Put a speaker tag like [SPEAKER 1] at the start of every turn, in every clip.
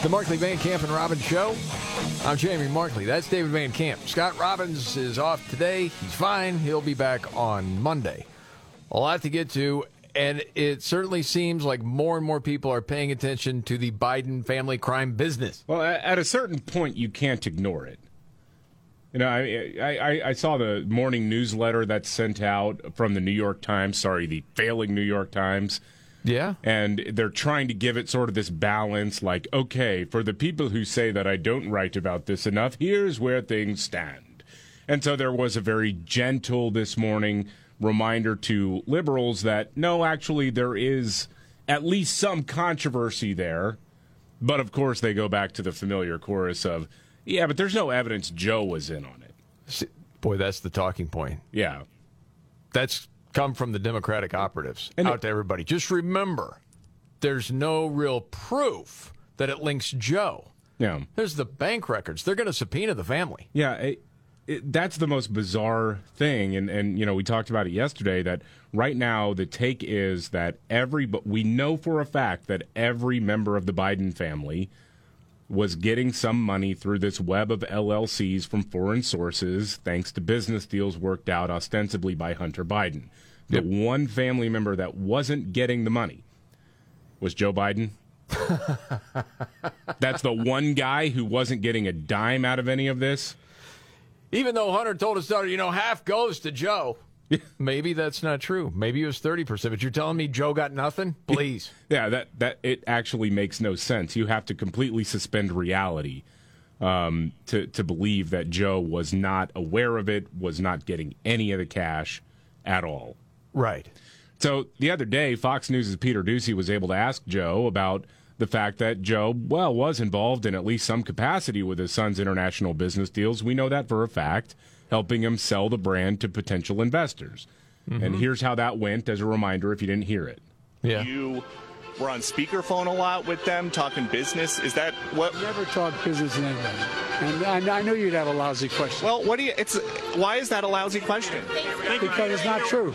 [SPEAKER 1] The Markley Van Camp and Robbins Show. I'm Jamie Markley. That's David Van Camp. Scott Robbins is off today. He's fine. He'll be back on Monday. A lot to get to, and it certainly seems like more and more people are paying attention to the Biden family crime business.
[SPEAKER 2] Well, at a certain point, you can't ignore it. You know, I, I, I saw the morning newsletter that's sent out from the New York Times. Sorry, the failing New York Times.
[SPEAKER 1] Yeah.
[SPEAKER 2] And they're trying to give it sort of this balance like, okay, for the people who say that I don't write about this enough, here's where things stand. And so there was a very gentle this morning reminder to liberals that no, actually, there is at least some controversy there. But of course, they go back to the familiar chorus of, yeah, but there's no evidence Joe was in on it.
[SPEAKER 1] Boy, that's the talking point.
[SPEAKER 2] Yeah.
[SPEAKER 1] That's come from the Democratic operatives
[SPEAKER 2] And
[SPEAKER 1] out
[SPEAKER 2] it-
[SPEAKER 1] to everybody. Just remember, there's no real proof that it links Joe.
[SPEAKER 2] Yeah.
[SPEAKER 1] There's the bank records. They're going to subpoena the family.
[SPEAKER 2] Yeah, it, it, that's the most bizarre thing, and and you know we talked about it yesterday. That right now the take is that every but we know for a fact that every member of the Biden family was getting some money through this web of LLCs from foreign sources, thanks to business deals worked out ostensibly by Hunter Biden. The one family member that wasn't getting the money was Joe Biden. That's the one guy who wasn't getting a dime out of any of this.
[SPEAKER 1] Even though Hunter told his daughter, you know, half goes to Joe. Maybe that's not true. Maybe it was 30%. But you're telling me Joe got nothing? Please.
[SPEAKER 2] Yeah, that that it actually makes no sense. You have to completely suspend reality um, to to believe that Joe was not aware of it, was not getting any of the cash at all.
[SPEAKER 1] Right.
[SPEAKER 2] So the other day, Fox News' Peter Doocy was able to ask Joe about the fact that Joe, well, was involved in at least some capacity with his son's international business deals. We know that for a fact, helping him sell the brand to potential investors. And mm-hmm. here's how that went as a reminder if you didn't hear it.
[SPEAKER 1] Yeah.
[SPEAKER 3] You were on speakerphone a lot with them, talking business. Is that what?
[SPEAKER 4] Never talk business to anybody. And I, I knew you'd have a lousy question.
[SPEAKER 3] Well, what do you? It's why is that a lousy question?
[SPEAKER 4] because it's not true.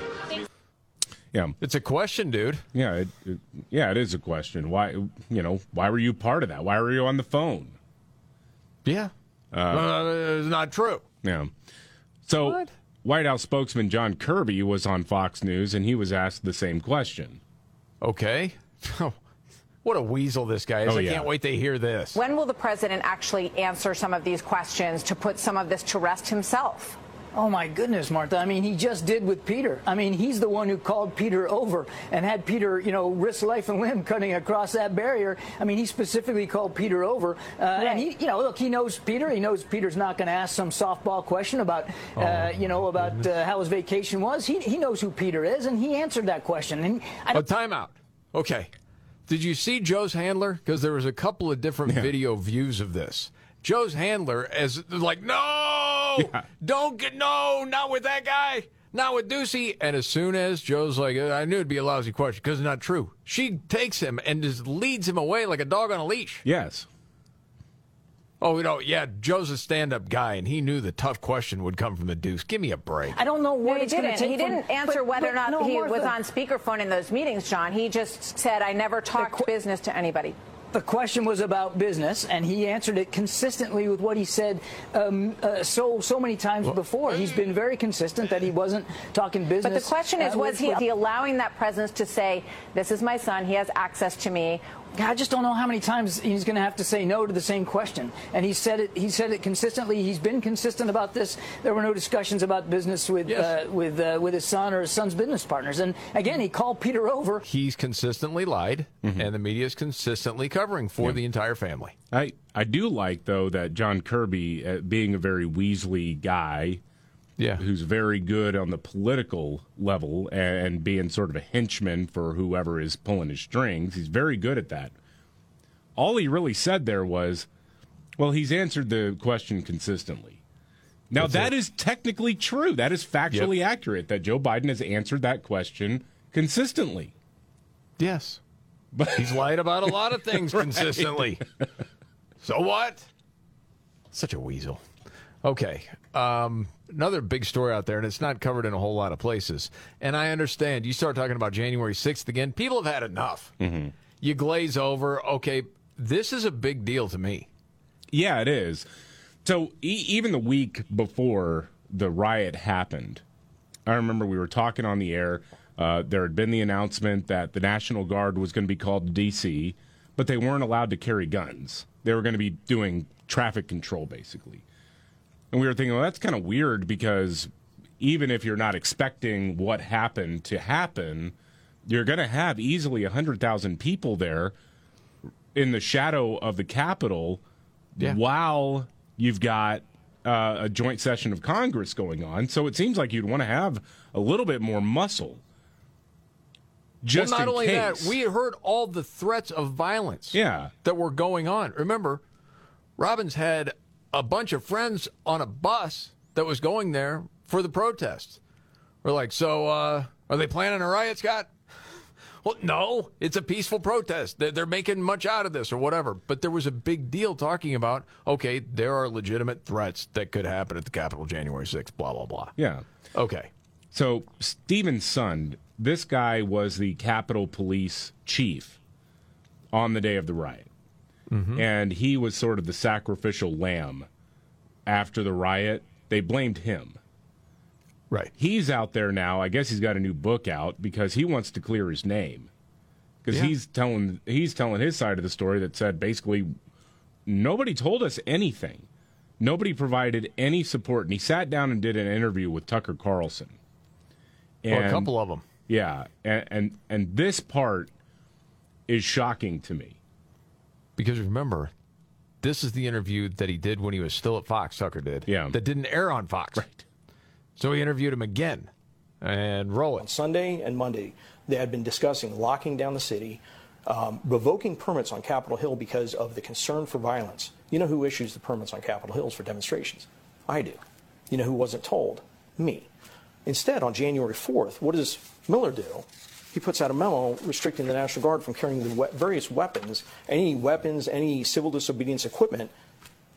[SPEAKER 2] Yeah.
[SPEAKER 1] It's a question, dude.
[SPEAKER 2] Yeah, it, it, yeah, it is a question. Why, you know, why were you part of that? Why were you on the phone?
[SPEAKER 1] Yeah. Uh, it's not true.
[SPEAKER 2] Yeah. So,
[SPEAKER 1] What?
[SPEAKER 2] White House spokesman John Kirby was on Fox News, and he was asked the same question.
[SPEAKER 1] Okay. what a weasel this guy is.
[SPEAKER 2] Oh,
[SPEAKER 1] I
[SPEAKER 2] yeah.
[SPEAKER 1] can't wait to hear this.
[SPEAKER 5] When will the president actually answer some of these questions to put some of this to rest himself?
[SPEAKER 6] Oh my goodness, Martha. I mean, he just did with Peter. I mean, he's the one who called Peter over and had Peter, you know, risk life and limb cutting across that barrier. I mean, he specifically called Peter over. Uh, And he, you know, look, he knows Peter. He knows Peter's not going to ask some softball question about, uh, you know, about uh, how his vacation was. He, he knows who Peter is, and he answered that question. And I
[SPEAKER 1] A
[SPEAKER 6] don't,
[SPEAKER 1] timeout. Okay. Did you see Joe's handler? Because there was a couple of different video views of this. Joe's handler as like, no, don't get no, not with that guy, not with Doocy. And as soon as Joe's like, uh, I knew it'd be a lousy question because it's not true. She takes him and just leads him away like a dog on a leash.
[SPEAKER 2] Yes.
[SPEAKER 1] Oh, you know, yeah, Joe's a stand-up guy, and he knew the tough question would come from the Deuce. Give me a break.
[SPEAKER 6] I don't know what
[SPEAKER 5] No, he
[SPEAKER 6] it's going to
[SPEAKER 5] didn't.
[SPEAKER 6] take.
[SPEAKER 5] He
[SPEAKER 6] from-
[SPEAKER 5] didn't answer
[SPEAKER 6] but-
[SPEAKER 5] whether or not
[SPEAKER 6] no,
[SPEAKER 5] he was on speakerphone in those meetings, John. He just said, I never talked
[SPEAKER 6] qu-
[SPEAKER 5] business to anybody.
[SPEAKER 6] The question was about business, and he answered it consistently with what he said um, uh, so so many times before. He's been very consistent that he wasn't talking business.
[SPEAKER 5] But the question is,
[SPEAKER 6] uh,
[SPEAKER 5] was
[SPEAKER 6] with-
[SPEAKER 5] he, he allowing that presence to say, this is my son, he has access to me?
[SPEAKER 6] I just don't know how many times he's going to have to say no to the same question. And he said it. He said it consistently. He's been consistent about this. There were no discussions about business with
[SPEAKER 1] Yes.
[SPEAKER 6] uh, with uh, with his son or his son's business partners. And again, he called Peter over.
[SPEAKER 1] He's consistently lied, and the media is consistently covering for the entire family.
[SPEAKER 2] I, I do like, though, that John Kirby, uh, being a very Weasley guy,
[SPEAKER 1] Yeah.
[SPEAKER 2] who's very good on the political level and, and being sort of a henchman for whoever is pulling his strings. He's very good at that. All he really said there was, well, he's answered the question consistently. Now
[SPEAKER 1] That's
[SPEAKER 2] that
[SPEAKER 1] it.
[SPEAKER 2] is technically true. That is factually
[SPEAKER 1] Yep.
[SPEAKER 2] accurate. That Joe Biden has answered that question consistently.
[SPEAKER 1] Yes.
[SPEAKER 2] But
[SPEAKER 1] He's lied about a lot of things consistently. So what? Such a weasel. Okay. Um, another big story out there, and it's not covered in a whole lot of places. And I understand. You start talking about January 6th again, people have had enough. Mm-hmm. You glaze over. Okay, this is a big deal to me.
[SPEAKER 2] Yeah, it is. So e- even the week before the riot happened, I remember we were talking on the air. Uh, there had been the announcement that the National Guard was going to be called to D.C., but they weren't allowed to carry guns. They were going to be doing traffic control, basically. And we were thinking, well, that's kind of weird because even if you're not expecting what happened to happen, you're going to have easily 100,000 people there in the shadow of the Capitol
[SPEAKER 1] Yeah.
[SPEAKER 2] while you've got uh, a joint session of Congress going on. So it seems like you'd want to have a little bit more muscle. Just
[SPEAKER 1] well, not only
[SPEAKER 2] case.
[SPEAKER 1] that, we heard all the threats of violence
[SPEAKER 2] Yeah.
[SPEAKER 1] that were going on. Remember, Robbins had a bunch of friends on a bus that was going there for the protest. We're like, so uh, are they planning a riot, Scott? Well, no, it's a peaceful protest. They're, they're making much out of this or whatever. But there was a big deal talking about, okay, there are legitimate threats that could happen at the Capitol January 6th, blah, blah, blah.
[SPEAKER 2] Yeah.
[SPEAKER 1] Okay.
[SPEAKER 2] So Steven Sund, this guy was the Capitol Police chief on the day of the riot, Mm-hmm. and he was sort of the sacrificial lamb after the riot. They blamed him.
[SPEAKER 1] Right.
[SPEAKER 2] He's out there now. I guess he's got a new book out because he wants to clear his name because
[SPEAKER 1] Yeah.
[SPEAKER 2] he's telling he's telling his side of the story that said basically nobody told us anything. Nobody provided any support, and he sat down and did an interview with Tucker Carlson.
[SPEAKER 1] Well, a couple of them.
[SPEAKER 2] yeah, and, and and this part is shocking to me.
[SPEAKER 1] Because remember, this is the interview that he did when he was still at Fox, Tucker did.
[SPEAKER 2] Yeah.
[SPEAKER 1] That didn't air on Fox.
[SPEAKER 2] Right.
[SPEAKER 1] So he interviewed him again and roll it. On.
[SPEAKER 7] Sunday and Monday, they had been discussing locking down the city, um, revoking permits on Capitol Hill because of the concern for violence. You know who issues the permits on Capitol Hills for demonstrations? I do. You know who wasn't told? Me. Instead, on January 4th, what does Miller do? He puts out a memo restricting the National Guard from carrying the we- various weapons, any weapons, any civil disobedience equipment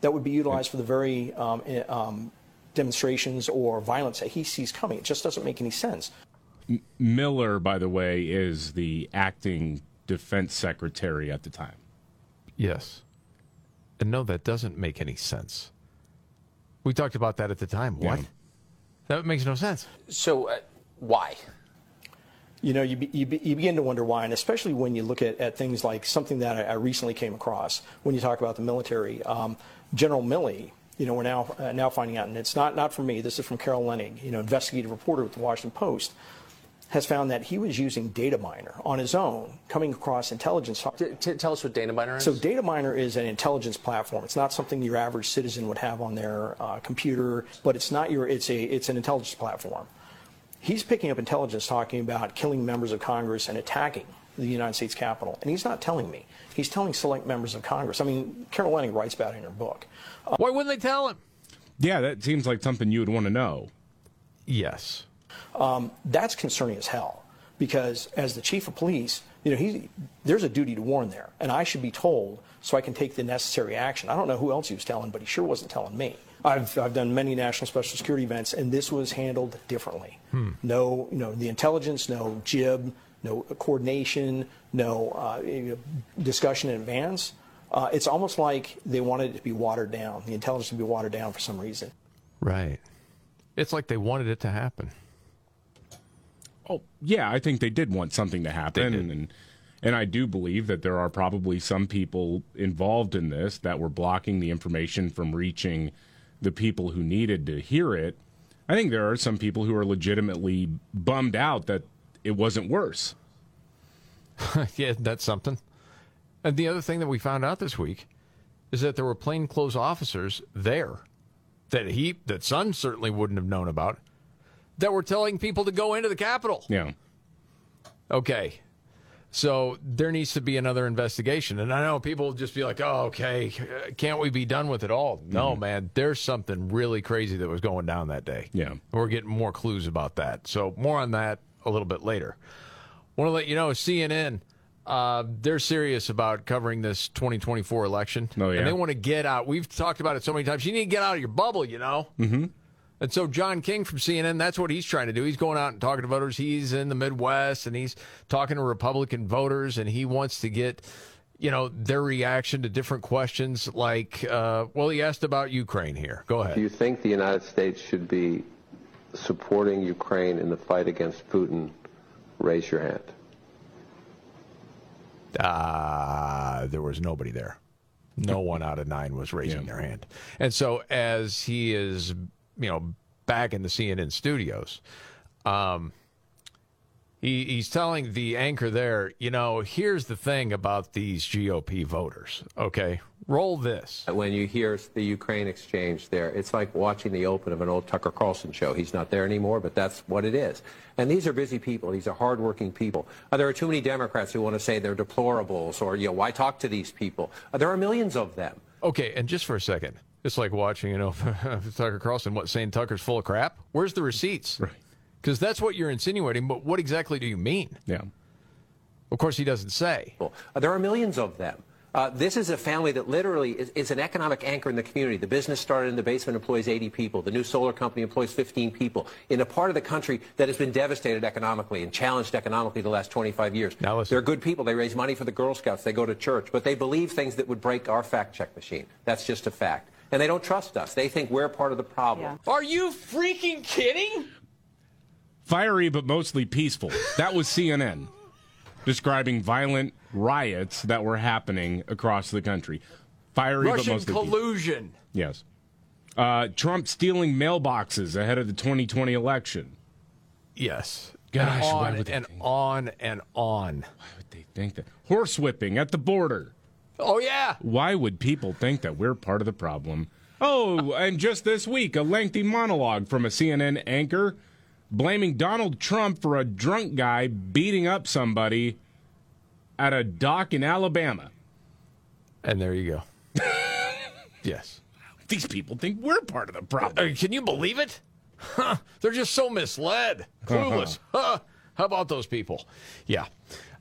[SPEAKER 7] that would be utilized for the very um, eh, um, demonstrations or violence that he sees coming. It just doesn't make any sense.
[SPEAKER 2] Miller, by the way, is the acting defense secretary at the time.
[SPEAKER 1] Yes. And no, that doesn't make any sense. We talked about that at the time. What?
[SPEAKER 2] Yeah.
[SPEAKER 1] That makes no sense.
[SPEAKER 8] So, uh, why?
[SPEAKER 7] You know, you, be, you, be, you begin to wonder why, and especially when you look at, at things like something that I, I recently came across when you talk about the military. Um, General Milley, you know, we're now uh, now finding out, and it's not not from me. This is from Carol Leonnig, you know, investigative reporter with the Washington Post, has found that he was using Dataminr on his own, coming across intelligence.
[SPEAKER 8] T- t- tell us what Dataminr is.
[SPEAKER 7] So Dataminr is an intelligence platform. It's not something your average citizen would have on their uh, computer, but it's not your. It's a. It's an intelligence platform. He's picking up intelligence talking about killing members of Congress and attacking the United States Capitol, and he's not telling me. He's telling select members of Congress. I mean, Carol Leonnig writes about it in her book.
[SPEAKER 1] Uh, Why wouldn't they tell him?
[SPEAKER 2] Yeah, that seems like something you would want to know.
[SPEAKER 1] Yes.
[SPEAKER 7] Um, that's concerning as hell because as the chief of police, you know, he, there's a duty to warn there, and I should be told so I can take the necessary action. I don't know who else he was telling, but he sure wasn't telling me. I've, I've done many national special security events, and this was handled differently. No, you know, the intelligence, no jib, no coordination, no uh, discussion in advance. Uh, it's almost like they wanted it to be watered down, the intelligence to be watered down for some reason.
[SPEAKER 1] Right. It's like they wanted it to happen.
[SPEAKER 2] Oh, yeah, I think they did want something to happen,
[SPEAKER 1] They did.
[SPEAKER 2] and and I do believe that there are probably some people involved in this that were blocking the information from reaching the people who needed to hear it. I think there are some people who are legitimately bummed out that it wasn't worse.
[SPEAKER 1] yeah, that's something. And the other thing that we found out this week is that there were plainclothes officers there that he, that Sun certainly wouldn't have known about, that were telling people to go into the Capitol.
[SPEAKER 2] Yeah.
[SPEAKER 1] Okay. So there needs to be another investigation. And I know people will just be like, oh, okay, can't we be done with it all? No, man, there's something really crazy that was going down that day.
[SPEAKER 2] Yeah.
[SPEAKER 1] We're getting more clues about that. So more on that a little bit later. Want to let you know, CNN, uh, they're serious about covering this 2024 election.
[SPEAKER 2] Oh, yeah?
[SPEAKER 1] And they want to get out. We've talked about it so many times. You need to get out of your bubble, you know? Mm-hmm. And so John King from CNN, that's what he's trying to do. He's going out and talking to voters. He's in the Midwest and he's talking to Republican voters and he wants to get, you know, their reaction to different questions like, uh, well, he asked about Ukraine here. Go ahead.
[SPEAKER 9] Do you think the United States should be supporting Ukraine in the fight against Putin? Raise your hand.
[SPEAKER 1] Uh, there was nobody there. No one out of nine was raising their hand. And so as he is, you know, back in the CNN studios, um, he, he's telling the anchor there, you know, here's the thing about these GOP voters. Okay, roll this.
[SPEAKER 9] When you hear the Ukraine exchange there, it's like watching the open of an old Tucker Carlson show. He's not there anymore, but that's what it is. And these are busy people. These are hardworking people. Uh, there are too many Democrats who want to say they're deplorables or, you know, why talk to these people? Uh, there are millions of them.
[SPEAKER 1] Okay, and just for a second, it's like watching, you know, Tucker Carlson, what, saying Tucker's full of crap? Where's the receipts?
[SPEAKER 2] Right.
[SPEAKER 1] Because that's what you're insinuating, but what exactly do you mean?
[SPEAKER 2] Yeah.
[SPEAKER 1] Of course, he doesn't say.
[SPEAKER 9] There are millions of them. Uh, this is a family that literally is, is, an economic anchor in the community. The business started in the basement, employs 80 people. The new solar company employs 15 people in a part of the country that has been devastated economically and challenged economically the last 25 years.
[SPEAKER 1] Now
[SPEAKER 9] They're good people. They raise money for the Girl Scouts. They go to church. But they believe things that would break our fact check machine. That's just a fact. And they don't trust us. They think we're part of the problem.
[SPEAKER 1] Are you freaking kidding?
[SPEAKER 2] Fiery but mostly peaceful. That was CNN describing violent riots that were happening across the country. Fiery
[SPEAKER 1] Russian
[SPEAKER 2] but mostly peaceful.
[SPEAKER 1] Russian collusion.
[SPEAKER 2] Peaceful. Yes. Uh, Trump stealing mailboxes ahead of the 2020 election.
[SPEAKER 1] Yes.
[SPEAKER 2] Gosh,
[SPEAKER 1] and
[SPEAKER 2] why
[SPEAKER 1] on
[SPEAKER 2] would they
[SPEAKER 1] and
[SPEAKER 2] think-
[SPEAKER 1] on and on.
[SPEAKER 2] Why would they think that? Horse whipping at the border.
[SPEAKER 1] Oh yeah.
[SPEAKER 2] Why would people think that we're part of the problem? Oh, and just this week, a lengthy monologue from a CNN anchor blaming Donald Trump for a drunk guy beating up somebody at a dock in Alabama.
[SPEAKER 1] And there you go. yes.
[SPEAKER 2] These people think we're part of the problem.
[SPEAKER 1] Uh, can you believe it? Huh, they're just so misled, clueless. Huh. How about those people? Yeah.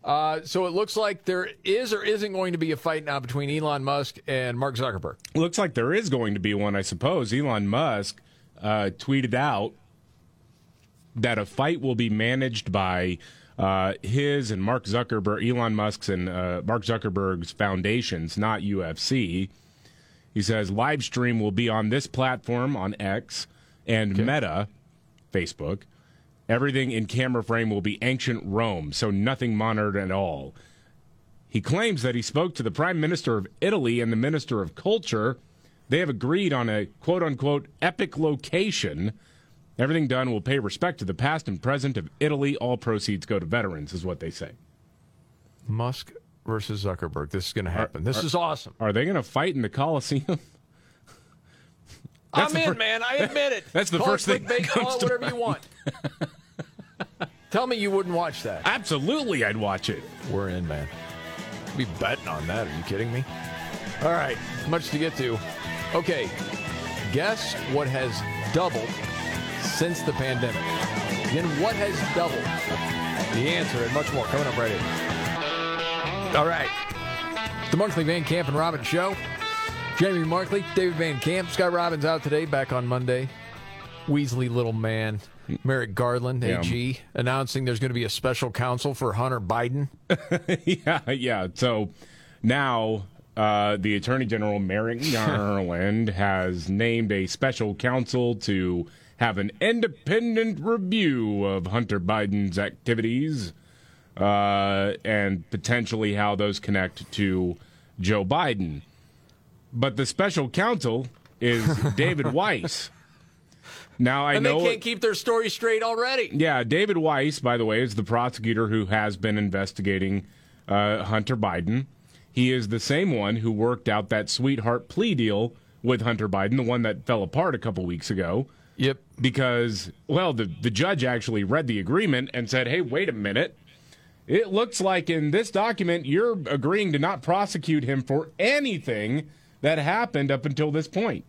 [SPEAKER 1] Uh, so it looks like there is or isn't going to be a fight now between Elon Musk and Mark Zuckerberg.
[SPEAKER 2] Looks like there is going to be one, I suppose. Elon Musk uh, tweeted out that a fight will be managed by uh, his and Mark Zuckerberg, Elon Musk's and uh, Mark Zuckerberg's foundations, not UFC. He says live stream will be on this platform on X and Meta, Facebook. Everything in camera frame will be ancient Rome, so nothing monitored at all. He claims that he spoke to the Prime Minister of Italy and the Minister of Culture. They have agreed on a quote unquote epic location. Everything done will pay respect to the past and present of Italy. All proceeds go to veterans, is what they say.
[SPEAKER 1] Musk versus Zuckerberg. This is going to happen. This is awesome.
[SPEAKER 2] Are they going to fight in the Coliseum?
[SPEAKER 1] I'm in, man. I admit it.
[SPEAKER 2] That's the
[SPEAKER 1] Call
[SPEAKER 2] first thing
[SPEAKER 1] call it whatever you want. Tell me you wouldn't watch that.
[SPEAKER 2] Absolutely, I'd watch it.
[SPEAKER 1] We're in, man. Be betting on that. Are you kidding me? All right, much to get to. Okay, guess what has doubled since the pandemic? Again, what has doubled? The answer and much more coming up right here. All right, the Markley Van Camp and Robbins show. Jamie Markley, David Van Camp, Scott Robbins out today, back on Monday. Weasley little man, Merrick Garland,
[SPEAKER 2] Yeah.
[SPEAKER 1] AG, announcing there's going to be a special counsel for Hunter Biden.
[SPEAKER 2] yeah, yeah. So now uh, the Attorney General Merrick Garland has named a special counsel to have an independent review of Hunter Biden's activities uh, and potentially how those connect to Joe Biden. But the special counsel is David Weiss. Now I
[SPEAKER 1] and
[SPEAKER 2] know
[SPEAKER 1] they can't keep their story straight already.
[SPEAKER 2] yeah, David Weiss, by the way, is the prosecutor who has been investigating uh, Hunter Biden. He is the same one who worked out that sweetheart plea deal with Hunter Biden, the one that fell apart a couple weeks ago.
[SPEAKER 1] Yep.
[SPEAKER 2] Because, well, the, the judge actually read the agreement and said, hey, wait a minute. It looks like in this document you're agreeing to not prosecute him for anything that happened up until this point.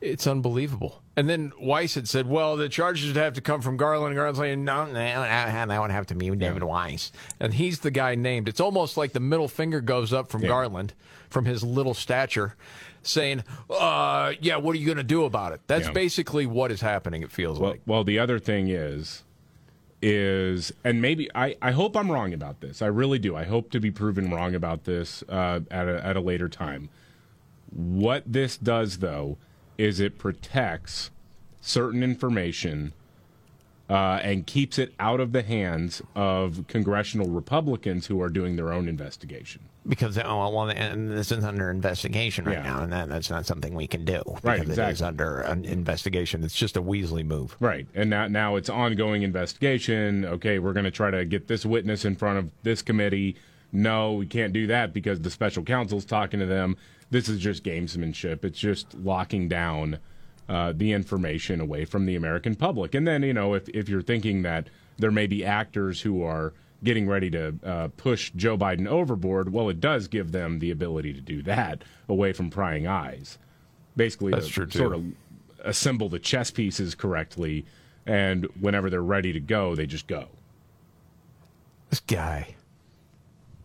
[SPEAKER 1] It's unbelievable. And then Weiss had said, well, the charges would have to come from Garland. And Garland's like, no, no, that would have to be David Weiss. And he's the guy named. It's almost like the middle finger goes up from
[SPEAKER 2] Yeah.
[SPEAKER 1] Garland, from his little stature, saying, uh, yeah, what are you going to do about it? That's
[SPEAKER 2] Yeah.
[SPEAKER 1] basically what is happening, it feels
[SPEAKER 2] Well,
[SPEAKER 1] like.
[SPEAKER 2] well, the other thing is, is and maybe I, I hope I'm wrong about this. I really do. I hope to be proven wrong about this uh, at a, at a later time. What this does, though, is it protects certain information uh, and keeps it out of the hands of congressional Republicans who are doing their own investigation.
[SPEAKER 10] Because oh well, and this is under investigation right
[SPEAKER 2] Yeah.
[SPEAKER 10] now, and that, that's not something we can do.
[SPEAKER 2] Right,
[SPEAKER 10] because It is under an investigation.
[SPEAKER 1] It's just a Weasley move.
[SPEAKER 2] Right. And now now it's ongoing investigation. Okay, we're going to try to get this witness in front of this committee. No, we can't do that because the special counsel's talking to them. This is just gamesmanship. It's just locking down uh, the information away from the American public. And then, you know, if, if you're thinking that there may be actors who are getting ready to uh, push Joe Biden overboard, well, it does give them the ability to do that away from prying eyes. Basically,
[SPEAKER 1] That's
[SPEAKER 2] to
[SPEAKER 1] true, too.
[SPEAKER 2] sort of assemble the chess pieces correctly, and whenever they're ready to go, they just go.
[SPEAKER 1] This guy.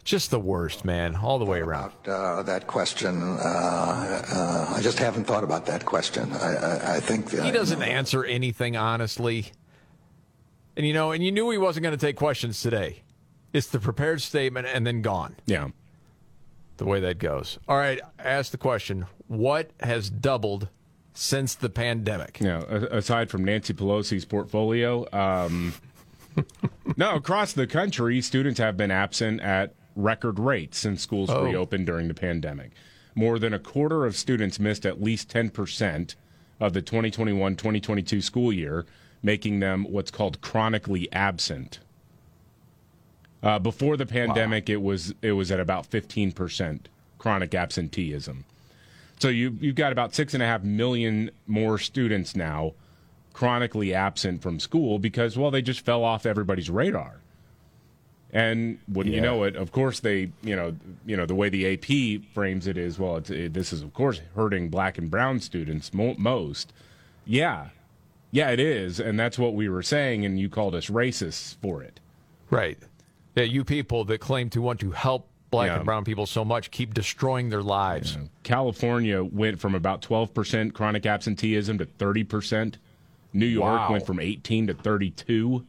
[SPEAKER 1] Just the worst, man, all the way around.
[SPEAKER 11] uh, that question. Uh, uh, I just haven't thought about that question. I, I, I think
[SPEAKER 1] He doesn't answer anything honestly. And you know, and you knew he wasn't going to take questions today. It's the prepared statement and then gone.
[SPEAKER 2] Yeah.
[SPEAKER 1] The way that goes. All right, ask the question, what has doubled since the pandemic?
[SPEAKER 2] A- aside from Nancy Pelosi's portfolio, um, no, across the country, students have been absent at record rates since schools
[SPEAKER 1] Oh.
[SPEAKER 2] reopened during the pandemic. More than a quarter of students missed at least 10% of the 2021 2022 school year, making them what's called chronically absent. Uh, before the pandemic, it was it was at about 15% chronic absenteeism. So you you've got about six and a half million more students now chronically absent from school because well they just fell off everybody's radar. And wouldn't you know it? Of course they you know you know the way the AP frames it is well it's, it, this is of course hurting black and brown students mo- most. Yeah, yeah it is, and that's what we were saying, and you called us racists for it.
[SPEAKER 1] Right. Yeah, you people that claim to want to help black
[SPEAKER 2] Yeah.
[SPEAKER 1] and brown people so much keep destroying their lives.
[SPEAKER 2] California went from about 12% chronic absenteeism to 30%. New York
[SPEAKER 1] Wow.
[SPEAKER 2] went from 18 to 32.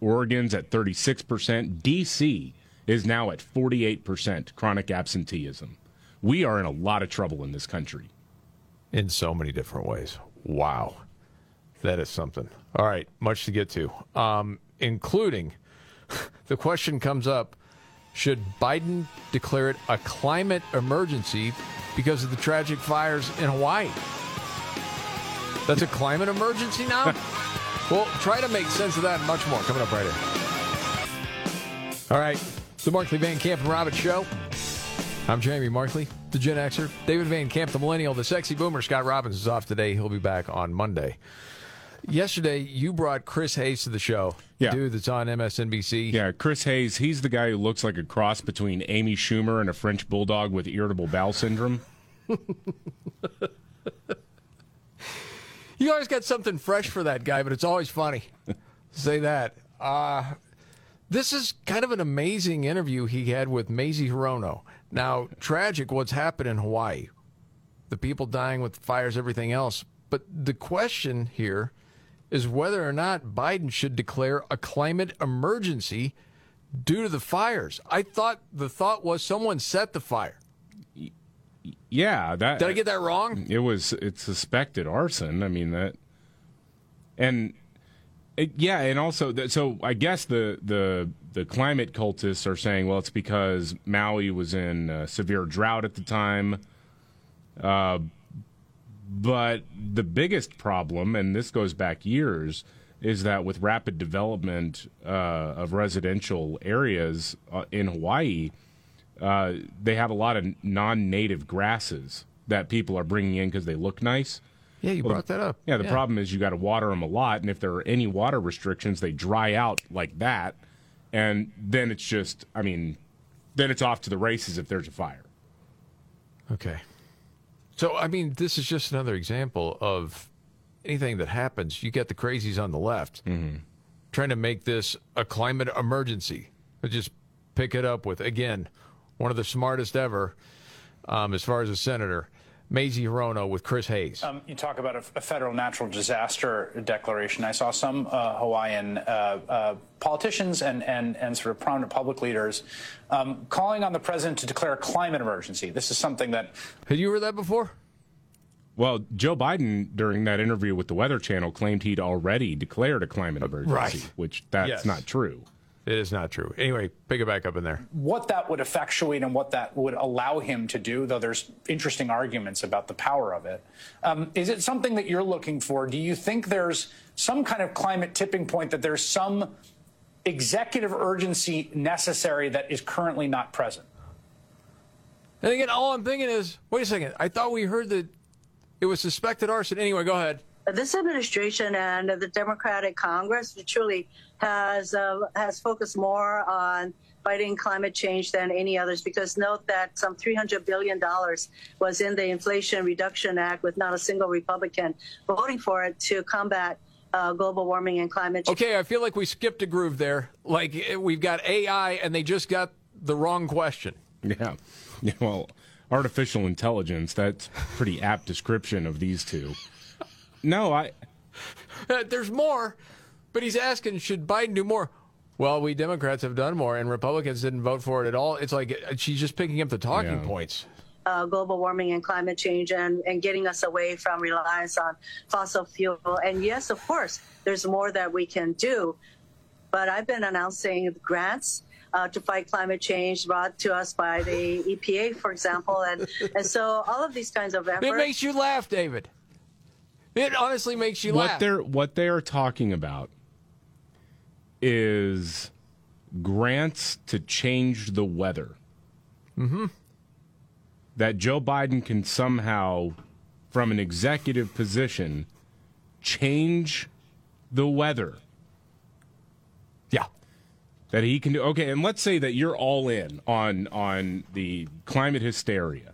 [SPEAKER 2] Oregon's at 36%. DC is now at 48% chronic absenteeism. We are in a lot of trouble in this country.
[SPEAKER 1] in so many different ways. Wow. That is something. All right, much to get to, um, including the question comes up should Biden declare it a climate emergency because of the tragic fires in Hawaii? That's a climate emergency now? well, try to make sense of that and much more coming up right here. All right, the Markley Van Camp and Robbins Show. I'm Jamie Markley, the Gen Xer. David Van Camp, the Millennial, the Sexy Boomer. Scott Robbins is off today. He'll be back on Monday. Yesterday, you brought Chris Hayes to the show.
[SPEAKER 2] Yeah.
[SPEAKER 1] Dude that's on MSNBC.
[SPEAKER 2] Yeah, Chris Hayes, he's the guy who looks like a cross between Amy Schumer and a French bulldog with irritable bowel syndrome.
[SPEAKER 1] You always got something fresh for that guy, but it's always funny. Say that. Uh, this is kind of an amazing interview he had with Mazie Hirono. Now, tragic what's happened in Hawaii. The people dying with fires, everything else. But the question here is whether or not Biden should declare a climate emergency due to the fires. I thought the thought was someone set the fire.
[SPEAKER 2] Yeah, that
[SPEAKER 1] Did I get that wrong?
[SPEAKER 2] It was it's suspected arson. I mean that, and it, yeah, and also that, so I guess the the the climate cultists are saying, well, it's because Maui was in uh, severe drought at the time. Uh, but the biggest problem, and this goes back years, is that with rapid development uh, of residential areas uh, in Hawaii, uh, they have a lot of non-native grasses that people are bringing in because they look nice.
[SPEAKER 1] Yeah, you
[SPEAKER 2] Well,
[SPEAKER 1] brought that up.
[SPEAKER 2] Yeah, the problem is you got to water them a lot, and if there are any water restrictions, they dry out like that, and then it's just, I mean, then it's off to the races if there's a fire.
[SPEAKER 1] Okay. So, I mean, this is just another example of anything that happens. You get the crazies on the left trying to make this a climate emergency. They just pick it up with, again, one of the smartest ever um, as far as a senator, Mazie Hirono with Chris Hayes.
[SPEAKER 12] Um, you talk about a, a federal natural disaster declaration. I saw some uh, Hawaiian uh, uh, politicians and, and, and sort of prominent public leaders um, calling on the president to declare a climate emergency. This is something that.
[SPEAKER 1] Had you heard that before?
[SPEAKER 2] Well, Joe Biden, during that interview with the Weather Channel, claimed he'd already declared a climate emergency,
[SPEAKER 1] right.
[SPEAKER 2] which that's
[SPEAKER 1] Yes.
[SPEAKER 2] not true.
[SPEAKER 1] It is not true. Anyway, pick it back up in there.
[SPEAKER 12] What that would effectuate and what that would allow him to do, though there's interesting arguments about the power of it. Um, is it something that you're looking for? Do you think there's some kind of climate tipping point that there's some executive urgency necessary that is currently not present?
[SPEAKER 1] And again, all I'm thinking is, wait a second. I thought we heard that it was suspected arson. Anyway, go ahead.
[SPEAKER 13] This administration and the Democratic Congress truly has uh, has focused more on fighting climate change than any others because note that some 300 billion dollars was in the Inflation Reduction Act with not a single Republican voting for it to combat uh, global warming and climate change.
[SPEAKER 1] Okay, I feel like we skipped a groove there. Like eh, we've got AI and they just got the wrong question.
[SPEAKER 2] Yeah. Yeah, well, artificial intelligence, that's pretty apt description of these two. No, I
[SPEAKER 1] Uh, There's more, but he's asking, should Biden do more? Well, we Democrats have done more, and Republicans didn't vote for it at all. It's like uh, she's just picking up the talking
[SPEAKER 2] Yeah.
[SPEAKER 1] points.
[SPEAKER 13] uh, global warming and climate change and, and getting us away from reliance on fossil fuel. And yes, of course, there's more that we can do. But I've been announcing grants uh, to fight climate change brought to us by the EPA, for example. And, and so all of these kinds of efforts.
[SPEAKER 1] It makes you laugh, David. It honestly makes you
[SPEAKER 2] what
[SPEAKER 1] laugh.
[SPEAKER 2] they're what they are talking about is grants to change the weather.
[SPEAKER 1] Mm-hmm.
[SPEAKER 2] That Joe Biden can somehow, from an executive position, change the weather.
[SPEAKER 1] Yeah.
[SPEAKER 2] That he can do. Okay, and let's say that you're all in on on the climate hysteria.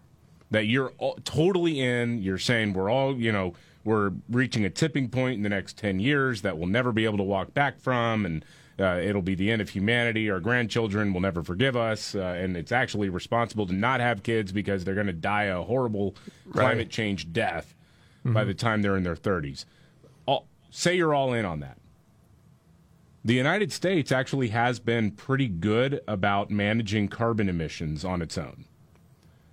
[SPEAKER 2] That you're all, totally in. You're saying we're all, you know, we're reaching a tipping point in the next 10 years that we'll never be able to walk back from and uh, it'll be the end of humanity. Our grandchildren will never forgive us, uh, and it's actually responsible to not have kids because they're going to die a horrible climate change death by
[SPEAKER 1] Mhm.
[SPEAKER 2] the time they're in their 30s. All, say you're all in on that. The United States actually has been pretty good about managing carbon emissions on its own.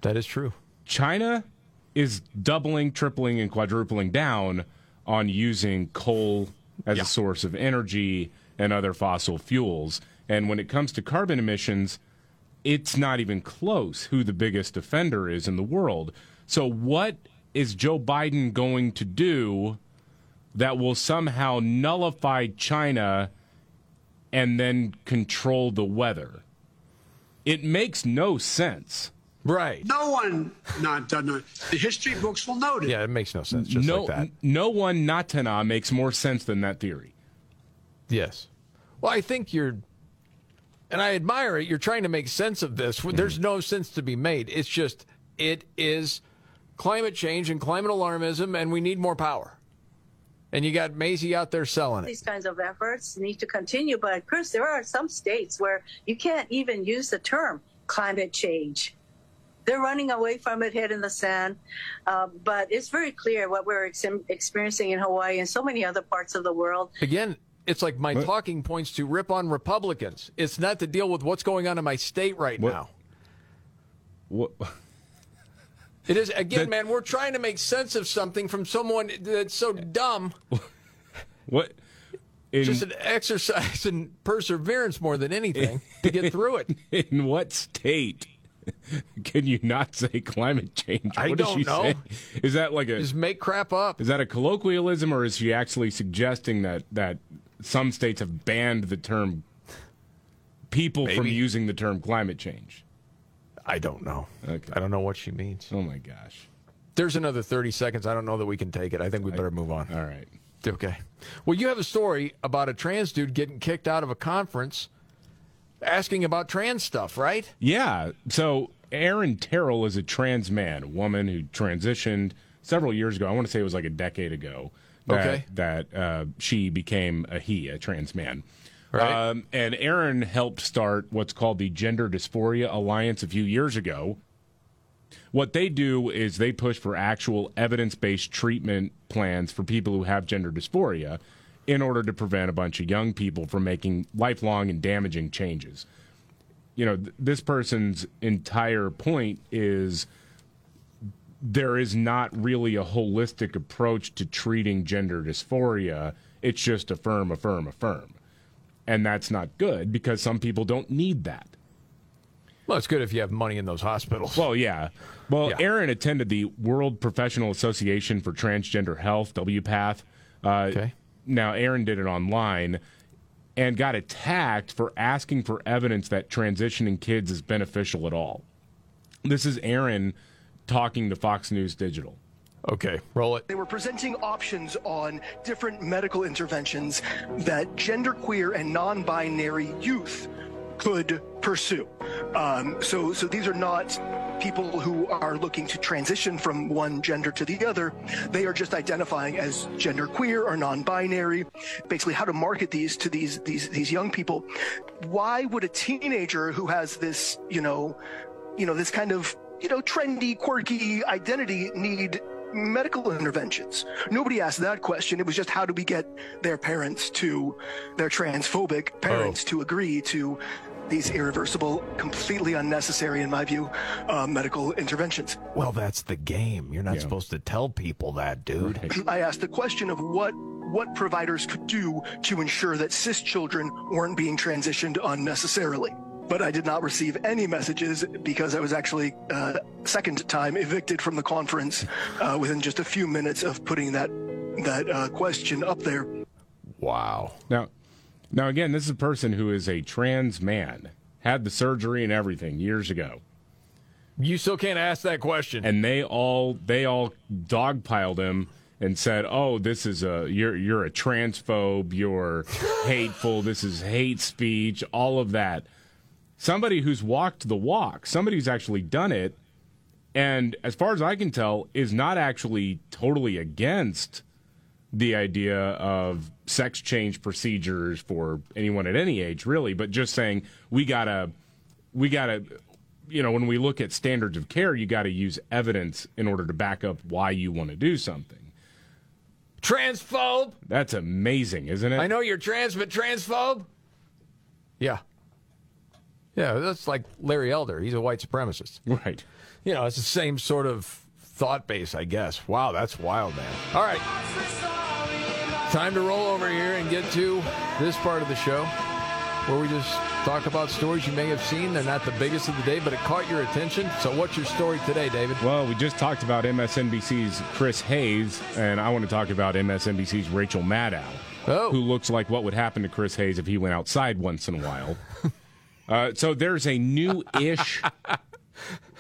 [SPEAKER 1] That is true.
[SPEAKER 2] China is doubling, tripling, and quadrupling down on using coal as a source of energy and other fossil fuels. And when it comes to carbon emissions, it's not even close who the biggest offender is in the world. So, what is Joe Biden going to do that will somehow nullify China and then control the weather? It makes no sense.
[SPEAKER 1] Right.
[SPEAKER 14] No one not done it. The history books will note it.
[SPEAKER 1] Yeah, it makes no sense. Just
[SPEAKER 2] no,
[SPEAKER 1] like that.
[SPEAKER 2] no one Natana makes more sense than that theory.
[SPEAKER 1] Yes. Well, I think you're, and I admire it. You're trying to make sense of this. Mm-hmm. There's no sense to be made. It's just it is climate change and climate alarmism, and we need more power. And you got Mazie out there selling it.
[SPEAKER 13] These kinds of efforts need to continue. But, Chris, there are some states where you can't even use the term climate change. They're running away from it, head in the sand. Uh, but it's very clear what we're ex- experiencing in Hawaii and so many other parts of the world.
[SPEAKER 1] Again, it's like my talking points to rip on Republicans. It's not to deal with what's going on in my state right now.
[SPEAKER 2] What?
[SPEAKER 1] It is again, man. We're trying to make sense of something from someone that's so dumb.
[SPEAKER 2] What? In,
[SPEAKER 1] Just an exercise in perseverance more than anything to get through it.
[SPEAKER 2] in what state can you not say climate change?
[SPEAKER 1] I
[SPEAKER 2] What does
[SPEAKER 1] don't
[SPEAKER 2] she
[SPEAKER 1] know.
[SPEAKER 2] say? Is that like a
[SPEAKER 1] Just make crap up.
[SPEAKER 2] is that a colloquialism, or is she actually suggesting that that some states have banned the term people from using the term climate change?
[SPEAKER 1] I don't know.
[SPEAKER 2] Okay.
[SPEAKER 1] I don't know what she means.
[SPEAKER 2] Oh my gosh.
[SPEAKER 1] There's another 30 seconds. I don't know that we can take it. I think we better move on.
[SPEAKER 2] All right.
[SPEAKER 1] Okay. Well, you have a story about a trans dude getting kicked out of a conference asking about trans stuff, right?
[SPEAKER 2] Yeah. So Aaron Terrell is a trans man, a woman who transitioned several years ago. I want to say it was like a decade ago. That,
[SPEAKER 1] Okay.
[SPEAKER 2] That uh, she became a he, a trans man.
[SPEAKER 1] Right.
[SPEAKER 2] Um, and Aaron helped start what's called the Gender Dysphoria Alliance a few years ago. What they do is they push for actual evidence based treatment plans for people who have gender dysphoria in order to prevent a bunch of young people from making lifelong and damaging changes. You know, th- this person's entire point is there is not really a holistic approach to treating gender dysphoria. It's just affirm, affirm, affirm. And that's not good because some people don't need that.
[SPEAKER 1] Well, it's good if you have money in those hospitals.
[SPEAKER 2] Well, yeah. Well, Aaron attended the World Professional Association for Transgender Health, WPATH. Uh, okay. Now, Aaron did it online and got attacked for asking for evidence that transitioning kids is beneficial at all. This is Aaron talking to Fox News Digital.
[SPEAKER 1] Okay, roll it.
[SPEAKER 15] They were presenting options on different medical interventions that genderqueer and non-binary youth could pursue. Um, so, so these are not people who are looking to transition from one gender to the other. They are just identifying as genderqueer or non-binary. Basically, how to market these to these these these young people. Why would a teenager who has this, you know, you know, this kind of you know trendy, quirky identity need medical interventions. Nobody asked that question. It was just how do we get their parents to, their transphobic parents to agree to these irreversible, completely unnecessary, in my view, uh, medical interventions.
[SPEAKER 10] Well, that's the game. You're not supposed to tell people that, dude.
[SPEAKER 15] I asked the question of what what providers could do to ensure that cis children weren't being transitioned unnecessarily. But I did not receive any messages because I was actually uh, second time evicted from the conference uh, within just a few minutes of putting that that uh, question up there.
[SPEAKER 2] Wow. Now, now again, this is a person who is a trans man, had the surgery and everything years ago.
[SPEAKER 1] You still can't ask that question.
[SPEAKER 2] And they all they all dogpiled him and said, "Oh, this is a you're you're a transphobe, you're hateful, this is hate speech, all of that." Somebody who's walked the walk, somebody who's actually done it, and as far as I can tell, is not actually totally against the idea of sex change procedures for anyone at any age, really, but just saying we gotta, we gotta, you know, when we look at standards of care, you got to use evidence in order to back up why you want to do something.
[SPEAKER 1] Transphobe.
[SPEAKER 2] That's amazing, isn't it?
[SPEAKER 1] I know you're trans, but transphobe. Yeah. Yeah, that's like Larry Elder. He's a white supremacist.
[SPEAKER 2] Right.
[SPEAKER 1] You know, it's the same sort of thought base, I guess. Wow, that's wild, man. All right. Time to roll over here and get to this part of the show where we just talk about stories you may have seen. They're not the biggest of the day, but it caught your attention. So, what's your story today, David?
[SPEAKER 2] Well, we just talked about MSNBC's Chris Hayes, and I want to talk about MSNBC's Rachel Maddow, who looks like what would happen to Chris Hayes if he went outside once in a while. uh, so there's a new-ish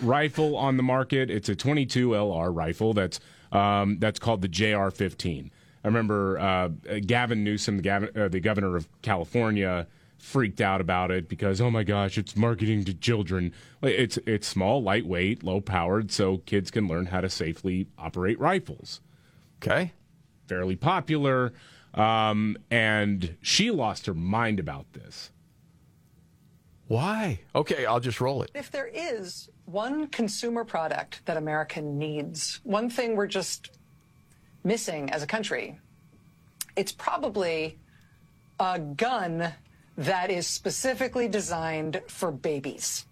[SPEAKER 2] rifle on the market. It's a 22 LR rifle that's um, that's called the JR-15. I remember uh, Gavin Newsom, the, Gavin, uh, the governor of California, freaked out about it because oh my gosh, it's marketing to children. It's it's small, lightweight, low powered, so kids can learn how to safely operate rifles.
[SPEAKER 1] Okay,
[SPEAKER 2] fairly popular, um, and she lost her mind about this.
[SPEAKER 1] Why? Okay, I'll just roll it.
[SPEAKER 16] If there is one consumer product that America needs, one thing we're just missing as a country, it's probably a gun that is specifically designed for babies.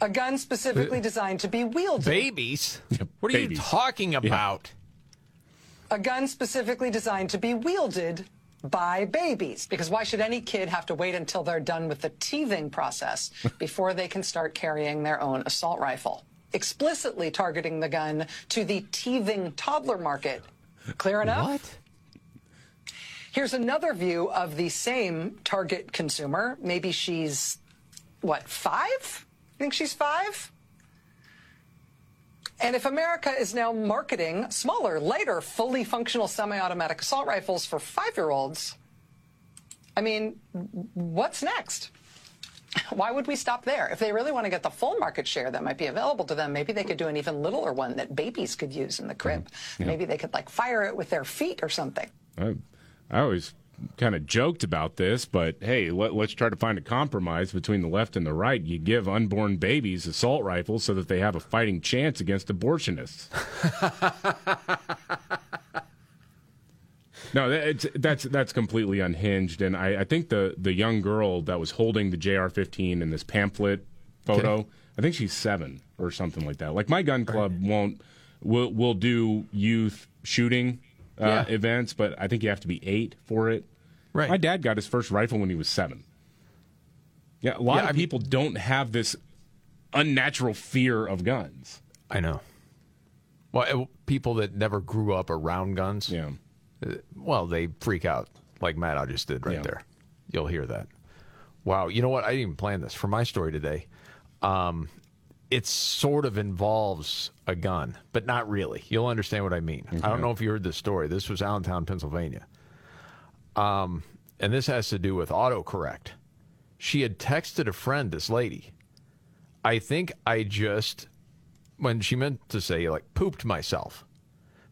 [SPEAKER 16] A gun specifically uh, designed to be wielded.
[SPEAKER 1] Babies? What are you talking about?
[SPEAKER 16] A gun specifically designed to be wielded by babies. Because why should any kid have to wait until they're done with the teething process before they can start carrying their own assault rifle? Explicitly targeting the gun to the teething toddler market. Clear enough?
[SPEAKER 1] What?
[SPEAKER 16] Here's another view of the same target consumer. Maybe she's, what, five? Think she's five? And if America is now marketing smaller, lighter, fully functional semi automatic assault rifles for five year olds, I mean, what's next? Why would we stop there? If they really want to get the full market share that might be available to them, maybe they could do an even littler one that babies could use in the crib. Mm-hmm.
[SPEAKER 2] Yeah.
[SPEAKER 16] Maybe they could like fire it with their feet or something.
[SPEAKER 2] I, I always kind of joked about this, but hey, let, let's try to find a compromise between the left and the right. You give unborn babies assault rifles so that they have a fighting chance against abortionists. no, it's, that's that's completely unhinged, and I, I think the the young girl that was holding the JR-15 in this pamphlet photo,
[SPEAKER 1] Okay.
[SPEAKER 2] I think she's seven or something like that. Like my gun club won't will will do youth shooting uh,
[SPEAKER 1] Yeah.
[SPEAKER 2] events, but I think you have to be eight for it.
[SPEAKER 1] Right.
[SPEAKER 2] My dad got his first rifle when he was seven. Yeah, a lot
[SPEAKER 1] Yeah,
[SPEAKER 2] of
[SPEAKER 1] I mean-
[SPEAKER 2] people don't have this unnatural fear of guns.
[SPEAKER 1] I know. Well, people that never grew up around guns,
[SPEAKER 2] yeah.
[SPEAKER 1] Well, they freak out like Matt I just did right
[SPEAKER 2] Yeah.
[SPEAKER 1] there. You'll hear that. Wow. You know what? I didn't even plan this for my story today. Um, it sort of involves a gun, but not really. You'll understand what I mean. I don't know if you heard this story. This was Allentown, Pennsylvania. Um, and this has to do with autocorrect. She had texted a friend, this lady. I think I just, when she meant to say, like, pooped myself,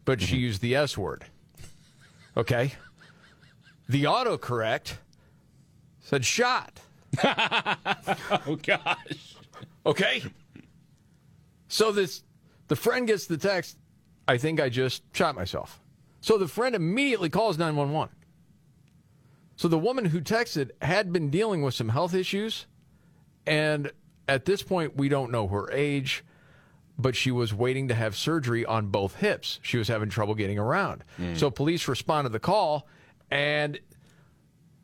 [SPEAKER 1] but she used the S word. Okay? The autocorrect said shot.
[SPEAKER 2] oh, gosh.
[SPEAKER 1] Okay? So this, the friend gets the text, I think I just shot myself. So the friend immediately calls 911. So the woman who texted had been dealing with some health issues, and at this point, we don't know her age, but she was waiting to have surgery on both hips. She was having trouble getting around. So police responded to the call, and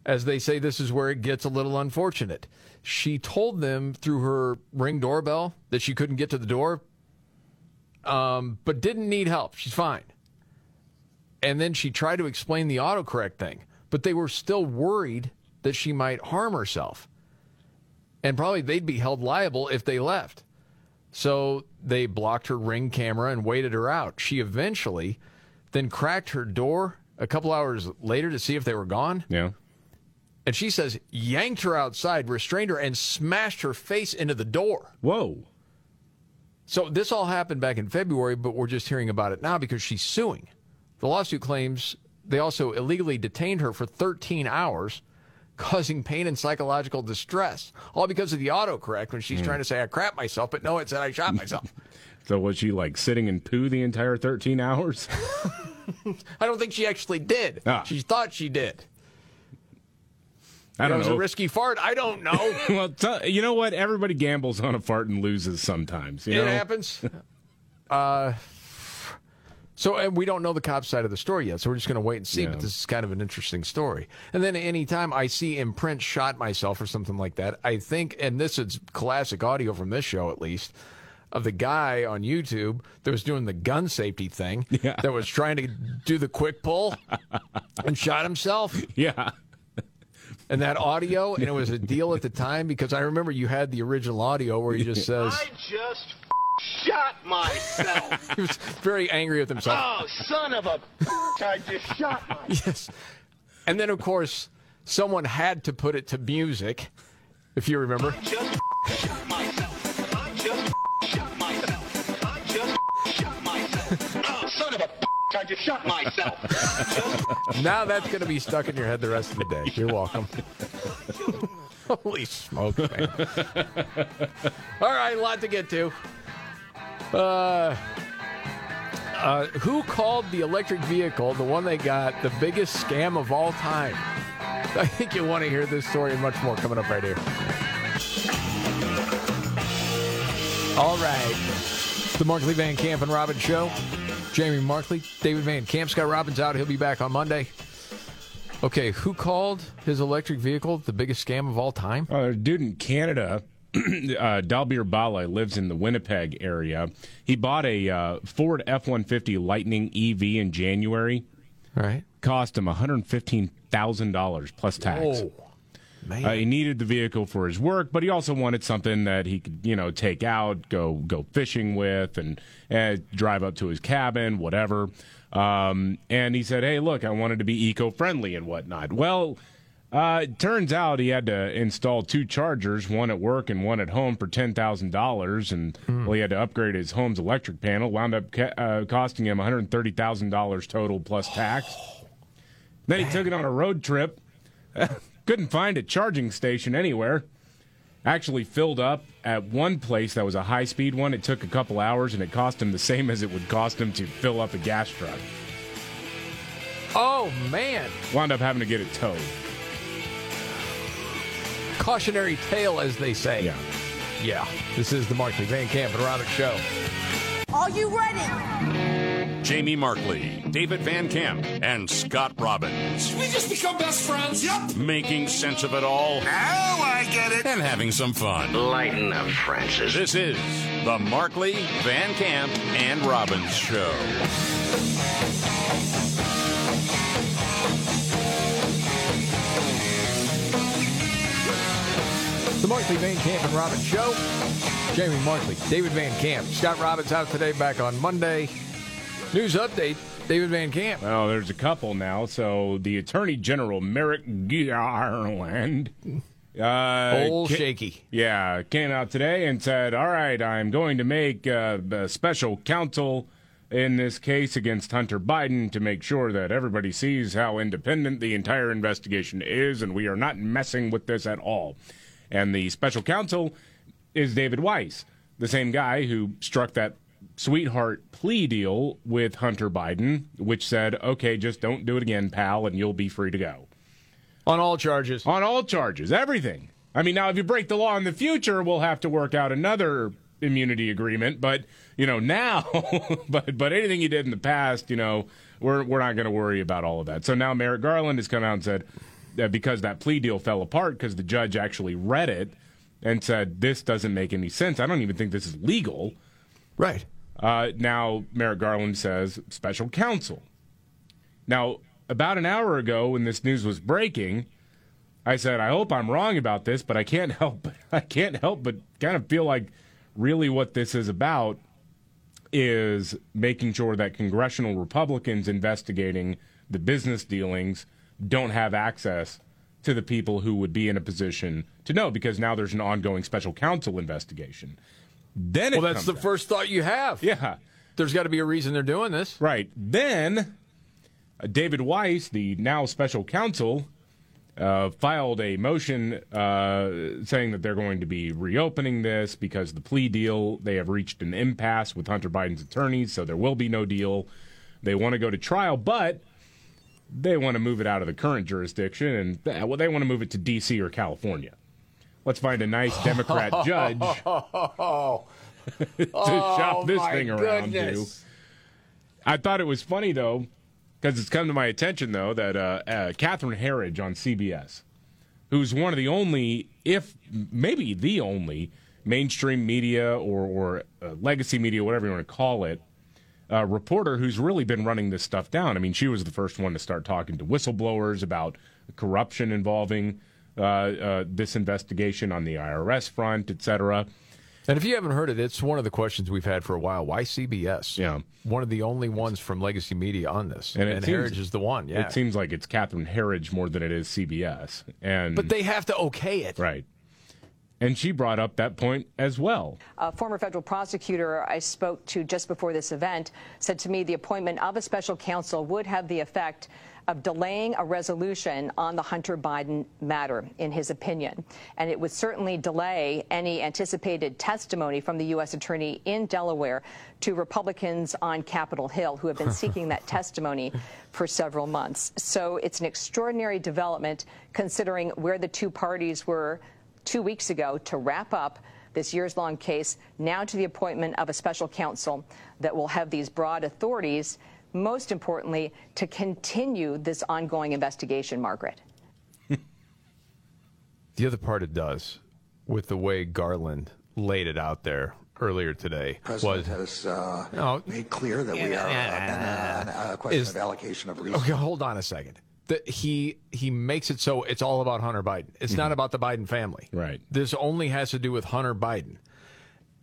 [SPEAKER 1] as they say, this is where it gets a little unfortunate. She told them through her ring doorbell that she couldn't get to the door, um, but didn't need help. She's fine. And then she tried to explain the autocorrect thing, but they were still worried that she might harm herself. And probably they'd be held liable if they left. So they blocked her ring camera and waited her out. She eventually then cracked her door a couple hours later to see if they were gone.
[SPEAKER 2] Yeah.
[SPEAKER 1] And she says yanked her outside, restrained her, and smashed her face into the door.
[SPEAKER 2] Whoa.
[SPEAKER 1] So this all happened back in February, but we're just hearing about it now because she's suing. The lawsuit claims they also illegally detained her for 13 hours, causing pain and psychological distress, all because of the autocorrect when she's trying to say, I crap myself, but no, it said I shot myself.
[SPEAKER 2] So was she like sitting in poo the entire 13 hours?
[SPEAKER 1] I don't think she actually did.
[SPEAKER 2] Ah.
[SPEAKER 1] She thought she did.
[SPEAKER 2] I
[SPEAKER 1] You
[SPEAKER 2] don't know.
[SPEAKER 1] it was a risky fart. I don't know.
[SPEAKER 2] well, t- you know what? Everybody gambles on a fart and loses sometimes. You
[SPEAKER 1] it
[SPEAKER 2] know?
[SPEAKER 1] happens. uh, so, and we don't know the cop's side of the story yet, so we're just going to wait and see.
[SPEAKER 2] Yeah.
[SPEAKER 1] But this is kind of an interesting story. And then anytime I see in print shot myself or something like that, I think, and this is classic audio from this show at least, of the guy on YouTube that was doing the gun safety thing, that was trying to do the quick pull and shot himself.
[SPEAKER 2] Yeah.
[SPEAKER 1] And that audio, and it was a deal at the time because I remember you had the original audio where he just says
[SPEAKER 17] I just shot myself.
[SPEAKER 1] he was very angry with himself.
[SPEAKER 17] oh, son of a! I just shot myself.
[SPEAKER 1] Yes. And then, of course, someone had to put it to music, if you remember.
[SPEAKER 17] Just shot myself. I just shot myself. I just shot myself. Oh, son of a! I just shot myself.
[SPEAKER 1] Now that's going to be stuck in your head the rest of the day. You're welcome. Holy smoke, man. All right, a lot to get to. Uh, uh, who called the electric vehicle, the one they got, the biggest scam of all time? I think you want to hear this story and much more coming up right here. All right. The Markley Van Camp and Robbins Show. Jamie Markley, David Van Camp, Scott Robbins out. He'll be back on Monday. Okay, who called his electric vehicle the biggest scam of all time?
[SPEAKER 2] Uh, dude in Canada, uh, Dalbir Bala, lives in the Winnipeg area. He bought a uh, Ford F 150 Lightning EV in January.
[SPEAKER 1] Right.
[SPEAKER 2] Cost him $115,000 plus tax.
[SPEAKER 1] Oh, man.
[SPEAKER 2] Uh, he needed the vehicle for his work, but he also wanted something that he could, you know, take out, go go fishing with, and, and drive up to his cabin, whatever. Um, and he said, "Hey, look, I wanted to be eco-friendly and whatnot." Well, Uh, it turns out he had to install two chargers, one at work and one at home, for ten thousand dollars, and well, he had to upgrade his home's electric panel. Wound up ca- uh, costing him one hundred thirty thousand dollars total plus tax. then he took it on a road trip. Couldn't find a charging station anywhere. Actually filled up at one place that was a high speed one. It took a couple hours, and it cost him the same as it would cost him to fill up a gas truck.
[SPEAKER 1] Oh man!
[SPEAKER 2] Wound up having to get it towed.
[SPEAKER 1] Cautionary tale, as they say.
[SPEAKER 2] Yeah.
[SPEAKER 1] Yeah. This is the Markley Van Camp and Robbins Show.
[SPEAKER 17] Are you ready?
[SPEAKER 18] Jamie Markley, David Van Camp, and Scott Robbins.
[SPEAKER 17] We just become best friends. Yep.
[SPEAKER 18] Making sense of it all.
[SPEAKER 17] Now I get it.
[SPEAKER 18] And having some fun.
[SPEAKER 17] Lighten up, Francis.
[SPEAKER 18] This is the Markley, Van Camp, and Robbins Show.
[SPEAKER 1] The Markley Van Camp and Robbins Show. Jamie Markley, David Van Camp, Scott Robbins out today, back on Monday. News update: David Van Camp.
[SPEAKER 2] Well, there's a couple now. So the Attorney General Merrick Garland. Uh,
[SPEAKER 1] Old
[SPEAKER 2] ca-
[SPEAKER 1] shaky.
[SPEAKER 2] Yeah, came out today and said, "All right, I'm going to make uh, a special counsel in this case against Hunter Biden to make sure that everybody sees how independent the entire investigation is, and we are not messing with this at all." And the special counsel is David Weiss, the same guy who struck that sweetheart plea deal with Hunter Biden, which said, "Okay, just don't do it again, pal, and you'll be free to go."
[SPEAKER 1] On all charges.
[SPEAKER 2] On all charges, everything. I mean, now if you break the law in the future, we'll have to work out another immunity agreement. But you know, now, but but anything you did in the past, you know, we're we're not going to worry about all of that. So now Merrick Garland has come out and said because that plea deal fell apart because the judge actually read it and said this doesn't make any sense. I don't even think this is legal.
[SPEAKER 1] Right.
[SPEAKER 2] Uh, now Merrick Garland says special counsel. Now, about an hour ago, when this news was breaking, I said, "I hope I'm wrong about this, but I can't help I can't help but kind of feel like really what this is about is making sure that congressional Republicans investigating the business dealings don't have access to the people who would be in a position to know because now there's an ongoing special counsel investigation. Then
[SPEAKER 1] Well, that's the
[SPEAKER 2] out.
[SPEAKER 1] first thought you have.
[SPEAKER 2] Yeah.
[SPEAKER 1] There's got to be a reason they're doing this.
[SPEAKER 2] Right. Then uh, David Weiss, the now special counsel, uh, filed a motion uh, saying that they're going to be reopening this because the plea deal, they have reached an impasse with Hunter Biden's attorneys, so there will be no deal. They want to go to trial, but they want to move it out of the current jurisdiction, and well, they want to move it to D.C. or California. Let's find a nice Democrat judge to shop this thing around
[SPEAKER 1] goodness.
[SPEAKER 2] to. I thought it was funny though, because it's come to my attention though that uh, uh, Catherine Herridge on CBS, who's one of the only, if maybe the only, mainstream media or or uh, legacy media, whatever you want to call it, uh, reporter who's really been running this stuff down. I mean, she was the first one to start talking to whistleblowers about corruption involving uh, uh, this investigation on the IRS front, et cetera.
[SPEAKER 1] And if you haven't heard it, it's one of the questions we've had for a while. Why CBS?
[SPEAKER 2] Yeah.
[SPEAKER 1] One of the only ones from legacy media on this. And,
[SPEAKER 2] it Herridge
[SPEAKER 1] is the one, yeah.
[SPEAKER 2] It seems like it's Catherine Herridge more than it is CBS. And
[SPEAKER 1] but they have to okay it.
[SPEAKER 2] right. And she brought up that point as well.
[SPEAKER 19] A former federal prosecutor I spoke to just before this event said to me the appointment of a special counsel would have the effect of delaying a resolution on the Hunter Biden matter, in his opinion. And it would certainly delay any anticipated testimony from the U.S. Attorney in Delaware to Republicans on Capitol Hill who have been seeking that testimony for several months. So it's an extraordinary development considering where the two parties were two weeks ago to wrap up this years long case, now to the appointment of a special counsel that will have these broad authorities, most importantly, to continue this ongoing investigation, Margaret.
[SPEAKER 1] The other part it does, with the way Garland laid it out there earlier today,
[SPEAKER 11] President
[SPEAKER 1] was
[SPEAKER 11] has uh,
[SPEAKER 1] No.
[SPEAKER 11] made clear that we are uh, on a question
[SPEAKER 1] Is-
[SPEAKER 11] of allocation of resources.
[SPEAKER 1] Okay, hold on a second. That he he makes it so it's all about Hunter Biden. It's not about the Biden family.
[SPEAKER 2] Right.
[SPEAKER 1] This only has to do with Hunter Biden.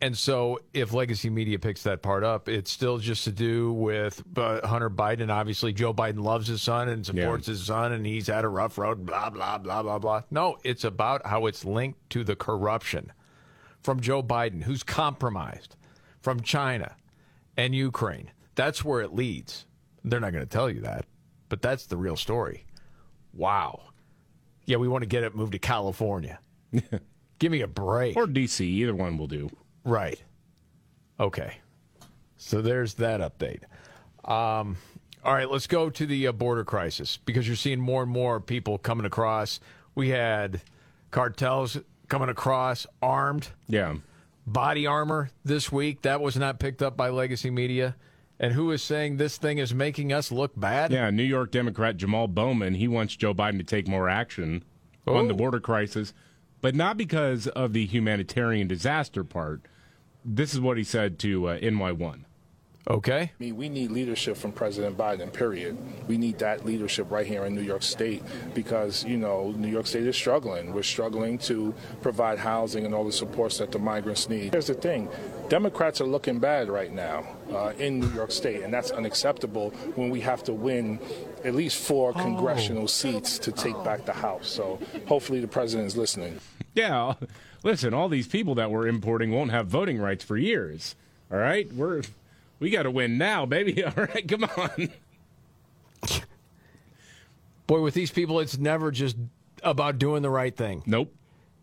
[SPEAKER 1] And so, if legacy media picks that part up, it's still just to do with uh, Hunter Biden. Obviously, Joe Biden loves his son and supports his son, and he's had a rough road, blah, blah, blah, blah, blah. No, it's about how it's linked to the corruption from Joe Biden, who's compromised, from China and Ukraine. That's where it leads. They're not going to tell you that, but that's the real story. Wow. Yeah, we want to get it moved to California. Give me a break.
[SPEAKER 2] Or DC, either one will do.
[SPEAKER 1] Right. Okay. So there's that update. Um, all right, let's go to the uh, border crisis because you're seeing more and more people coming across. We had cartels coming across armed.
[SPEAKER 2] Yeah.
[SPEAKER 1] Body armor this week. That was not picked up by legacy media. And who is saying this thing is making us look bad?
[SPEAKER 2] Yeah, New York Democrat Jamal Bowman, he wants Joe Biden to take more action on the border crisis, but not because of the humanitarian disaster part. This is what he said to uh, NY1.
[SPEAKER 1] Okay.
[SPEAKER 20] I mean, we need leadership from President Biden, period. We need that leadership right here in New York State because, you know, New York State is struggling. We're struggling to provide housing and all the supports that the migrants need. Here's the thing Democrats are looking bad right now uh, in New York State, and that's unacceptable when we have to win at least four congressional seats to take back the House. So hopefully the president is listening.
[SPEAKER 2] Yeah, listen, all these people that we're importing won't have voting rights for years. All right? We're we got to win now, baby. All right, come on.
[SPEAKER 1] Boy, with these people, it's never just about doing the right thing.
[SPEAKER 2] Nope.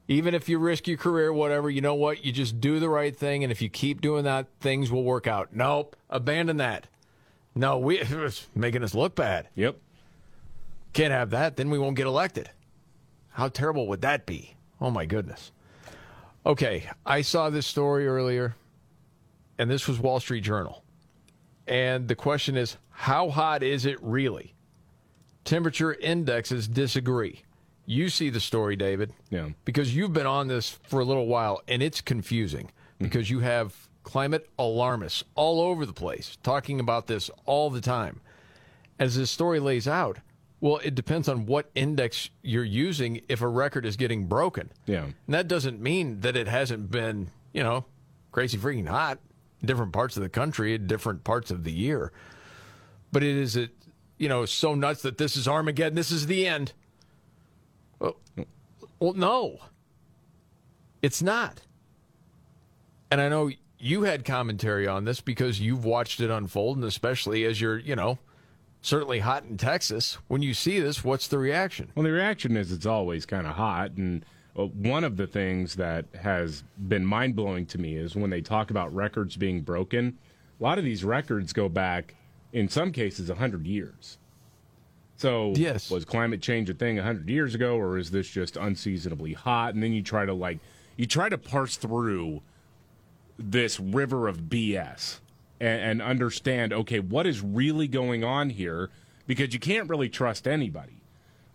[SPEAKER 1] Even if you risk your career, whatever, you know what? You just do the right thing, and if you keep doing that, things will work out. Nope. Abandon that. No, we it's making us look bad.
[SPEAKER 2] Yep.
[SPEAKER 1] Can't have that. Then we won't get elected. How terrible would that be? Oh my goodness. Okay, I saw this story earlier, and this was Wall Street Journal. And the question is, how hot is it really? Temperature indexes disagree. You see the story, David.
[SPEAKER 2] Yeah.
[SPEAKER 1] Because you've been on this for a little while, and it's confusing because you have climate alarmists all over the place talking about this all the time. As this story lays out, well, it depends on what index you're using if a record is getting broken.
[SPEAKER 2] Yeah.
[SPEAKER 1] And that doesn't mean that it hasn't been, you know, crazy freaking hot different parts of the country at different parts of the year. But it is, it, you know, so nuts that this is Armageddon. This is the end. Well, well, no, it's not. And I know you had commentary on this because you've watched it unfold, and especially as you're, you know, certainly hot in Texas. When you see this, what's the reaction?
[SPEAKER 2] Well, the reaction is it's always kind of hot. And Uh, one of the things that has been mind blowing to me is when they talk about records being broken, a lot of these records go back, in some cases, 100 years. So,
[SPEAKER 1] yes.
[SPEAKER 2] was climate change a thing 100 years ago, or is this just unseasonably hot? And then you try to, like, you try to parse through this river of BS and, and understand, okay, what is really going on here? Because you can't really trust anybody.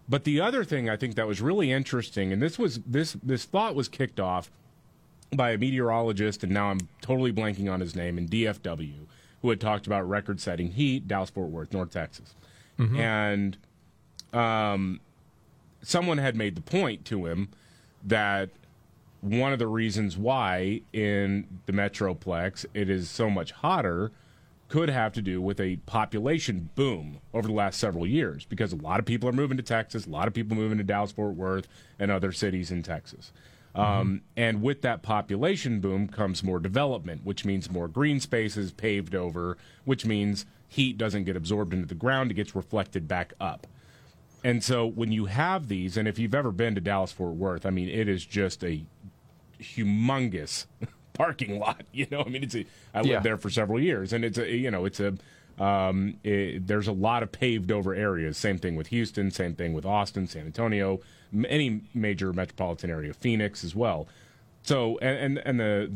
[SPEAKER 2] But the other thing I think that was really interesting, and this was this this thought was kicked off by a meteorologist, and now I'm totally blanking on his name in DFW, who had talked about record-setting heat, Dallas Fort Worth, North Texas,
[SPEAKER 1] Mhm.
[SPEAKER 2] and um, someone had made the point to him that one of the reasons why in the metroplex it is so much hotter could have to do with a population boom over the last several years because a lot of people are moving to Texas, a lot of people moving to Dallas Fort Worth and other cities in Texas. Um, and with that population boom comes more development, which means more green spaces paved over, which means heat doesn't get absorbed into the ground, it gets reflected back up. And so when you have these, and if you've ever been to Dallas Fort Worth, I mean, it is just a humongous parking lot. You know, I mean, it's a, I lived
[SPEAKER 1] Yeah.
[SPEAKER 2] there for several years, and it's a, you know, it's a, um, it, there's a lot of paved over areas. Same thing with Houston, same thing with Austin, San Antonio, m- any major metropolitan area, Phoenix as well. So, and and, and the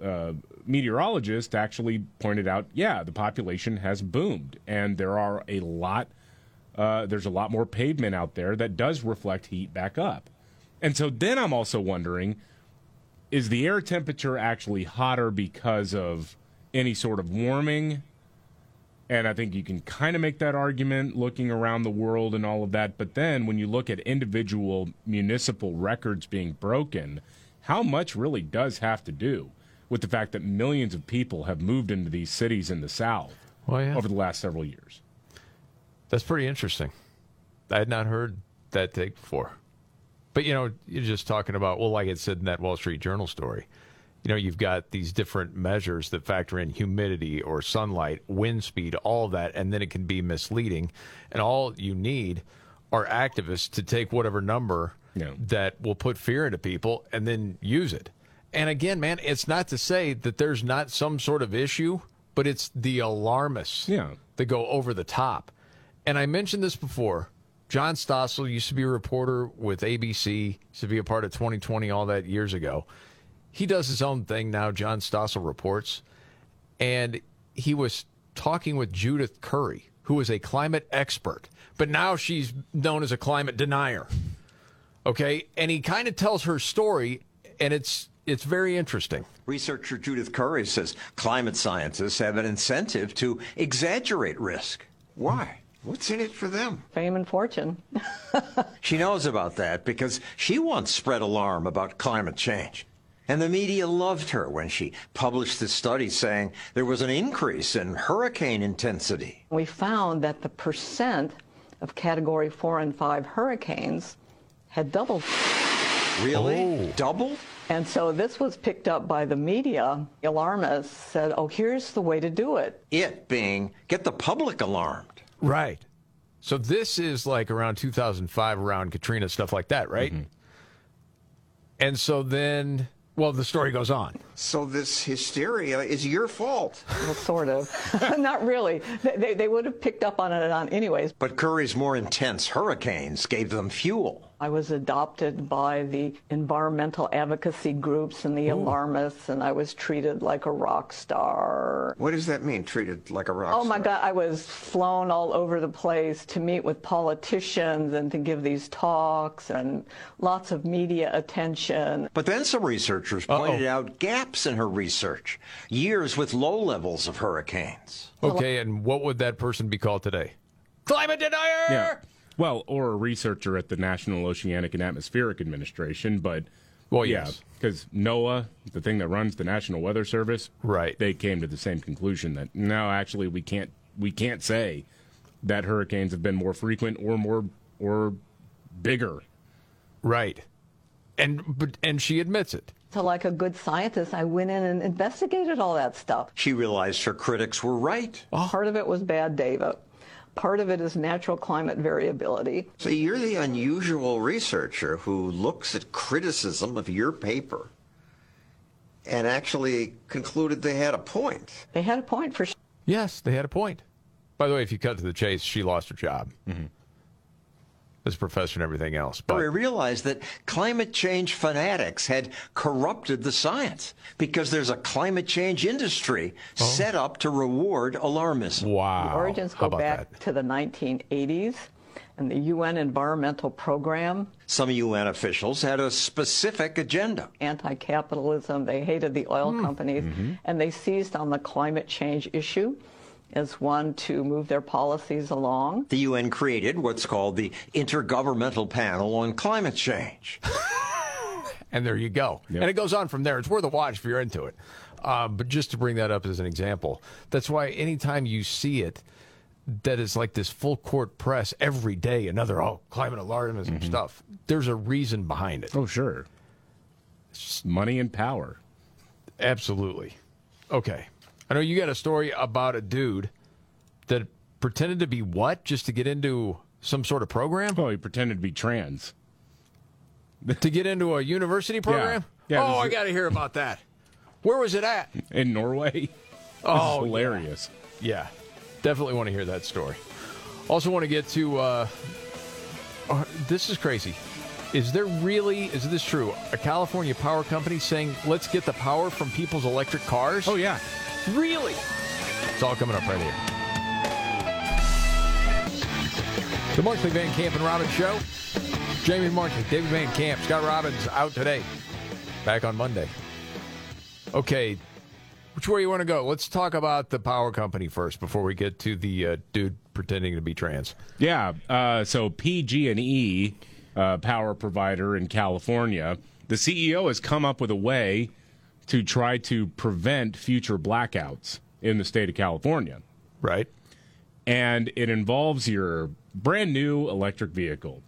[SPEAKER 2] the uh, meteorologist actually pointed out, yeah, the population has boomed, and there are a lot uh, there's a lot more pavement out there that does reflect heat back up. And so then I'm also wondering is the air temperature actually hotter because of any sort of warming? And I think you can kind of make that argument looking around the world and all of that. But then when you look at individual municipal records being broken, how much really does have to do with the fact that millions of people have moved into these cities in the South
[SPEAKER 1] Well, yeah.
[SPEAKER 2] over the last several years.
[SPEAKER 1] That's pretty interesting. I had not heard that take before. But you know, you're just talking about well, like it said in that Wall Street Journal story. You know, you've got these different measures that factor in humidity or sunlight, wind speed, all that, and then it can be misleading. And all you need are activists to take whatever number that will put fear into people and then use it. And again, man, it's not to say that there's not some sort of issue, but it's the alarmists
[SPEAKER 2] Yeah.
[SPEAKER 1] that go over the top. And I mentioned this before. John Stossel used to be a reporter with ABC, used to be a part of 2020, all that years ago. He does his own thing now, John Stossel Reports. And he was talking with Judith Curry, who is a climate expert, but now she's known as a climate denier. Okay. And he kind of tells her story, and it's it's very interesting.
[SPEAKER 21] Researcher Judith Curry says climate scientists have an incentive to exaggerate risk. Why? What's in it for them?
[SPEAKER 22] Fame and fortune.
[SPEAKER 21] She knows about that because she once spread alarm about climate change. And the media loved her when she published this study saying there was an increase in hurricane intensity.
[SPEAKER 22] We found that the percent of category four and five hurricanes had doubled.
[SPEAKER 21] Really? Oh. Double?
[SPEAKER 22] And so this was picked up by the media. The Alarmists said, oh, here's the way to do it.
[SPEAKER 21] It being get the public alarmed.
[SPEAKER 1] Right. So this is like around 2005, around Katrina, stuff like that, right? Mm-hmm. And so then, well, the story goes on.
[SPEAKER 21] So this hysteria is your fault.
[SPEAKER 22] Well, sort of. Not really. They, they, they would have picked up on it on anyways.
[SPEAKER 21] But Curry's more intense hurricanes gave them fuel.
[SPEAKER 22] I was adopted by the environmental advocacy groups and the alarmists, and I was treated like a rock star.
[SPEAKER 21] What does that mean, treated like a rock star?
[SPEAKER 22] Oh my God, I was flown all over the place to meet with politicians and to give these talks and lots of media attention.
[SPEAKER 21] But then some researchers pointed out gaps in her research. Years with low levels of hurricanes.
[SPEAKER 1] Okay, and what would that person be called today? Climate denier!
[SPEAKER 2] Yeah. Well, or a researcher at the National Oceanic and Atmospheric Administration, but
[SPEAKER 1] well,
[SPEAKER 2] yeah,
[SPEAKER 1] yes.
[SPEAKER 2] because NOAA, the thing that runs the National Weather Service,
[SPEAKER 1] right,
[SPEAKER 2] they came to the same conclusion that no, actually, we can't we can't say that hurricanes have been more frequent or more or bigger.
[SPEAKER 1] Right, and but and she admits it.
[SPEAKER 22] So, like a good scientist, I went in and investigated all that stuff.
[SPEAKER 21] She realized her critics were right.
[SPEAKER 22] Part of it was bad data. Part of it is natural climate variability.
[SPEAKER 21] So you're the unusual researcher who looks at criticism of your paper and actually concluded they had a point.
[SPEAKER 22] They had a point for.
[SPEAKER 1] Yes, they had a point. By the way, if you cut to the chase, she lost her job as a professor and everything else.
[SPEAKER 21] But I realized that climate change fanatics had corrupted the science because there's a climate change industry oh. set up to reward alarmism.
[SPEAKER 22] The origins go back to the 1980s and the UN Environmental Program.
[SPEAKER 21] Some UN officials had a specific agenda.
[SPEAKER 22] Anti capitalism, they hated the oil hmm. companies, mm-hmm. and they seized on the climate change issue as one to move their policies along.
[SPEAKER 21] The UN created what's called the Intergovernmental Panel on Climate Change.
[SPEAKER 1] and there you go. And it goes on from there. It's worth a watch if you're into it. Um, but just to bring that up as an example, that's why anytime you see it, that is like this full court press every day, another oh climate alarmism stuff. There's a reason behind it.
[SPEAKER 2] Oh sure, it's just money and power.
[SPEAKER 1] Absolutely. Okay, I know you got a story about a dude that pretended to be what just to get into some sort of program.
[SPEAKER 2] Oh, he pretended to be trans
[SPEAKER 1] to get into a university program.
[SPEAKER 2] Yeah,
[SPEAKER 1] oh,
[SPEAKER 2] this
[SPEAKER 1] I got to hear about that. Where was it at?
[SPEAKER 2] in Norway.
[SPEAKER 1] Oh,
[SPEAKER 2] hilarious.
[SPEAKER 1] Yeah, definitely want to hear that story. Also, want to get to uh, uh, this is crazy. Is there really, is this true? A California power company saying, let's get the power from people's electric cars?
[SPEAKER 2] Oh, yeah.
[SPEAKER 1] Really? It's all coming up right here. The Markley Van Camp and Robbins Show. Jamie Markley, David Van Camp, Scott Robbins out today. Back on Monday. Okay, which way you want to go? Let's talk about the power company first before we get to the uh, dude pretending to be trans.
[SPEAKER 2] Yeah. Uh, so PG&E, uh, power provider in California, the CEO has come up with a way to try to prevent future blackouts in the state of California.
[SPEAKER 1] Right.
[SPEAKER 2] And it involves your brand new electric vehicle.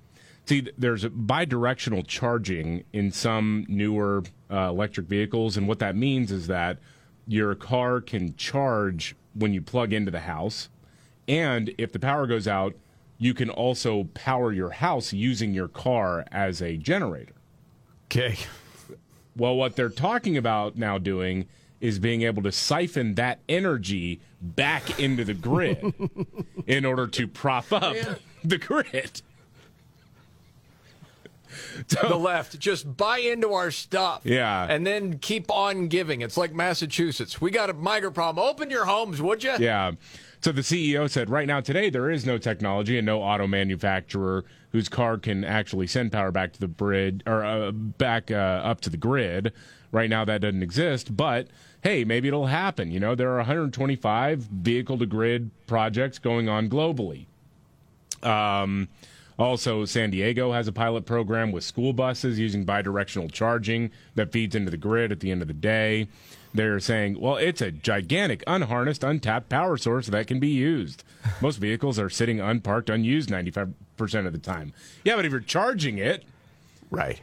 [SPEAKER 2] See, there's a bidirectional charging in some newer uh, electric vehicles, and what that means is that your car can charge when you plug into the house, and if the power goes out, you can also power your house using your car as a generator.
[SPEAKER 1] Okay.
[SPEAKER 2] Well, what they're talking about now doing is being able to siphon that energy back into the grid in order to prop up the grid.
[SPEAKER 1] the left just buy into our stuff.
[SPEAKER 2] Yeah.
[SPEAKER 1] And then keep on giving. It's like Massachusetts. We got a migrant problem. Open your homes, would you?
[SPEAKER 2] Yeah. So the CEO said right now, today, there is no technology and no auto manufacturer whose car can actually send power back to the grid or uh, back uh, up to the grid. Right now, that doesn't exist. But hey, maybe it'll happen. You know, there are 125 vehicle to grid projects going on globally. Um, also, San Diego has a pilot program with school buses using bidirectional charging that feeds into the grid at the end of the day. They're saying, well, it's a gigantic, unharnessed, untapped power source that can be used. Most vehicles are sitting unparked, unused 95% of the time. Yeah, but if you're charging it.
[SPEAKER 1] Right.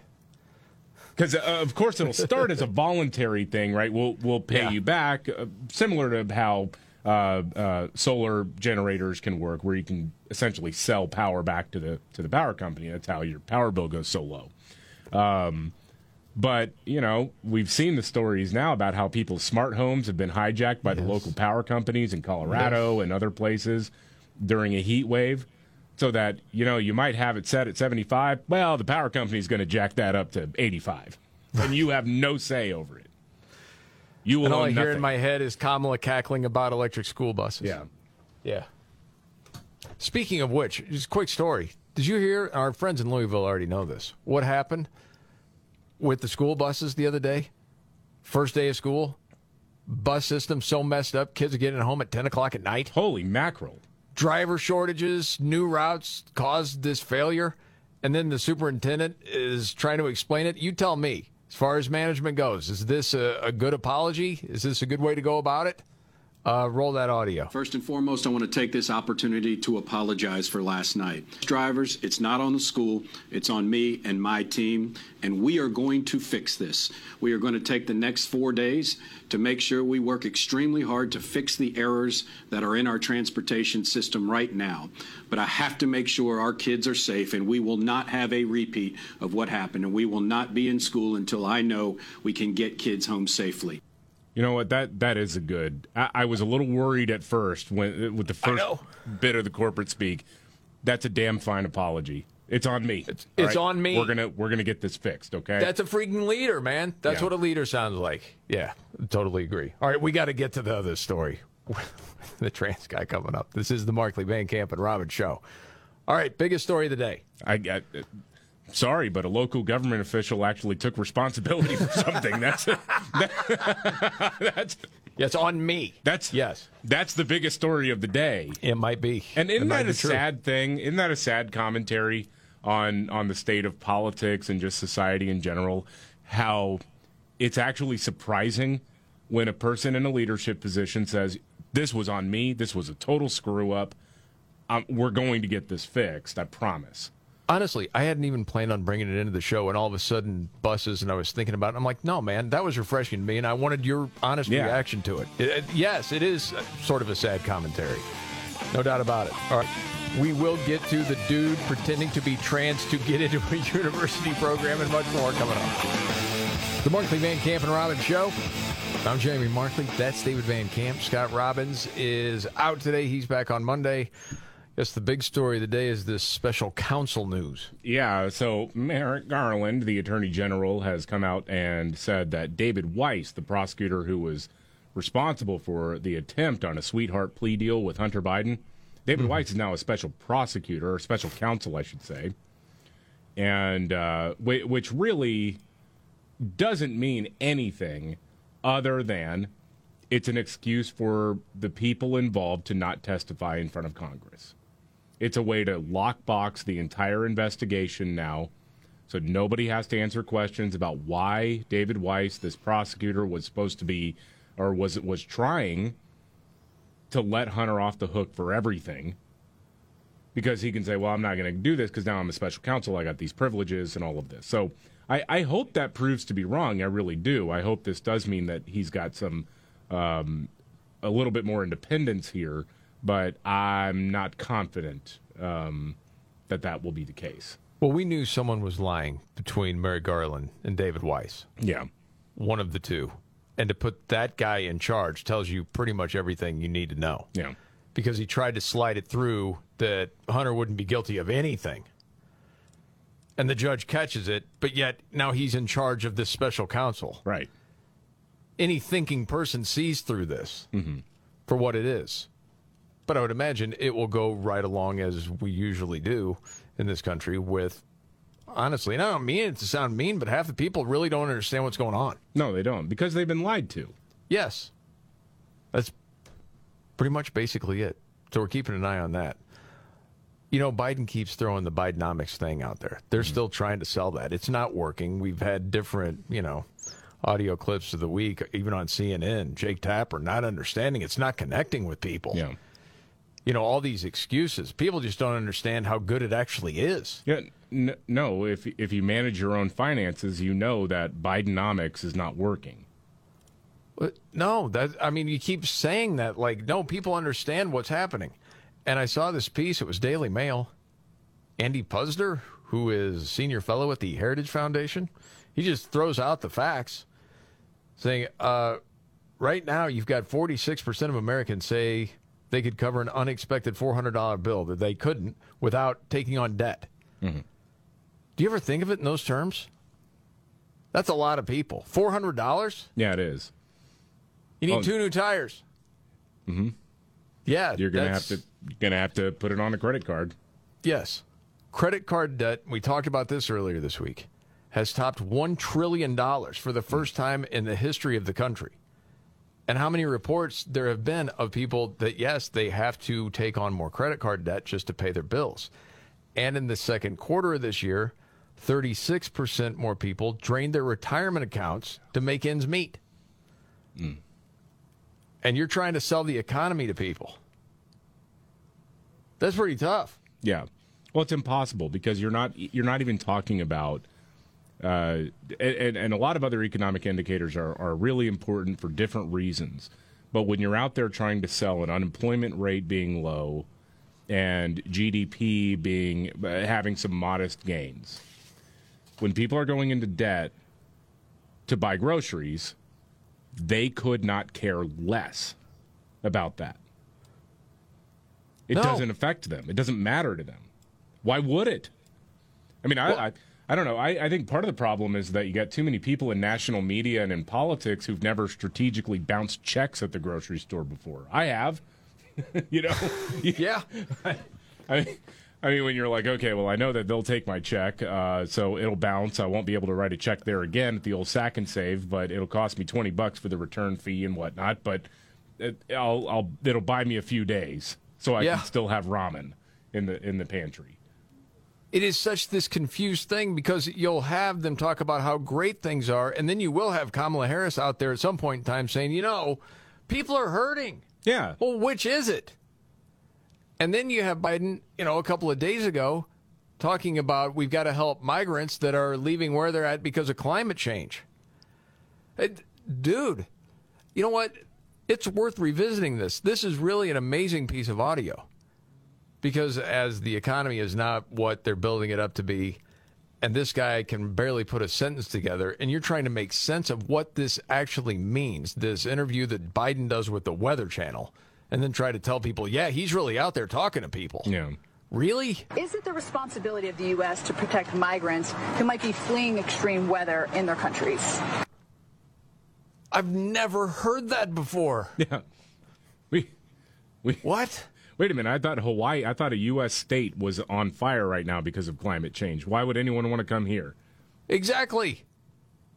[SPEAKER 2] Because, uh, of course, it'll start as a voluntary thing, right? We'll, we'll pay
[SPEAKER 1] Yeah.
[SPEAKER 2] you back, uh, similar to how uh, uh, solar generators can work, where you can essentially sell power back to the to the power company. That's how your power bill goes so low. Um, but you know, we've seen the stories now about how people's smart homes have been hijacked by the local power companies in Colorado and other places during a heat wave. So that you know, you might have it set at 75. Well, the power company's going to jack that up to 85, and you have no say over it. You will
[SPEAKER 1] and all I
[SPEAKER 2] own
[SPEAKER 1] hear in my head is Kamala cackling about electric school buses.
[SPEAKER 2] Yeah.
[SPEAKER 1] Yeah. Speaking of which, just a quick story. Did you hear? Our friends in Louisville already know this. What happened with the school buses the other day? First day of school, bus system so messed up, kids are getting home at 10 o'clock at night.
[SPEAKER 2] Holy mackerel.
[SPEAKER 1] Driver shortages, new routes caused this failure. And then the superintendent is trying to explain it. You tell me, as far as management goes, is this a, a good apology? Is this a good way to go about it? Uh, roll that audio.
[SPEAKER 23] First and foremost, I want to take this opportunity to apologize for last night. Drivers, it's not on the school, it's on me and my team, and we are going to fix this. We are going to take the next four days to make sure we work extremely hard to fix the errors that are in our transportation system right now. But I have to make sure our kids are safe, and we will not have a repeat of what happened, and we will not be in school until I know we can get kids home safely.
[SPEAKER 2] You know what? That that is a good. I, I was a little worried at first when with the first bit of the corporate speak. That's a damn fine apology. It's on me. It's,
[SPEAKER 1] it's on me.
[SPEAKER 2] We're gonna we're gonna get this fixed. Okay.
[SPEAKER 1] That's a freaking leader, man. That's
[SPEAKER 2] Yeah.
[SPEAKER 1] what a leader sounds like. Yeah, totally agree. All right, we got to get to the other story. the trans guy coming up. This is the Markley Van Camp and Robbins show. All right, biggest story of the day.
[SPEAKER 2] I got. Sorry, but a local government official actually took responsibility for something. That's that's
[SPEAKER 1] Yes, on me.
[SPEAKER 2] That's
[SPEAKER 1] yes.
[SPEAKER 2] That's the biggest story of the day.
[SPEAKER 1] It might be.
[SPEAKER 2] And isn't that a sad thing? Isn't that a sad commentary on on the state of politics and just society in general? How it's actually surprising when a person in a leadership position says, "This was on me. This was a total screw up. Um, we're going to get this fixed. I promise."
[SPEAKER 1] Honestly, I hadn't even planned on bringing it into the show, and all of a sudden, buses, and I was thinking about it. I'm like, no, man, that was refreshing to me, and I wanted your honest
[SPEAKER 2] Yeah.
[SPEAKER 1] reaction to it. It- it- Yes, it is uh, sort of a sad commentary. No doubt about it. All right. We will get to the dude pretending to be trans to get into a university program and much more coming up. The Markley Van Camp and Robbins Show. I'm Jamie Markley. That's David Van Camp. Scott Robbins is out today. He's back on Monday. Yes, the big story of the day is this special counsel news.
[SPEAKER 2] Yeah, so Merrick Garland, the Attorney General, has come out and said that David Weiss, the prosecutor who was responsible for the attempt on a sweetheart plea deal with Hunter Biden, David Weiss is now a special prosecutor, or special counsel, I should say, and uh, which really doesn't mean anything other than it's an excuse for the people involved to not testify in front of Congress. It's a way to lockbox the entire investigation now So nobody has to answer questions about why David Weiss, this prosecutor, was supposed to be or was was trying to let Hunter off the hook for everything. Because he can say, Well, I'm not gonna do this because now I'm a special counsel, I got these privileges and all of this. So I, I hope that proves to be wrong. I really do. I hope this does mean that he's got some um, a little bit more independence here, but I'm not confident um, that that will be the case.
[SPEAKER 1] Well, we knew someone was lying between Merrick Garland and David Weiss.
[SPEAKER 2] Yeah.
[SPEAKER 1] One of the two. And to put that guy in charge tells you pretty much everything you need to know.
[SPEAKER 2] Yeah.
[SPEAKER 1] Because he tried to slide it through that Hunter wouldn't be guilty of anything. And the judge catches it, but yet now he's in charge of this special counsel.
[SPEAKER 2] Right.
[SPEAKER 1] Any thinking person sees through this for what it is. But I would imagine it will go right along as we usually do in this country with, honestly, and I don't mean it to sound mean, but half the people really don't understand what's going on.
[SPEAKER 2] No, they don't, because they've been lied to.
[SPEAKER 1] Yes. That's pretty much basically it. So we're keeping an eye on that. You know, Biden keeps throwing the Bidenomics thing out there. They're mm-hmm. still trying to sell that. It's not working. We've had different, you know, audio clips of the week, even on CNN. Jake Tapper not understanding it's not connecting with people.
[SPEAKER 2] Yeah.
[SPEAKER 1] You know, all these excuses. People just don't understand how good it actually is.
[SPEAKER 2] Yeah, n- no. If if you manage your own finances, you know that Bidenomics is not working.
[SPEAKER 1] No, that I mean, you keep saying that like no, people understand what's happening. And I saw this piece. It was Daily Mail. Andy Puzder, who is senior fellow at the Heritage Foundation, he just throws out the facts, saying, uh, "Right now, you've got 46 percent of Americans say they could cover an unexpected $400 bill that they couldn't without taking on debt."
[SPEAKER 2] Mm-hmm.
[SPEAKER 1] Do you ever think of it in those terms? That's a lot of people. Four hundred dollars.
[SPEAKER 2] Yeah, it is.
[SPEAKER 1] You need
[SPEAKER 2] Oh.
[SPEAKER 1] two new tires.
[SPEAKER 2] Mm-hmm.
[SPEAKER 1] Yeah,
[SPEAKER 2] You're gonna have to gonna have to put it on a credit card.
[SPEAKER 1] Yes. Credit card debt, we talked about this earlier this week, has topped $1 trillion for the first time in the history of the country. And how many reports there have been of people that, yes, they have to take on more credit card debt just to pay their bills. And in the second quarter of this year, 36% more people drained their retirement accounts to make ends meet. Hmm. And you're trying to sell the economy to people. That's pretty tough.
[SPEAKER 2] Yeah. Well, it's impossible because you're not you're not even talking about uh, and, and a lot of other economic indicators are, are really important for different reasons. But when you're out there trying to sell an unemployment rate being low and GDP being uh, having some modest gains, when people are going into debt to buy groceries, they could not care less about that. It
[SPEAKER 1] No.
[SPEAKER 2] doesn't affect them. It doesn't matter to them. Why would it? I mean, I, I, I don't know. I, I think part of the problem is that you got too many people in national media and in politics who've never strategically bounced checks at the grocery store before. I have. you know?
[SPEAKER 1] yeah.
[SPEAKER 2] I mean, I mean, when you're like, okay, well, I know that they'll take my check, uh, so it'll bounce. I won't be able to write a check there again at the old sack and save, but it'll cost me twenty bucks for the return fee and whatnot. But it, I'll, I'll, it'll buy me a few days, so I
[SPEAKER 1] Yeah.
[SPEAKER 2] can still have ramen in the in the pantry.
[SPEAKER 1] It is such this confused thing because you'll have them talk about how great things are, and then you will have Kamala Harris out there at some point in time saying, you know, people are hurting.
[SPEAKER 2] Yeah.
[SPEAKER 1] Well, which is it? And then you have Biden, you know, a couple of days ago talking about we've got to help migrants that are leaving where they're at because of climate change. It- dude, you know what? It's worth revisiting this. This is really an amazing piece of audio because as the economy is not what they're building it up to be, and this guy can barely put a sentence together, and you're trying to make sense of what this actually means. This interview that Biden does with the Weather Channel, and then try to tell people, yeah, he's really out there talking to people.
[SPEAKER 2] Yeah.
[SPEAKER 1] Really?
[SPEAKER 24] Is it the responsibility of the U.S. to protect migrants who might be fleeing extreme weather in their countries?
[SPEAKER 1] I've never heard that before.
[SPEAKER 2] Yeah. We we
[SPEAKER 1] What?
[SPEAKER 2] Wait a minute. I thought Hawaii. I thought a U.S. state was on fire right now because of climate change. Why would anyone want to come here?
[SPEAKER 1] Exactly.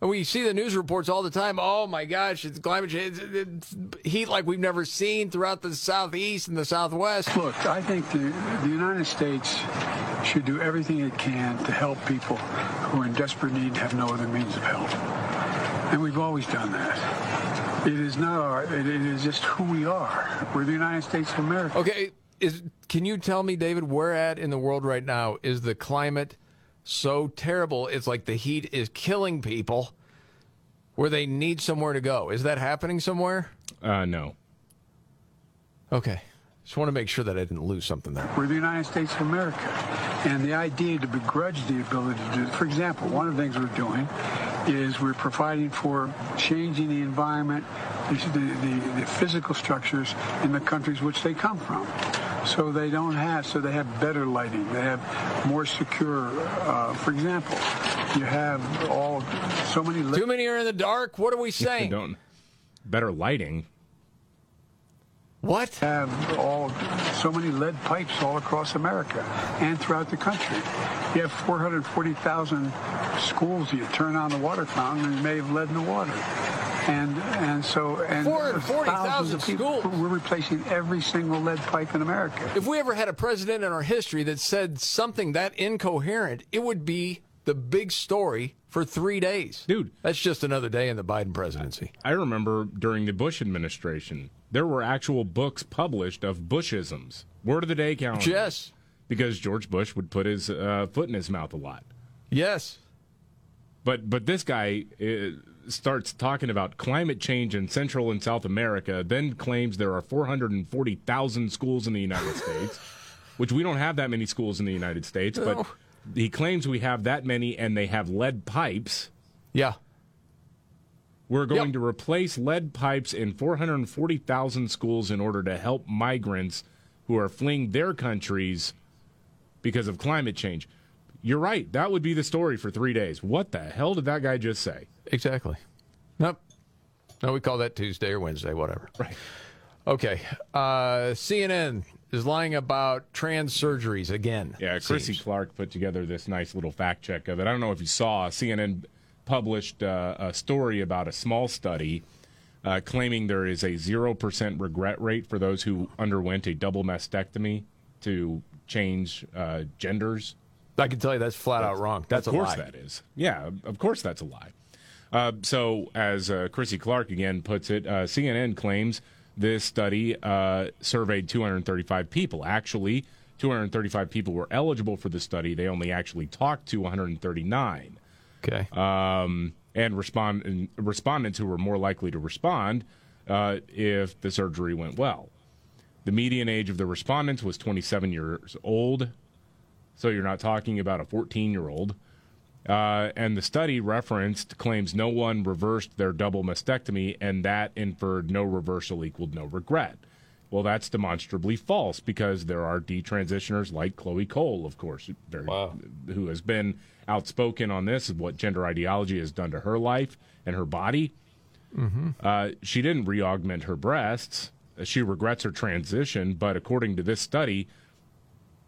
[SPEAKER 1] And we see the news reports all the time. Oh my gosh, it's climate change. It's, it's heat like we've never seen throughout the southeast and the southwest.
[SPEAKER 14] Look, I think the, the United States should do everything it can to help people who are in desperate need and have no other means of help. And we've always done that. It is not our, it, it is just who we are. We're the United States of America.
[SPEAKER 1] Okay, is can you tell me, David, where at in the world right now is the climate so terrible? It's like the heat is killing people, where they need somewhere to go. Is that happening somewhere?
[SPEAKER 2] Uh, no.
[SPEAKER 1] Okay, just want to make sure that I didn't lose something there.
[SPEAKER 14] We're the United States of America. And the idea to begrudge the ability to do, for example, one of the things we're doing is we're providing for changing the environment, the, the, the physical structures in the countries which they come from. So they don't have, so they have better lighting. They have more secure, uh, for example, you have all, so many...
[SPEAKER 1] Too many are in the dark? What are we saying?
[SPEAKER 2] don't. Better lighting.
[SPEAKER 1] What?
[SPEAKER 14] Have all so many lead pipes all across America and throughout the country. You have 440,000 schools. You turn on the water fountain and you may have lead in the water. And and so and
[SPEAKER 1] 440,000
[SPEAKER 14] thousands of people.
[SPEAKER 1] schools.
[SPEAKER 14] We're replacing every single lead pipe in America.
[SPEAKER 1] If we ever had a president in our history that said something that incoherent, it would be the big story for three days.
[SPEAKER 2] Dude.
[SPEAKER 1] That's just another day in the Biden presidency.
[SPEAKER 2] I remember during the Bush administration, there were actual books published of Bushisms. Word of the day calendar.
[SPEAKER 1] Yes.
[SPEAKER 2] Because George Bush would put his uh, foot in his mouth a lot.
[SPEAKER 1] Yes.
[SPEAKER 2] But but this guy uh, starts talking about climate change in Central and South America, then claims there are 440,000 schools in the United States, which we don't have that many schools in the United States, but he claims we have that many and they have lead pipes.
[SPEAKER 1] Yeah.
[SPEAKER 2] We're going to replace lead pipes in 440,000 schools in order to help migrants who are fleeing their countries because of climate change. You're right. That would be the story for three days. What the hell did that guy just say?
[SPEAKER 1] Exactly. Nope. No, we call that Tuesday or Wednesday, whatever.
[SPEAKER 2] Right.
[SPEAKER 1] Okay. Uh, CNN is lying about trans surgeries again.
[SPEAKER 2] Yeah, Chrissy
[SPEAKER 1] seems.
[SPEAKER 2] Clark put together this nice little fact check of it. I don't know if you saw, CNN published uh, a story about a small study uh, claiming there is a 0% regret rate for those who underwent a double mastectomy to change uh, genders.
[SPEAKER 1] I can tell you that's flat out wrong. That's a lie.
[SPEAKER 2] of course that is. Yeah, of course that's a lie. Uh, so, as uh, Chrissy Clark again puts it, uh, CNN claims this study uh, surveyed 235 people. Actually, 235 people were eligible for the study. They only actually talked to 139.
[SPEAKER 1] Okay.
[SPEAKER 2] Um, and respond and respondents who were more likely to respond uh, if the surgery went well. The median age of the respondents was 27 years old. So you're not talking about a 14 year old. Uh, and the study referenced claims no one reversed their double mastectomy, and that inferred no reversal equaled no regret. Well, that's demonstrably false because there are detransitioners like Chloe Cole, of course, very, who has been outspoken on this, what gender ideology has done to her life and her body.
[SPEAKER 1] Mm-hmm.
[SPEAKER 2] Uh, she didn't re-augment her breasts. She regrets her transition, but according to this study,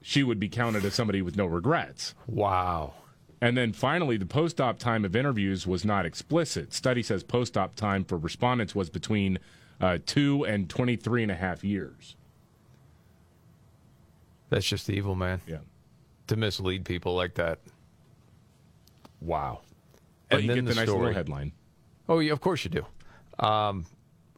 [SPEAKER 2] she would be counted as somebody with no regrets.
[SPEAKER 1] Wow.
[SPEAKER 2] And then finally, the post-op time of interviews was not explicit. Study says post-op time for respondents was between uh, two and 23 and a half years.
[SPEAKER 1] That's just evil, man.
[SPEAKER 2] Yeah.
[SPEAKER 1] To mislead people like that. Wow.
[SPEAKER 2] But you get the nice little headline.
[SPEAKER 1] Oh, yeah, of course you do. Um,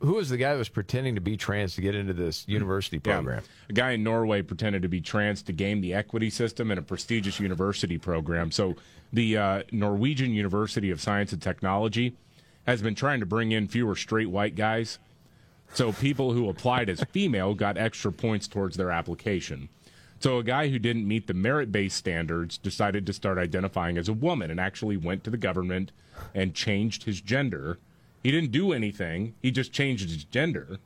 [SPEAKER 1] who was the guy that was pretending to be trans to get into this university program?
[SPEAKER 2] A guy in Norway pretended to be trans to game the equity system in a prestigious university program. So, the uh, Norwegian University of Science and Technology has been trying to bring in fewer straight white guys. So, people who applied as female got extra points towards their application. So, a guy who didn't meet the merit based standards decided to start identifying as a woman and actually went to the government and changed his gender. He didn't do anything, he just changed his gender.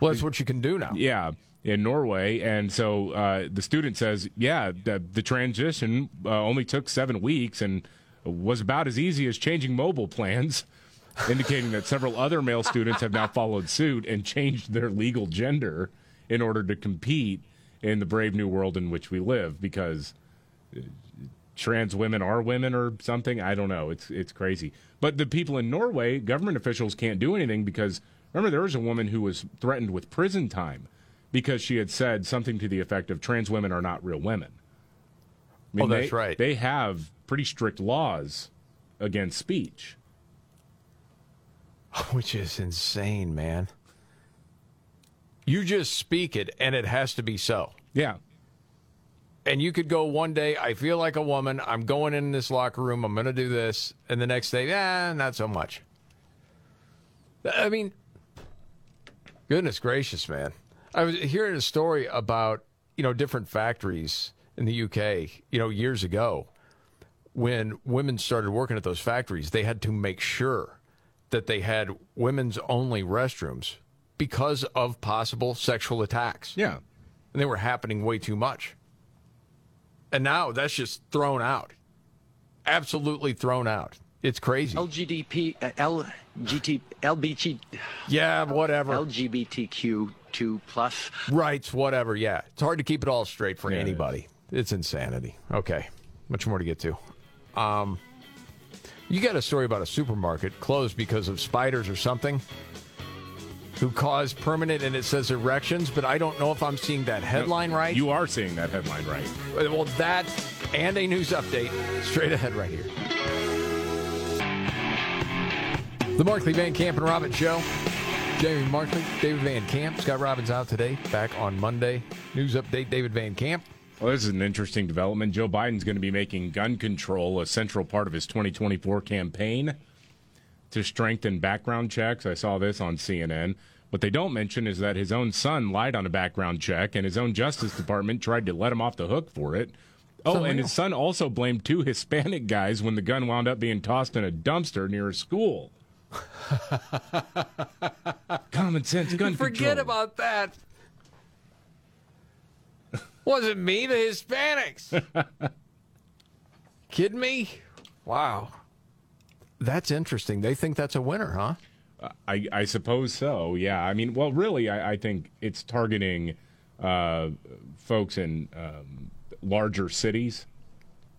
[SPEAKER 1] Well, that's what you can do now.
[SPEAKER 2] Yeah, in Norway. And so uh, the student says, yeah, the, the transition uh, only took seven weeks and was about as easy as changing mobile plans, indicating that several other male students have now followed suit and changed their legal gender in order to compete in the brave new world in which we live because trans women are women or something. I don't know. It's it's crazy. But the people in Norway, government officials can't do anything because remember there was a woman who was threatened with prison time because she had said something to the effect of trans women are not real women. I mean,
[SPEAKER 1] Oh, that's
[SPEAKER 2] they-
[SPEAKER 1] right.
[SPEAKER 2] They have pretty strict laws against speech.
[SPEAKER 1] Which is insane, man. You just speak it, and it has to be so.
[SPEAKER 2] Yeah.
[SPEAKER 1] And you could go one day, I feel like a woman. I'm going in this locker room. I'm going to do this. And the next day, eh, not so much. I mean, goodness gracious, man. I was hearing a story about, you know, different factories in the UK, you know, years ago when women started working at those factories, they had to make sure that they had women's only restrooms because of possible sexual attacks.
[SPEAKER 2] Yeah.
[SPEAKER 1] And they were happening way too much. And now that's just thrown out. Absolutely thrown out. It's crazy.
[SPEAKER 25] LGDP, uh, LGT, LBG,
[SPEAKER 1] Yeah, whatever.
[SPEAKER 25] LGBTQ2 plus.
[SPEAKER 1] Rights, whatever. Yeah. It's hard to keep it all straight for
[SPEAKER 2] Yeah, it
[SPEAKER 1] anybody. It's insanity. Okay. Much more to get to. Um, you got a story about a supermarket closed because of spiders or something who caused permanent, and it says erections, but I don't know if I'm seeing that headline right.
[SPEAKER 2] You are seeing that headline right.
[SPEAKER 1] Well, that and a news update straight ahead right here. The Markley Van Camp and Robbins Show. Jamie Markley, David Van Camp, Scott Robbins out today. Back on Monday. News update, David Van Camp.
[SPEAKER 2] Well, this is an interesting development. Joe Biden's going to be making gun control a central part of his 2024 campaign to strengthen background checks. I saw this on CNN. What they don't mention is that his own son lied on a background check, and his own Justice Department tried to let him off the hook for it. Oh, and
[SPEAKER 1] Unreal.
[SPEAKER 2] his son also blamed two Hispanic guys when the gun wound up being tossed in a dumpster near a school. Common sense gun
[SPEAKER 1] Forget
[SPEAKER 2] control.
[SPEAKER 1] about that. Wasn't me, the Hispanics. Kidding me? Wow. That's interesting. They think that's a winner, huh?
[SPEAKER 2] I, I suppose so. Yeah. I mean, well, really, I, I think it's targeting uh, folks in um, larger cities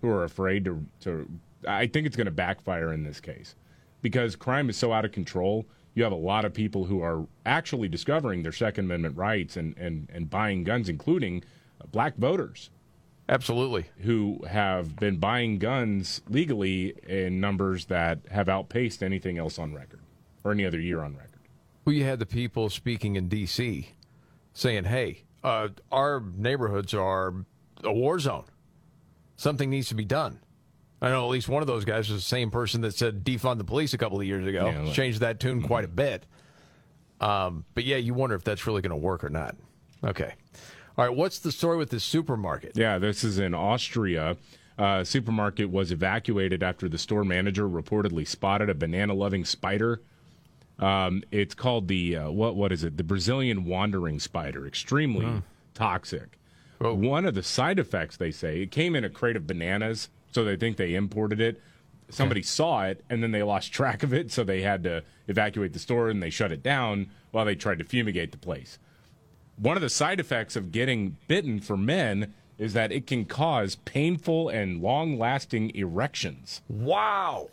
[SPEAKER 2] who are afraid to. to I think it's going to backfire in this case because crime is so out of control. You have a lot of people who are actually discovering their Second Amendment rights and, and, and buying guns, including uh, black voters.
[SPEAKER 1] Absolutely.
[SPEAKER 2] Who have been buying guns legally in numbers that have outpaced anything else on record or any other year on record.
[SPEAKER 1] Well, you had the people speaking in D.C. saying, hey, uh, our neighborhoods are a war zone. Something needs to be done. I know at least one of those guys was the same person that said defund the police a couple of years ago.
[SPEAKER 2] Yeah, like-
[SPEAKER 1] Changed that tune quite a bit. Um, but yeah, you wonder if that's really going to work or not. Okay. All right. What's the story with this supermarket?
[SPEAKER 2] Yeah, this is in Austria. Uh, supermarket was evacuated after the store manager reportedly spotted a banana-loving spider. Um, it's called the uh, what? What is it? The Brazilian wandering spider. Extremely toxic. One of the side effects they say it came in a crate of bananas, so they think they imported it. Somebody saw it and then they lost track of it, so they had to evacuate the store and they shut it down while they tried to fumigate the place. One of the side effects of getting bitten for men is that it can cause painful and long lasting erections.
[SPEAKER 1] Wow.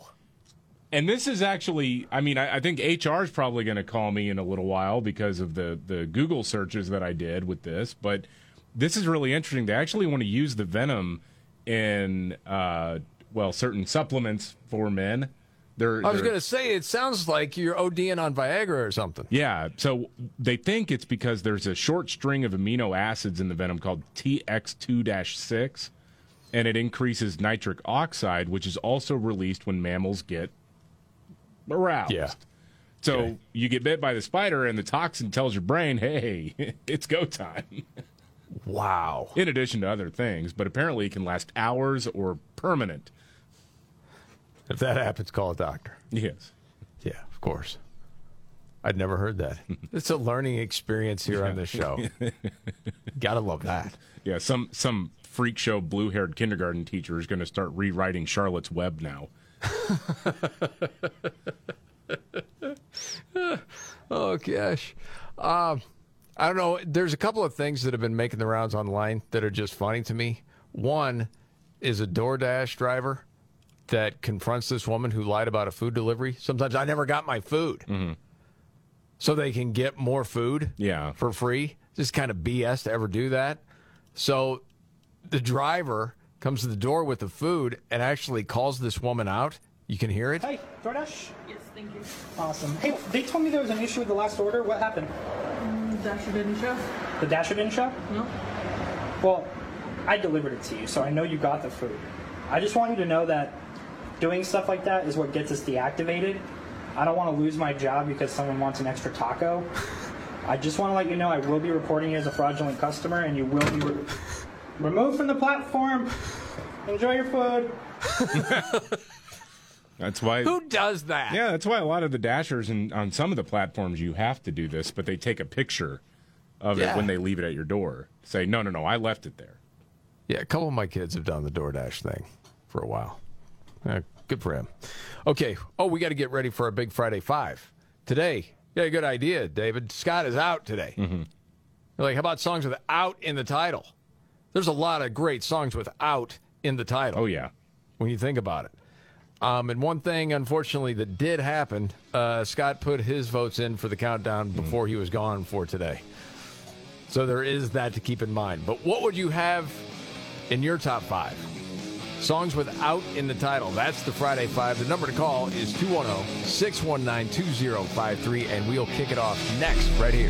[SPEAKER 2] And this is actually, I mean, I, I think HR is probably going to call me in a little while because of the, the Google searches that I did with this. But this is really interesting. They actually want to use the venom in, uh, well, certain supplements for men. They're,
[SPEAKER 1] I was going to say, it sounds like you're ODing on Viagra or something.
[SPEAKER 2] yeah, so they think it's because there's a short string of amino acids in the venom called TX2 6, and it increases nitric oxide, which is also released when mammals get aroused.
[SPEAKER 1] Yeah.
[SPEAKER 2] So you get bit by the spider, and the toxin tells your brain, hey, it's go time.
[SPEAKER 1] Wow.
[SPEAKER 2] In addition to other things, but apparently it can last hours or permanent.
[SPEAKER 1] If that happens, call a doctor.
[SPEAKER 2] Yes.
[SPEAKER 1] Yeah, of course. I'd never heard that. it's a learning experience here on this show. Gotta love that.
[SPEAKER 2] Yeah, some some freak show blue haired kindergarten teacher is going to start rewriting Charlotte's Web now.
[SPEAKER 1] oh gosh. Um, I don't know. There's a couple of things that have been making the rounds online that are just funny to me. One is a DoorDash driver that confronts this woman who lied about a food delivery. Sometimes I never got my food. So they can get more food
[SPEAKER 2] yeah.
[SPEAKER 1] for free. Just kind of BS to ever do that. So the driver comes to the door with the food and actually calls this woman out. You can hear it.
[SPEAKER 26] Hi, DoorDash? Yes, thank you. Awesome. Hey, they told me there was an issue with the last order. What happened?
[SPEAKER 27] Mm, Dasher didn't show.
[SPEAKER 26] The Dasher didn't show?
[SPEAKER 27] No.
[SPEAKER 26] Well, I delivered it to you, so I know you got the food. I just want you to know that doing stuff like that is what gets us deactivated. I don't want to lose my job because someone wants an extra taco. I just want to let you know I will be reporting you as a fraudulent customer and you will be re- removed from the platform. Enjoy your food.
[SPEAKER 2] That's why.
[SPEAKER 1] Who does that?
[SPEAKER 2] Yeah, that's why a lot of the dashers and on some of the platforms you have to do this, but they take a picture of
[SPEAKER 1] Yeah.
[SPEAKER 2] it when they leave it at your door. Say, no, no, no, I left it there.
[SPEAKER 1] Yeah, a couple of my kids have done the DoorDash thing for a while. Yeah, good for him. Okay. Oh, we got to get ready for a big Friday Five today. Yeah, good idea, David. Scott is out today.
[SPEAKER 2] Mm-hmm.
[SPEAKER 1] You're like, how about songs with "out" in the title? There's a lot of great songs without in the title.
[SPEAKER 2] Oh yeah.
[SPEAKER 1] When you think about it. Um, and one thing, unfortunately, that did happen, uh, Scott put his votes in for the countdown
[SPEAKER 2] Mm-hmm.
[SPEAKER 1] before he was gone for today. So there is that to keep in mind. But what would you have in your top five? Songs without in the title. That's the Friday Five. The number to call is 210 619 2053, and we'll kick it off next, right here.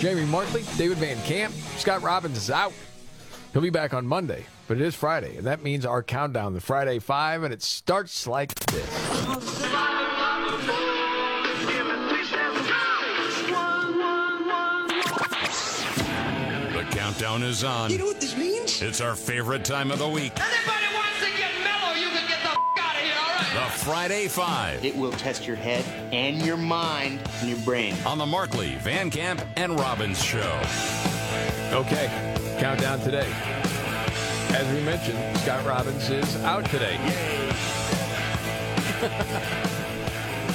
[SPEAKER 1] Jamie Markley, David Van Camp, Scott Robbins is out. He'll be back on Monday, but it is Friday, and that means our countdown, the Friday Five, and it starts like this.
[SPEAKER 18] The countdown is on.
[SPEAKER 17] You know what this means?
[SPEAKER 18] It's our favorite time of the week.
[SPEAKER 17] Anybody
[SPEAKER 18] Friday Five.
[SPEAKER 28] It will test your head and your mind and your brain.
[SPEAKER 18] On the Markley, Van Camp, and Robbins Show.
[SPEAKER 1] Okay, countdown today. As we mentioned, Scott Robbins is out today. Yay!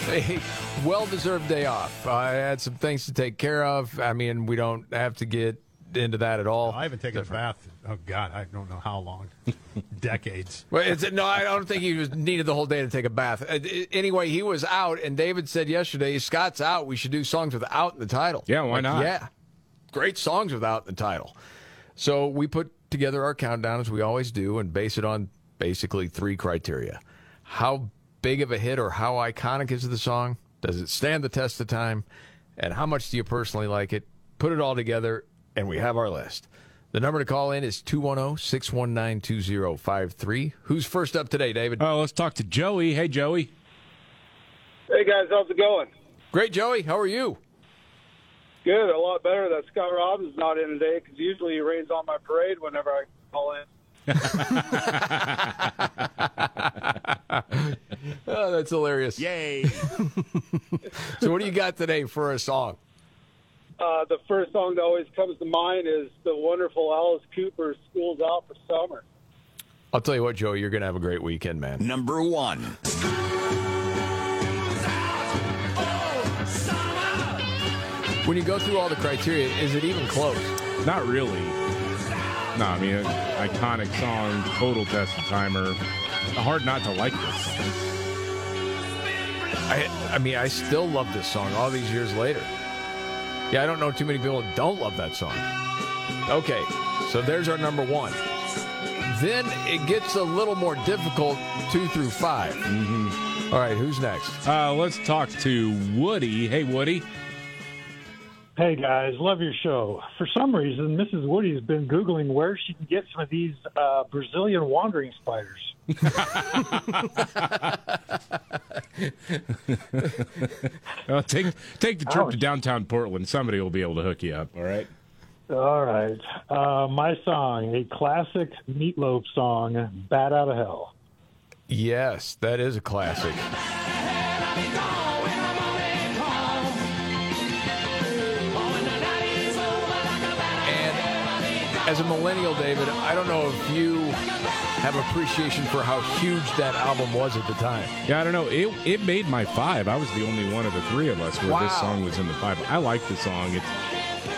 [SPEAKER 1] a well-deserved day off. I had some things to take care of. I mean, we don't have to get into that at all.
[SPEAKER 29] I haven't taken a bath. Oh God, I don't know how long. Decades.
[SPEAKER 1] Well, it's, no, I don't think he was needed the whole day to take a bath. Uh, Anyway, he was out, and David said yesterday, "Scott's out. We should do songs without in the title."
[SPEAKER 2] Yeah, why
[SPEAKER 1] Like,
[SPEAKER 2] not?
[SPEAKER 1] Yeah, great songs without in the title. So we put together our countdown as we always do, and base it on basically three criteria: how big of a hit or how iconic is the song? Does it stand the test of time? And how much do you personally like it? Put it all together, and we have our list. The number to call in is 210 619 2053. Who's first up today, David?
[SPEAKER 2] Oh, let's talk to Joey. Hey, Joey.
[SPEAKER 30] Hey guys, how's it going?
[SPEAKER 1] Great, Joey. How are you?
[SPEAKER 30] Good, a lot better that Scott Robbins is not in today because usually he rains on my parade whenever I call in.
[SPEAKER 1] oh, that's hilarious.
[SPEAKER 18] Yay.
[SPEAKER 1] so, what do you got today for a song?
[SPEAKER 30] Uh, the first song that always comes to mind is the wonderful Alice Cooper "School's Out for Summer."
[SPEAKER 1] I'll tell you what, Joey, you're going to have a great weekend, man.
[SPEAKER 18] Number one.
[SPEAKER 1] When you go through all the criteria, is it even close?
[SPEAKER 2] Not really. No, I mean, iconic song, total test of timer. Hard not to like this.
[SPEAKER 1] I, I mean, I still love this song all these years later. Yeah, I don't know too many people that don't love that song. Okay, so there's our number one. Then it gets a little more difficult, two through 5 Mm-hmm. All right, who's next?
[SPEAKER 2] Uh, let's talk to Woody. Hey, Woody.
[SPEAKER 31] Hey guys, love your show. For some reason, Mrs. Woody's been Googling where she can get some of these uh, Brazilian wandering spiders.
[SPEAKER 2] Well, take take the trip
[SPEAKER 31] Ouch.
[SPEAKER 2] to downtown Portland. Somebody will be able to hook you up. All right.
[SPEAKER 31] All right. Uh, my song, a classic Meat Loaf song, Bat Out of Hell.
[SPEAKER 1] Yes, that is a classic. As a millennial, David, I don't know if you have appreciation for how huge that album was at the time.
[SPEAKER 2] Yeah, I don't know. It it made my five. I was the only one of the three of us where this song was in the five. I like the song. It's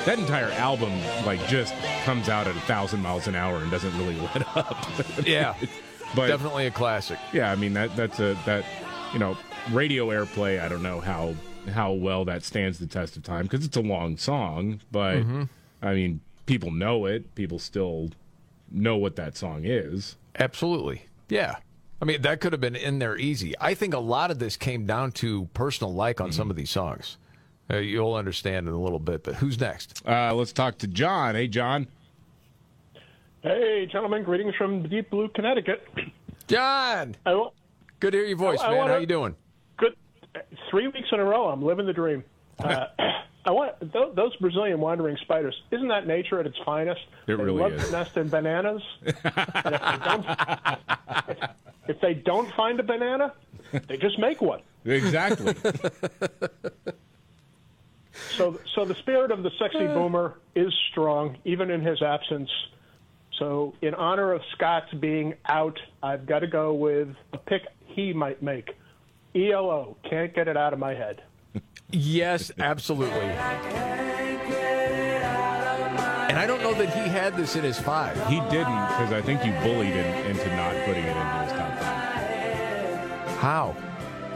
[SPEAKER 2] that entire album like just comes out at a thousand miles an hour and doesn't really let up.
[SPEAKER 1] Yeah.
[SPEAKER 2] but
[SPEAKER 1] Definitely a classic.
[SPEAKER 2] yeah, I mean that that's a that you know radio airplay. I don't know how how well that stands the test of time because it's a long song, but
[SPEAKER 1] Mhm.
[SPEAKER 2] I mean people know it. People still know what that song is.
[SPEAKER 1] Absolutely. Yeah. I mean, that could have been in there easy. I think a lot of this came down to personal like on some of these songs. Uh, you'll understand in a little bit, but who's next?
[SPEAKER 2] Uh, let's talk to John. Hey, John.
[SPEAKER 32] Hey, gentlemen, greetings from deep blue Connecticut.
[SPEAKER 1] John,
[SPEAKER 32] I
[SPEAKER 1] good to hear your voice,
[SPEAKER 32] I- I
[SPEAKER 1] man.
[SPEAKER 32] wanna-
[SPEAKER 1] How you doing?
[SPEAKER 32] Good. Three weeks in a row, I'm living the dream. Uh, I want th- those Brazilian wandering spiders. Isn't that nature at its finest?
[SPEAKER 2] It
[SPEAKER 32] they
[SPEAKER 2] really
[SPEAKER 32] love
[SPEAKER 2] is.
[SPEAKER 32] to nest in bananas. and if they, don't, if they don't find a banana, they just make one.
[SPEAKER 2] Exactly.
[SPEAKER 32] So, so the spirit of the sexy boomer is strong, even in his absence. So, in honor of Scott's being out, I've got to go with a pick he might make. ELO, can't get it out of my head.
[SPEAKER 1] Yes, absolutely. And I don't know that he had this in his five.
[SPEAKER 2] He didn't because I think you bullied him into not putting it into his top five.
[SPEAKER 1] How?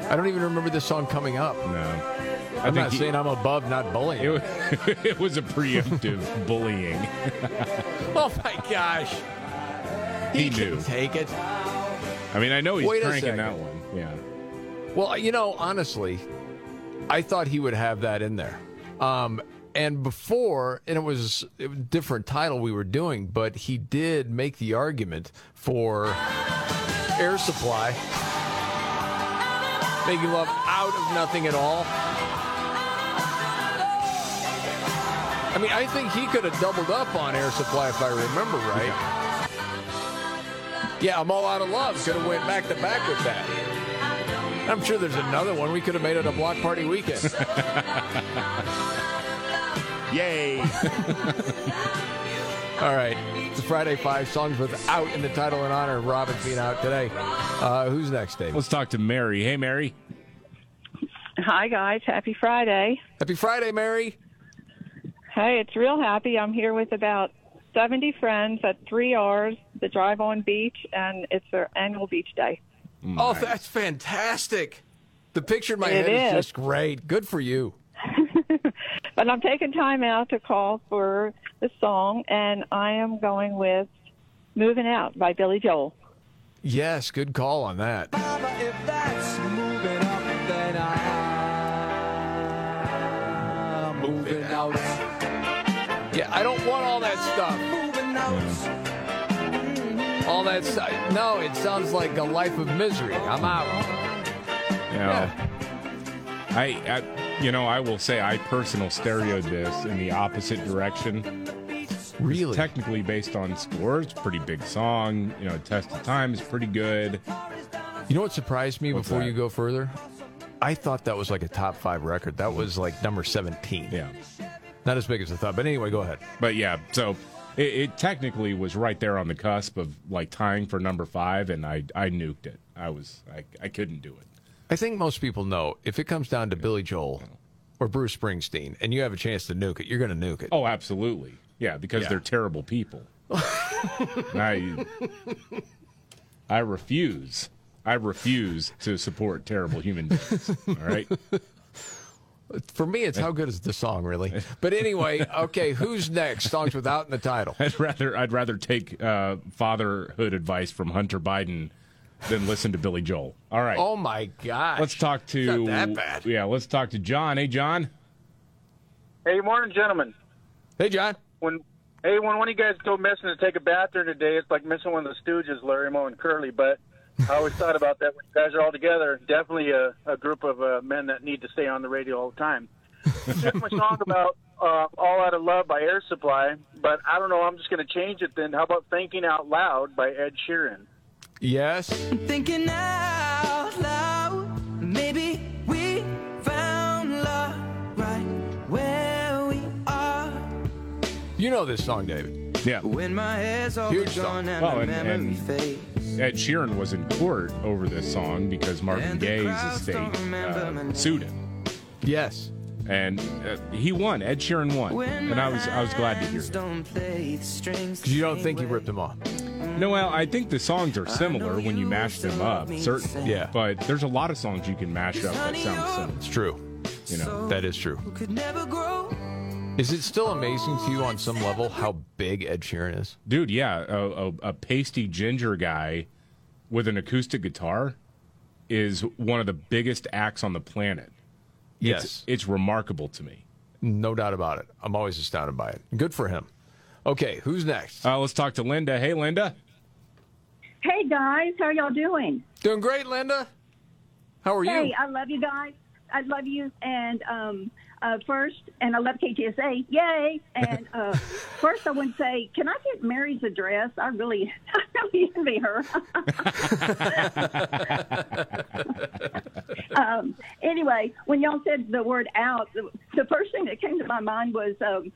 [SPEAKER 1] I don't even remember this song coming up.
[SPEAKER 2] No. I
[SPEAKER 1] I'm not
[SPEAKER 2] he-
[SPEAKER 1] saying I'm above not bullying.
[SPEAKER 2] It was, it was a preemptive bullying.
[SPEAKER 1] oh my gosh.
[SPEAKER 2] He,
[SPEAKER 1] He
[SPEAKER 2] knew.
[SPEAKER 1] take it.
[SPEAKER 2] I mean, I know he's
[SPEAKER 1] Wait
[SPEAKER 2] cranking that one. Yeah.
[SPEAKER 1] Well, you know, honestly, I thought he would have that in there. Um, and before, and it was a different title we were doing, but he did make the argument for Air Supply, making love out of nothing at all. I mean, I think he could have doubled up on Air Supply if I remember right. Yeah, I'm all out of love. Could have went back to back with that. I'm sure there's another one. We could have made it a block party weekend.
[SPEAKER 2] Yay.
[SPEAKER 1] All right. It's a Friday Five songs with out in the title in honor of Robin being out today. Uh, who's next, Dave?
[SPEAKER 2] Let's talk to Mary. Hey, Mary.
[SPEAKER 33] Hi, guys. Happy Friday.
[SPEAKER 1] Happy Friday, Mary.
[SPEAKER 33] Hey, it's real happy. I'm here with about 70 friends at three R's, the Drive On Beach, and it's their annual beach day. Mm.
[SPEAKER 1] Oh, that's fantastic. The picture in my
[SPEAKER 33] It
[SPEAKER 1] head is.
[SPEAKER 33] is.
[SPEAKER 1] just great. Good for you.
[SPEAKER 33] But I'm taking time out to call for the song, and I am going with Moving Out by Billy Joel.
[SPEAKER 1] Yes, good call on that.
[SPEAKER 34] If that's moving up, then I'm moving out.
[SPEAKER 1] Yeah, I don't want all that stuff. All that stuff. No, it sounds like a life of misery. I'm out.
[SPEAKER 2] Yeah. I, I, you know, I will say I personal stereoed this in the opposite direction.
[SPEAKER 1] Really?
[SPEAKER 2] technically based on score, it's a pretty big song. You know, Test of Time is pretty good.
[SPEAKER 1] You know what surprised me
[SPEAKER 2] What's
[SPEAKER 1] before
[SPEAKER 2] that?
[SPEAKER 1] you go further? I thought that was like a top five record. That was like number 17.
[SPEAKER 2] Yeah.
[SPEAKER 1] Not as big as I thought. But anyway, go ahead.
[SPEAKER 2] But yeah, so it, it technically was right there on the cusp of like tying for number five, and I I nuked it. I was I, I couldn't do it.
[SPEAKER 1] I think most people know if it comes down to Billy Joel or Bruce Springsteen and you have a chance to nuke it, you're going to nuke it.
[SPEAKER 2] Oh, absolutely. Yeah, because
[SPEAKER 1] Yeah.
[SPEAKER 2] they're terrible people. I I refuse. I refuse to support terrible human beings. All right.
[SPEAKER 1] For me, it's how good is the song, really? But anyway, okay, who's next? Songs without in the title.
[SPEAKER 2] I'd rather I'd rather take uh, fatherhood advice from Hunter Biden than listen to Billy Joel. All right.
[SPEAKER 1] Oh my God.
[SPEAKER 2] Let's talk to
[SPEAKER 1] It's not that bad.
[SPEAKER 2] Yeah, let's talk to John. Hey, John.
[SPEAKER 30] Hey, morning, gentlemen.
[SPEAKER 1] Hey, John.
[SPEAKER 30] When hey, when one of you guys go missing to take a bath during the day, it's like missing one of the Stooges, Larry Moe and Curly. But I always thought about that when you guys are all together. Definitely a, a group of uh, men that need to stay on the radio all the time. Took my song about uh, "All Out of Love" by Air Supply, but I don't know. I'm just going to change it. Then how about "Thinking Out Loud" by Ed Sheeran?
[SPEAKER 1] Yes.
[SPEAKER 34] Thinking out loud, maybe
[SPEAKER 1] You know this song, David.
[SPEAKER 2] Yeah.
[SPEAKER 34] When my hair's all
[SPEAKER 2] Huge
[SPEAKER 34] gone
[SPEAKER 2] song.
[SPEAKER 34] and
[SPEAKER 2] Well,
[SPEAKER 34] my
[SPEAKER 2] and,
[SPEAKER 34] memory
[SPEAKER 2] and
[SPEAKER 34] fades.
[SPEAKER 2] Ed Sheeran was in court over this song because Marvin
[SPEAKER 34] And the
[SPEAKER 2] Gaye's
[SPEAKER 34] crowds
[SPEAKER 2] estate
[SPEAKER 34] don't remember my
[SPEAKER 2] uh,
[SPEAKER 34] name.
[SPEAKER 2] sued him.
[SPEAKER 1] Yes.
[SPEAKER 2] And uh, he won. Ed Sheeran won, and I was I was glad to hear It.
[SPEAKER 34] Don't play the strings.
[SPEAKER 1] Because you don't think he ripped them off.
[SPEAKER 2] No, well, I think the songs are similar when you mash them up, certainly.
[SPEAKER 1] Yeah.
[SPEAKER 2] But there's a lot of songs you can mash up that sound similar.
[SPEAKER 1] It's true.
[SPEAKER 2] You know.
[SPEAKER 1] That is true.
[SPEAKER 34] Could never grow.
[SPEAKER 1] Is it still amazing to you on some level how big Ed Sheeran is?
[SPEAKER 2] Dude, yeah, a, a, a pasty ginger guy with an acoustic guitar is one of the biggest acts on the planet.
[SPEAKER 1] Yes.
[SPEAKER 2] It's, it's remarkable to me.
[SPEAKER 1] No doubt about it. I'm always astounded by it. Good for him. Okay, who's next?
[SPEAKER 2] Uh, let's talk to Linda. Hey, Linda.
[SPEAKER 35] Hey guys, how y'all doing?
[SPEAKER 1] Doing great, Linda. How are
[SPEAKER 35] Hey,
[SPEAKER 1] you?
[SPEAKER 35] Hey, I love you guys. I love you. And um, uh, first, and I love KTSA. Yay! And uh, first, I would say, can I get Mary's address? I really, I really envy her. um, anyway, when y'all said the word out, the, the first thing that came to my mind was um,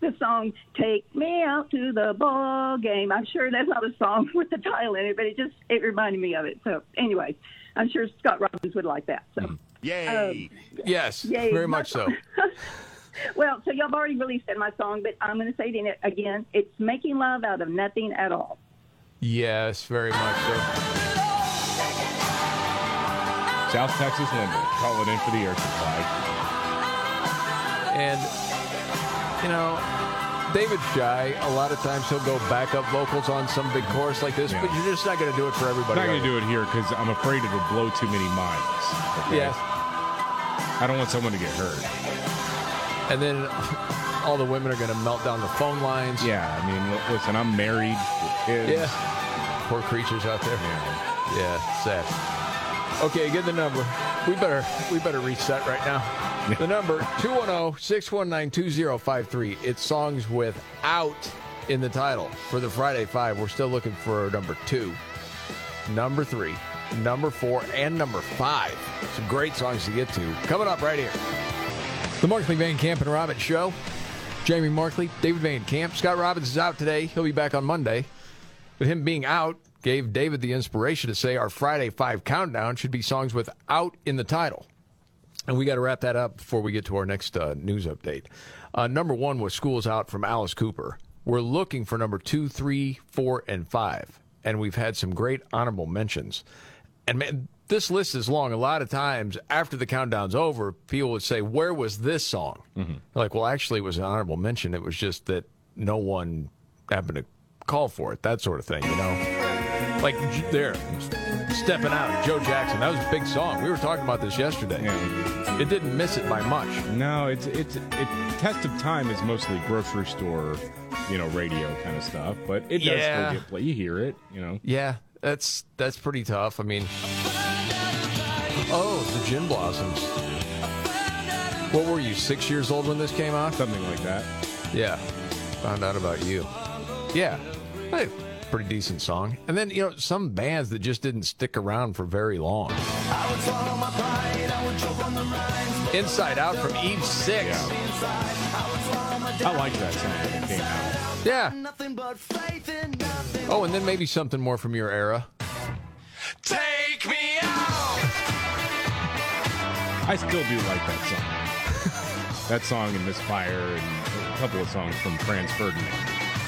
[SPEAKER 35] the song "Take Me Out to the Ball Game." I'm sure that's not a song with the title in it, but it just it reminded me of it. So anyway, I'm sure Scott Robbins would like that. So.
[SPEAKER 1] Yay. Um, yes,
[SPEAKER 35] yay.
[SPEAKER 1] very much so.
[SPEAKER 35] Well, so y'all have already really said my song, but I'm going to say it again. It's making love out of nothing at all.
[SPEAKER 1] Yes, very much so.
[SPEAKER 2] South Texas Linda calling in for the air supply.
[SPEAKER 1] And, you know, David Shy, a lot of times he'll go backup vocals on some big chorus like this, but you're just not going to do it for
[SPEAKER 2] I'm
[SPEAKER 1] everybody.
[SPEAKER 2] not going to do it here because I'm afraid it'll blow too many minds. okay?
[SPEAKER 1] Yes.
[SPEAKER 2] I don't want someone to get hurt.
[SPEAKER 1] And then all the women are going to melt down the phone lines.
[SPEAKER 2] Yeah, I mean, listen, I'm married with kids.
[SPEAKER 1] Yeah. Poor creatures out there. Yeah, sad. Okay, get the number. We better we better reset right now. The number oh, 210-619-2053. It's songs with out in the title. For the Friday 5, we're still looking for number 2, number 3, number 4, and number 5. Some great songs to get to. Coming up right here. The Markley Van Camp and Robbins Show. Jamie Markley, David Van Camp. Scott Robbins is out today. He'll be back on Monday. But him being out gave David the inspiration to say our Friday 5 countdown should be songs with out in the title. And we got to wrap that up before we get to our next uh, news update. Uh, number one was School's Out from Alice Cooper. We're looking for number two, three, four, and five. And we've had some great honorable mentions. And man, this list is long. A lot of times after the countdown's over, people would say, Where was this song? Mm-hmm. Like, well, actually, it was an honorable mention. It was just that no one happened to call for it, that sort of thing, you know? Like, there, stepping out, Joe Jackson. That was a big song. We were talking about this yesterday. It didn't miss it by much.
[SPEAKER 2] No, it's it's it, test of time is mostly grocery store, you know, radio kind of stuff, but it does
[SPEAKER 1] Yeah.
[SPEAKER 2] still get play. You hear it, you know.
[SPEAKER 1] Yeah, that's that's pretty tough. I mean, oh, the Gin Blossoms. What were you, six years old when this came out?
[SPEAKER 2] Something like that.
[SPEAKER 1] Yeah, found out about you. Yeah, hey, pretty decent song. And then you know some bands that just didn't stick around for very long. Inside Out from Eve Six.
[SPEAKER 2] I like that song when it came out.
[SPEAKER 1] Yeah. Oh, and then maybe something more from your era.
[SPEAKER 34] Take me out.
[SPEAKER 2] I still do like that song. that song and Misfire and a couple of songs from Franz Ferdinand.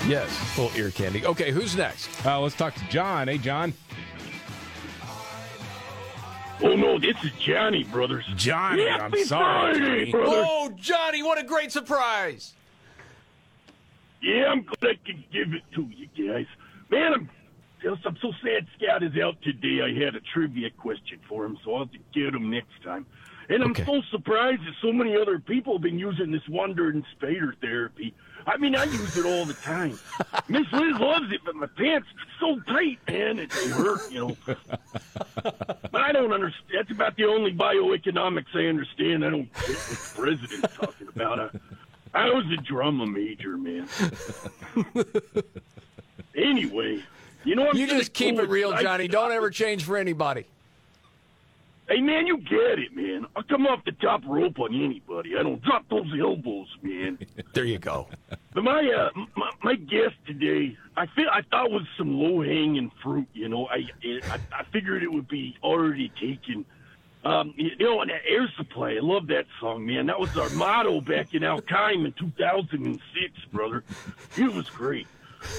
[SPEAKER 1] Yes, full ear candy. Okay, who's next?
[SPEAKER 2] Uh, let's talk to John. Hey, John.
[SPEAKER 36] Oh no, this is Johnny, brothers.
[SPEAKER 2] Johnny, I'm sorry,
[SPEAKER 36] Friday,
[SPEAKER 2] Johnny.
[SPEAKER 36] brothers.
[SPEAKER 1] Oh, Johnny, what a great surprise!
[SPEAKER 36] Yeah, I'm glad I can give it to you guys. Man, I'm I'm so sad Scout is out today. I had a trivia question for him, so I'll have to get him next time. And I'm so surprised that so many other people have been using this wonder and spader therapy. I mean, I use it all the time. Miss Liz loves it, but my pants so tight, man, it they hurt, you know. But I don't understand. That's about the only Bidenomics I understand. I don't get what the president's talking about. I, I was a drama major, man. anyway, you know, I'm
[SPEAKER 1] You
[SPEAKER 36] gonna
[SPEAKER 1] just keep it real,
[SPEAKER 36] with-
[SPEAKER 1] Johnny. Don't ever change for anybody.
[SPEAKER 36] Hey, man, you get it, man. I'll come off the top rope on anybody. I don't drop those elbows, man.
[SPEAKER 1] There you go.
[SPEAKER 36] But my, uh, my my guest today, I feel I thought was some low hanging fruit. You know, I, I I figured it would be already taken. Um, you know, and that Air Supply, I love that song, man. That was our motto back in Al Qaim in 2006, brother. It was great.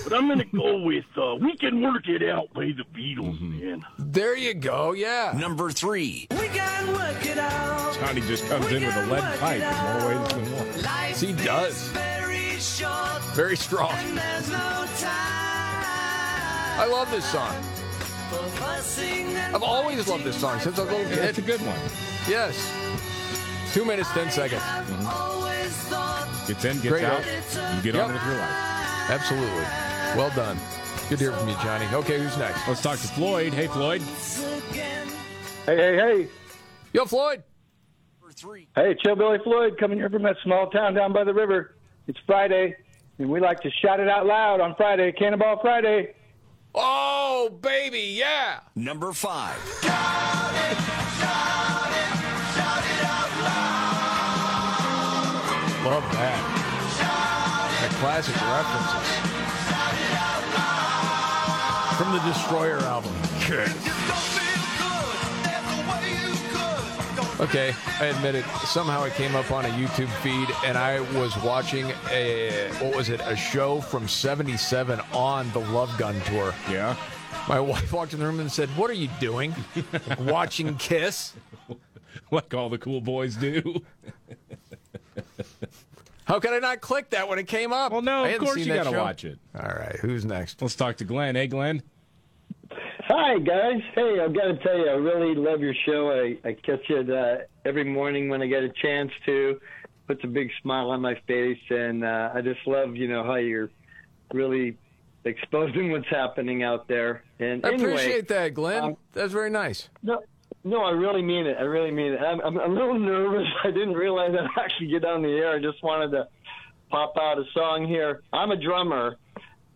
[SPEAKER 36] But I'm gonna go with uh, "We Can Work It Out" by the Beatles, man.
[SPEAKER 1] There you go. Yeah.
[SPEAKER 18] Number three.
[SPEAKER 34] We can work it out.
[SPEAKER 2] Johnny just comes in with a lead pipe in more ways than one.
[SPEAKER 34] Life
[SPEAKER 1] He does.
[SPEAKER 34] very short.
[SPEAKER 1] Very strong.
[SPEAKER 34] And there's no time
[SPEAKER 1] I love this song.
[SPEAKER 34] for fussing and
[SPEAKER 1] I've always loved this song since I was a little
[SPEAKER 2] Yeah, it's a good one.
[SPEAKER 1] Yes. Two minutes, ten seconds.
[SPEAKER 34] I've always thought
[SPEAKER 2] Gets in, gets
[SPEAKER 1] Great
[SPEAKER 2] out. You get
[SPEAKER 1] Yep.
[SPEAKER 2] on with your life.
[SPEAKER 1] Absolutely. Well done. Good to hear from you, Johnny. Okay, who's next?
[SPEAKER 2] Let's talk to Floyd. Hey, Floyd.
[SPEAKER 34] again.
[SPEAKER 37] Hey, hey, hey.
[SPEAKER 1] Yo, Floyd.
[SPEAKER 37] Hey, Chillbilly Floyd coming here from that small town down by the river. It's Friday, and we like to shout it out loud on Friday, Cannonball Friday.
[SPEAKER 1] Oh, baby, yeah.
[SPEAKER 18] Number five.
[SPEAKER 1] Love that. The classic references. From the Destroyer album. Okay, I admit it. Somehow it came up on a YouTube feed, and I was watching a what was it? A show from '77 on the Love Gun tour.
[SPEAKER 2] Yeah.
[SPEAKER 1] My wife walked in the room and said, "What are you doing? Watching Kiss?
[SPEAKER 2] Like all the cool boys do.
[SPEAKER 1] How could I not click that when it came up?
[SPEAKER 2] Well, no,
[SPEAKER 1] I
[SPEAKER 2] of
[SPEAKER 1] hadn't
[SPEAKER 2] course
[SPEAKER 1] seen
[SPEAKER 2] you
[SPEAKER 1] that
[SPEAKER 2] got to
[SPEAKER 1] show.
[SPEAKER 2] watch it.
[SPEAKER 1] All right, who's next?
[SPEAKER 2] Let's talk to Glenn. Hey, Glenn.
[SPEAKER 37] Hi, guys. Hey, I've got to tell you, I really love your show. I, I catch it uh, every morning when I get a chance to. Puts a big smile on my face, and uh, I just love, you know, how you're really exposing what's happening out there. And
[SPEAKER 1] I
[SPEAKER 37] anyway,
[SPEAKER 1] appreciate that, Glenn.
[SPEAKER 37] um,
[SPEAKER 1] That's very nice.
[SPEAKER 37] No, no, I really mean it. I really mean it. I'm, I'm a little nervous. I didn't realize I'd actually get on the air. I just wanted to pop out a song here. I'm a drummer,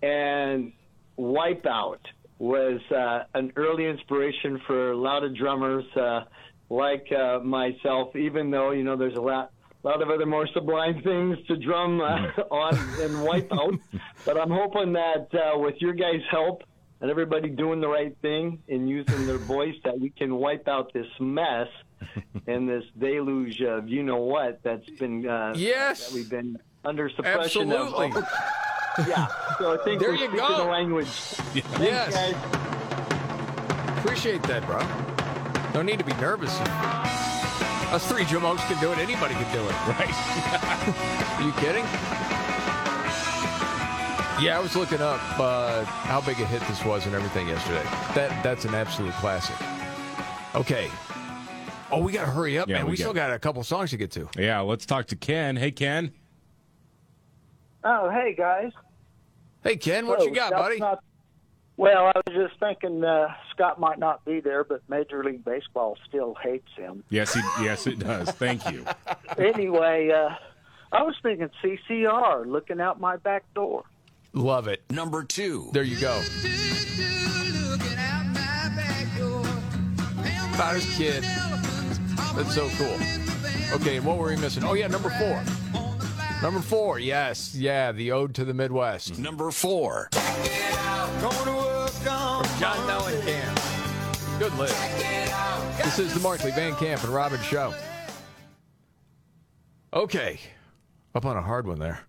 [SPEAKER 37] and Wipeout was uh, an early inspiration for a lot of drummers uh, like uh, myself, even though, you know, there's a lot. A lot of other more sublime things to drum uh, on than Wipeout, but I'm hoping that uh, with your guys' help, and everybody doing the right thing and using their voice that we can wipe out this mess and this deluge of you know what that's been uh,
[SPEAKER 1] Yes.
[SPEAKER 37] that we've been under suppression
[SPEAKER 1] Absolutely.
[SPEAKER 37] of. yeah, so I think
[SPEAKER 1] There
[SPEAKER 37] we're
[SPEAKER 1] you
[SPEAKER 37] speaking
[SPEAKER 1] go.
[SPEAKER 37] the language.
[SPEAKER 1] Yes.
[SPEAKER 37] guys.
[SPEAKER 1] Appreciate that, bro. No need to be nervous. Us three jamokes can do it. Anybody can do it.
[SPEAKER 2] Right.
[SPEAKER 1] Are you kidding? Yeah, I was looking up uh, how big a hit this was and everything yesterday. That that's an absolute classic. Okay. Oh, we got to hurry up,
[SPEAKER 2] Yeah,
[SPEAKER 1] man. We,
[SPEAKER 2] we
[SPEAKER 1] still
[SPEAKER 2] got-
[SPEAKER 1] got a couple songs to get to.
[SPEAKER 2] Yeah, let's talk to Ken. Hey, Ken.
[SPEAKER 38] Oh, hey guys.
[SPEAKER 1] Hey, Ken, what
[SPEAKER 38] So,
[SPEAKER 1] you got, buddy?
[SPEAKER 38] not- well, I was just thinking uh, Scott might not be there, but Major League Baseball still hates him.
[SPEAKER 2] Yes, he, yes, it does. Thank you.
[SPEAKER 38] anyway, uh, I was thinking CCR, looking out my back door.
[SPEAKER 1] Love it.
[SPEAKER 18] Number two.
[SPEAKER 1] There you go. Hottest kid. That's so cool. Okay, and what were we missing? Oh yeah, number four. Number four, yes, yeah, the Ode to the Midwest.
[SPEAKER 18] Number four.
[SPEAKER 1] From John Mellencamp. Good list. This is the Markley Van Camp and Robbins Show. Okay, up on a hard one there.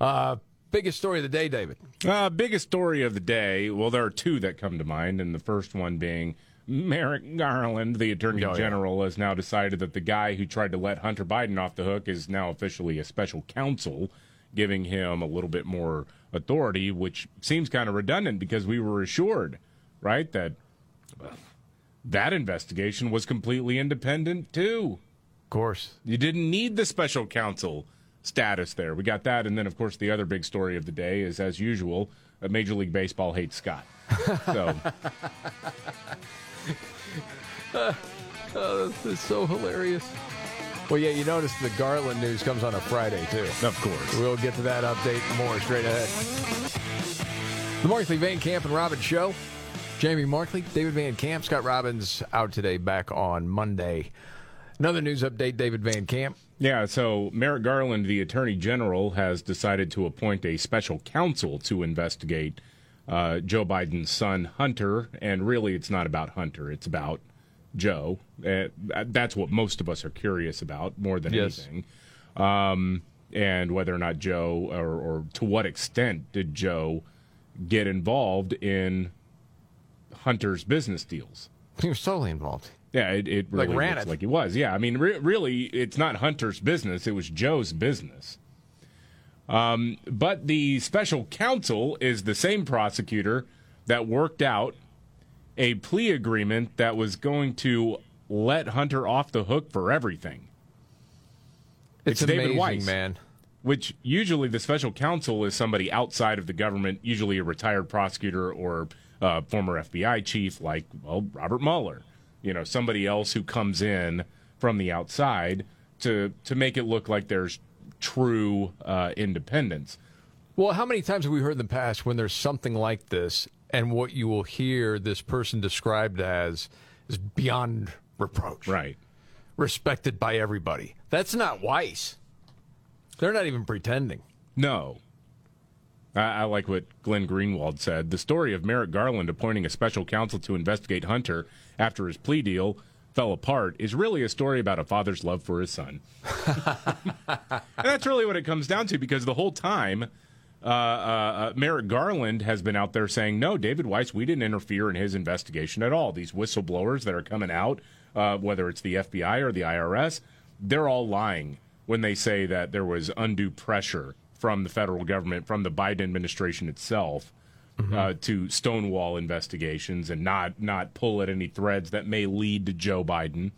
[SPEAKER 1] Uh, biggest story of the day, David.
[SPEAKER 2] Uh, biggest story of the day. Well, there are two that come to mind, and the first one being Merrick Garland, the Attorney
[SPEAKER 1] Oh, yeah.
[SPEAKER 2] General, has now decided that the guy who tried to let Hunter Biden off the hook is now officially a special counsel, giving him a little bit more authority, which seems kind of redundant because we were assured, right, that well, that investigation was completely independent too.
[SPEAKER 1] Of course.
[SPEAKER 2] You didn't need the special counsel status there. We got that. And then, of course, the other big story of the day is, as usual, uh, Major League Baseball hates Scott. So,
[SPEAKER 1] Oh, this is so hilarious. Well, yeah, you notice the Garland news comes on a Friday, too.
[SPEAKER 2] of course.
[SPEAKER 1] We'll get to that update more straight ahead. The Markley Van Camp and Robbins Show. Jamie Markley, David Van Camp, Scott Robbins out today, back on Monday. Another news update, David Van Camp.
[SPEAKER 2] Yeah, so Merrick Garland, the Attorney General, has decided to appoint a special counsel to investigate uh, Joe Biden's son, Hunter. And really, it's not about Hunter, it's about Joe. Uh, that's what most of us are curious about more than
[SPEAKER 1] Yes.
[SPEAKER 2] anything. Um, and whether or not Joe, or, or to what extent did Joe get involved in Hunter's business deals?
[SPEAKER 1] He was totally involved.
[SPEAKER 2] Yeah, it, it
[SPEAKER 1] Like
[SPEAKER 2] really
[SPEAKER 1] ran
[SPEAKER 2] looks
[SPEAKER 1] it.
[SPEAKER 2] like it was. Yeah, I mean, re- really, it's not Hunter's business; it was Joe's business. Um, but the special counsel is the same prosecutor that worked out a plea agreement that was going to let Hunter off the hook for everything.
[SPEAKER 1] It's
[SPEAKER 2] David
[SPEAKER 1] amazing,
[SPEAKER 2] Weiss,
[SPEAKER 1] man.
[SPEAKER 2] Which usually the special counsel is somebody outside of the government, usually a retired prosecutor or uh, former FBI chief, like well Robert Mueller. You know, somebody else who comes in from the outside to to make it look like there's true uh, independence.
[SPEAKER 1] Well, how many times have we heard in the past when there's something like this, and what you will hear this person described as is beyond reproach,
[SPEAKER 2] right?
[SPEAKER 1] Respected by everybody. That's not Weiss. They're not even pretending.
[SPEAKER 2] No. I, like what Glenn Greenwald said. The story of Merrick Garland appointing a special counsel to investigate Hunter after his plea deal fell apart is really a story about a father's love for his son. and that's really what it comes down to because the whole time, uh, uh, uh, Merrick Garland has been out there saying, no, David Weiss, we didn't interfere in his investigation at all. These whistleblowers that are coming out, uh, whether it's the FBI or the IRS, they're all lying when they say that there was undue pressure from the federal government, from the Biden administration itself, uh, to stonewall investigations and not not pull at any threads that may lead to Joe Biden.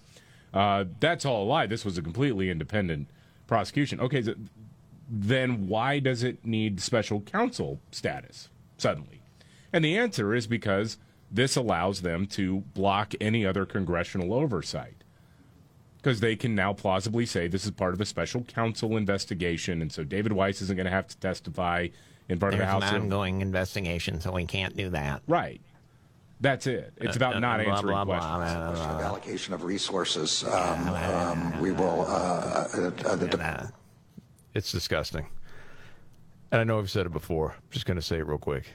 [SPEAKER 2] Uh, that's all a lie. This was a completely independent prosecution. Okay, so then why does it need special counsel status suddenly? And the answer is because this allows them to block any other congressional oversight. Because they can now plausibly say this is part of a special counsel investigation, and so David Weiss isn't going to have to testify in front
[SPEAKER 39] There's
[SPEAKER 2] of the House.
[SPEAKER 39] an ongoing investigation, so we can't do that.
[SPEAKER 2] Right. That's it. It's about
[SPEAKER 39] Uh,
[SPEAKER 2] not
[SPEAKER 39] blah,
[SPEAKER 2] answering
[SPEAKER 39] blah, blah,
[SPEAKER 2] questions.
[SPEAKER 39] blah, blah, blah.
[SPEAKER 40] allocation of resources. Um, um, we will. Uh, uh, uh, the,
[SPEAKER 1] It's disgusting. And I know I've said it before. I'm just going to say it real quick.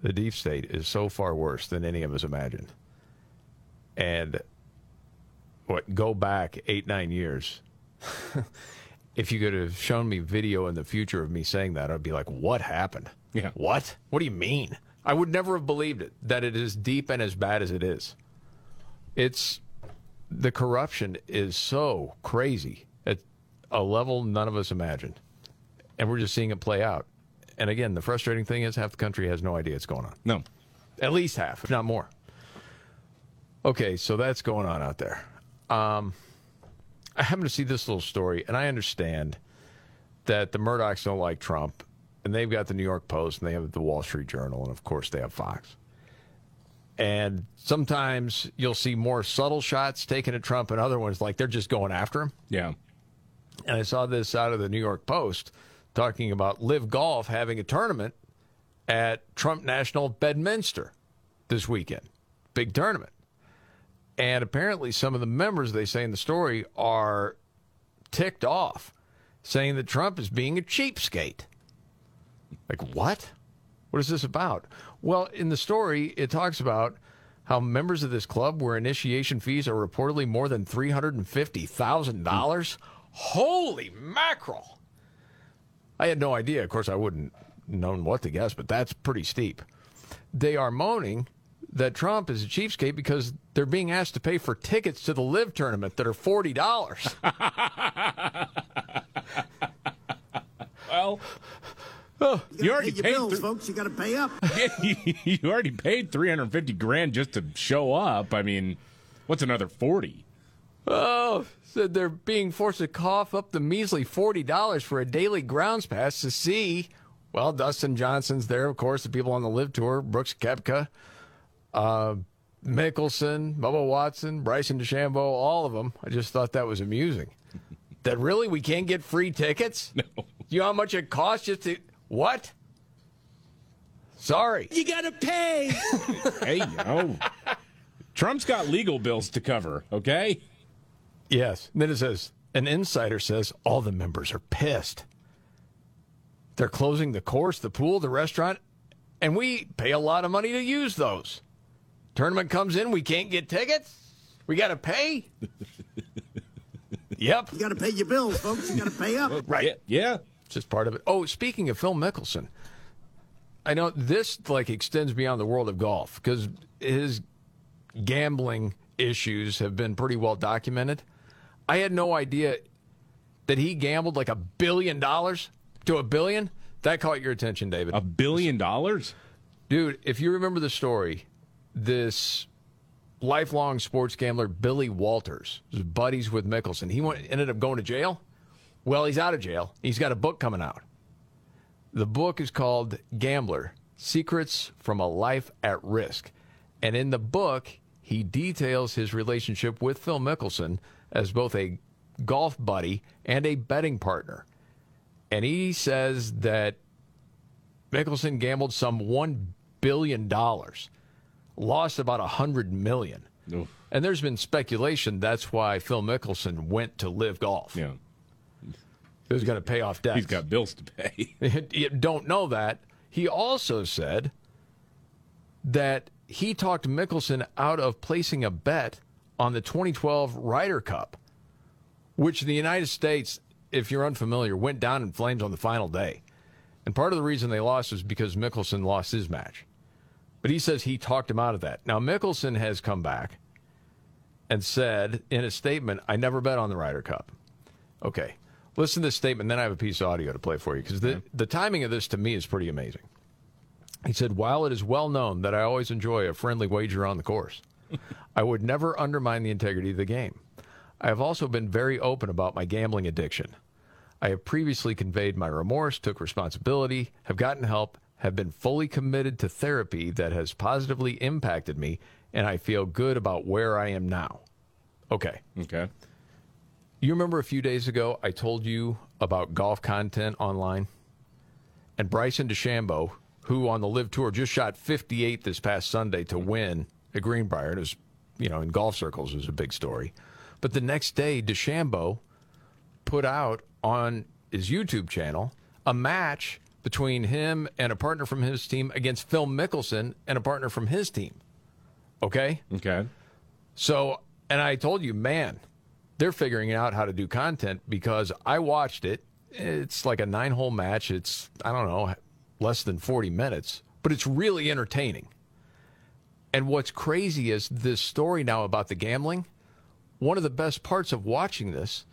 [SPEAKER 1] The deep state is so far worse than any of us imagined. And what, go back eight, nine years. if you could have shown me video in the future of me saying that, I'd be like, what happened?
[SPEAKER 2] Yeah.
[SPEAKER 1] What? What do you mean? I would never have believed it, that it is deep and as bad as it is. It's the corruption is so crazy at a level none of us imagined. And we're just seeing it play out. And again, the frustrating thing is half the country has no idea what's going on.
[SPEAKER 2] No.
[SPEAKER 1] At least half, if not more. Okay, so that's going on out there. Um, I happen to see this little story, and I understand that the Murdochs don't like Trump, and they've got the New York Post, and they have the Wall Street Journal, and of course they have Fox. And sometimes you'll see more subtle shots taken at Trump, and other ones like they're just going after him.
[SPEAKER 2] Yeah.
[SPEAKER 1] And I saw this out of the New York Post talking about Live Golf having a tournament at Trump National Bedminster this weekend. Big tournament. And apparently, some of the members, they say in the story, are ticked off, saying that Trump is being a cheapskate. Like, what? What is this about? Well, in the story, it talks about how members of this club, where initiation fees are reportedly more than $350,000. Holy mackerel! I had no idea. Of course, I wouldn't known what to guess, but that's pretty steep. They are moaning that Trump is a cheapskate because they're being asked to pay for tickets to the live tournament that are forty dollars.
[SPEAKER 2] well,
[SPEAKER 1] Oh,
[SPEAKER 2] you already
[SPEAKER 41] Pay your
[SPEAKER 2] paid
[SPEAKER 41] bills,
[SPEAKER 2] th-
[SPEAKER 41] folks. You got to pay up.
[SPEAKER 2] you already paid 350 grand just to show up. I mean, what's another 40?
[SPEAKER 1] Oh, said they're being forced to cough up the measly forty dollars for a daily grounds pass to see. Well, Dustin Johnson's there, of course. The people on the live tour: Brooks Koepka, uh, Mickelson, Bubba Watson, Bryson DeChambeau, all of them. I just thought that was amusing. that really we can't get free tickets? No. You know how much it costs just to what? Sorry.
[SPEAKER 41] You got to pay.
[SPEAKER 2] hey, you know, Trump's got legal bills to cover, okay?
[SPEAKER 1] Yes. And Then it says an insider says all the members are pissed. They're closing the course, the pool, the restaurant, and we pay a lot of money to use those. Tournament comes in, we can't get tickets. We got to pay. yep.
[SPEAKER 42] You got to pay your bills, folks. You got to pay up.
[SPEAKER 1] Right.
[SPEAKER 2] Yeah.
[SPEAKER 1] It's just part of it. Oh, speaking of Phil Mickelson, I know this like extends beyond the world of golf because his gambling issues have been pretty well documented. I had no idea that he gambled like a billion dollars to a billion. That caught your attention, David.
[SPEAKER 2] A billion dollars?
[SPEAKER 1] Dude, if you remember the story, this lifelong sports gambler, Billy Walters, was buddies with Mickelson. He went, ended up going to jail. Well, he's out of jail. He's got a book coming out. The book is called Gambler Secrets from a Life at Risk. And in the book, he details his relationship with Phil Mickelson as both a golf buddy and a betting partner. And he says that Mickelson gambled some $1 billion, lost about a $100 million. And there's been speculation that's why Phil Mickelson went to live golf.
[SPEAKER 2] Yeah.
[SPEAKER 1] He was going to pay off debts.
[SPEAKER 2] He's got bills to pay.
[SPEAKER 1] you don't know that. He also said that he talked Mickelson out of placing a bet on the 2012 Ryder Cup, which the United States, if you're unfamiliar, went down in flames on the final day. And part of the reason they lost was because Mickelson lost his match. But he says he talked him out of that. Now, Mickelson has come back and said in a statement, I never bet on the Ryder Cup. Okay. Listen to this statement, then I have a piece of audio to play for you because the, mm-hmm. the timing of this to me is pretty amazing. He said, While it is well known that I always enjoy a friendly wager on the course, I would never undermine the integrity of the game. I have also been very open about my gambling addiction. I have previously conveyed my remorse, took responsibility, have gotten help, have been fully committed to therapy that has positively impacted me, and I feel good about where I am now. Okay.
[SPEAKER 2] Okay.
[SPEAKER 1] You remember a few days ago I told you about golf content online? And Bryson DeChambeau, who on the Live Tour just shot 58 this past Sunday to win at Greenbrier, and it was, you know, in golf circles it was a big story. But the next day, DeChambeau put out on his YouTube channel a match between him and a partner from his team against Phil Mickelson and a partner from his team. Okay?
[SPEAKER 2] Okay.
[SPEAKER 1] So, and I told you, man, they're figuring out how to do content because I watched it. It's like a nine hole match. It's, I don't know, less than 40 minutes, but it's really entertaining. And what's crazy is this story now about the gambling. One of the best parts of watching this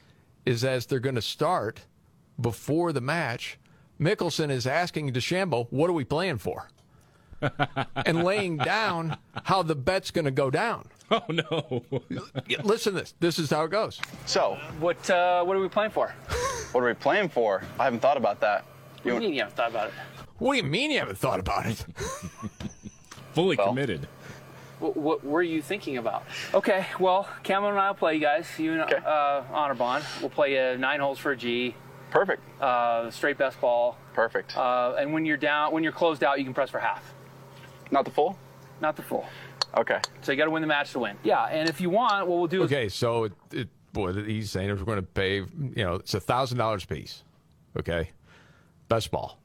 [SPEAKER 1] is as they're going to start before the match, Mickelson is asking DeChambeau, what are we playing for? and laying down how the bet's going to go down.
[SPEAKER 2] Oh no!
[SPEAKER 1] Listen to this. This is how it goes.
[SPEAKER 43] So, what uh, what are we playing for? what are we playing for? I haven't thought about that.
[SPEAKER 41] What do you mean you haven't thought about it?
[SPEAKER 1] What do you mean you haven't thought about it?
[SPEAKER 2] Fully committed.
[SPEAKER 41] What, what were you thinking about? Okay, well, Cameron and I will play, you guys. You and uh, Anirban. We'll play uh, nine holes for a G.
[SPEAKER 43] Perfect.
[SPEAKER 41] Uh, straight best ball.
[SPEAKER 43] Perfect.
[SPEAKER 41] Uh, and when you're down, when you're closed out, you can press for half.
[SPEAKER 43] Not the full.
[SPEAKER 41] Not the full.
[SPEAKER 43] Okay.
[SPEAKER 41] So you got to win the match to win. Yeah, and if you want, what we'll do is
[SPEAKER 1] Okay, so it, it, what he's saying is we're going to pay, you know, it's a thousand dollars a piece. Okay, best ball.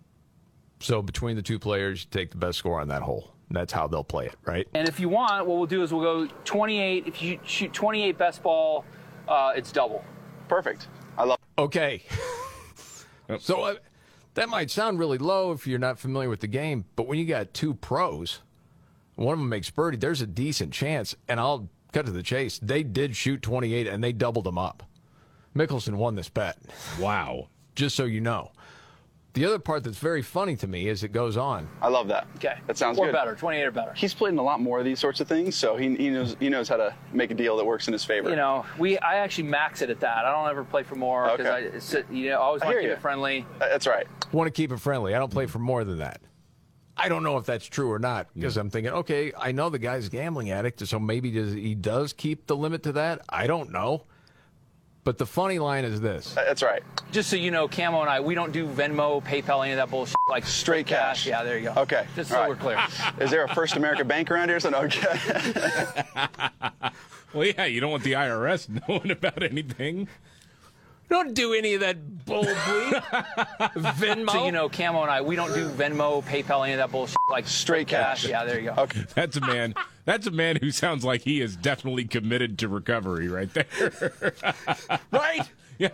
[SPEAKER 1] So between the two players, you take the best score on that hole. That's how they'll play it, right?
[SPEAKER 41] And if you want, what we'll do is we'll go 28. If you shoot 28 best ball, uh, it's double.
[SPEAKER 43] Perfect. I love.
[SPEAKER 1] Okay. so uh, that might sound really low if you're not familiar with the game, but when you got two pros, one of them makes birdie, there's a decent chance. And I'll cut to the chase. They did shoot 28 and they doubled them up. Mickelson won this bet.
[SPEAKER 2] Wow.
[SPEAKER 1] Just so you know. The other part that's very funny to me is it goes on.
[SPEAKER 43] I love that.
[SPEAKER 41] Okay.
[SPEAKER 43] That sounds
[SPEAKER 41] or
[SPEAKER 43] good.
[SPEAKER 41] better, 28 or better.
[SPEAKER 43] He's played in a lot more of these sorts of things, so he, he knows he knows how to make a deal that works in his favor.
[SPEAKER 41] You know, we I actually max it at that. I don't ever play for more because
[SPEAKER 43] Okay.
[SPEAKER 41] I sit, you know I always
[SPEAKER 43] I
[SPEAKER 41] want to keep
[SPEAKER 43] you.
[SPEAKER 41] it friendly.
[SPEAKER 43] That's right.
[SPEAKER 1] Want to keep it friendly. I don't play for more than that. I don't know if that's true or not because I'm thinking, okay, I know the guy's a gambling addict, so maybe does, he does keep the limit to that. I don't know. But the funny line is this.
[SPEAKER 43] Uh, that's right.
[SPEAKER 41] Just so you know, Camo and I, we don't do Venmo, PayPal, any of that bullshit. Like
[SPEAKER 43] Straight cash.
[SPEAKER 41] Yeah, there you go.
[SPEAKER 43] Okay.
[SPEAKER 41] Just
[SPEAKER 43] All
[SPEAKER 41] so
[SPEAKER 43] right.
[SPEAKER 41] we're clear.
[SPEAKER 43] Is there a First America Bank around here? So no, okay.
[SPEAKER 2] Well, yeah, you don't want the IRS knowing about anything.
[SPEAKER 1] Don't do any of that bull bleep. Venmo.
[SPEAKER 41] So you know, Camo and I, we don't do Venmo, PayPal, any of that bullshit. Like straight cash. Yeah, there you go.
[SPEAKER 2] Okay, that's a man. That's a man who sounds like he is definitely committed to recovery, right there.
[SPEAKER 1] right?
[SPEAKER 2] Yeah.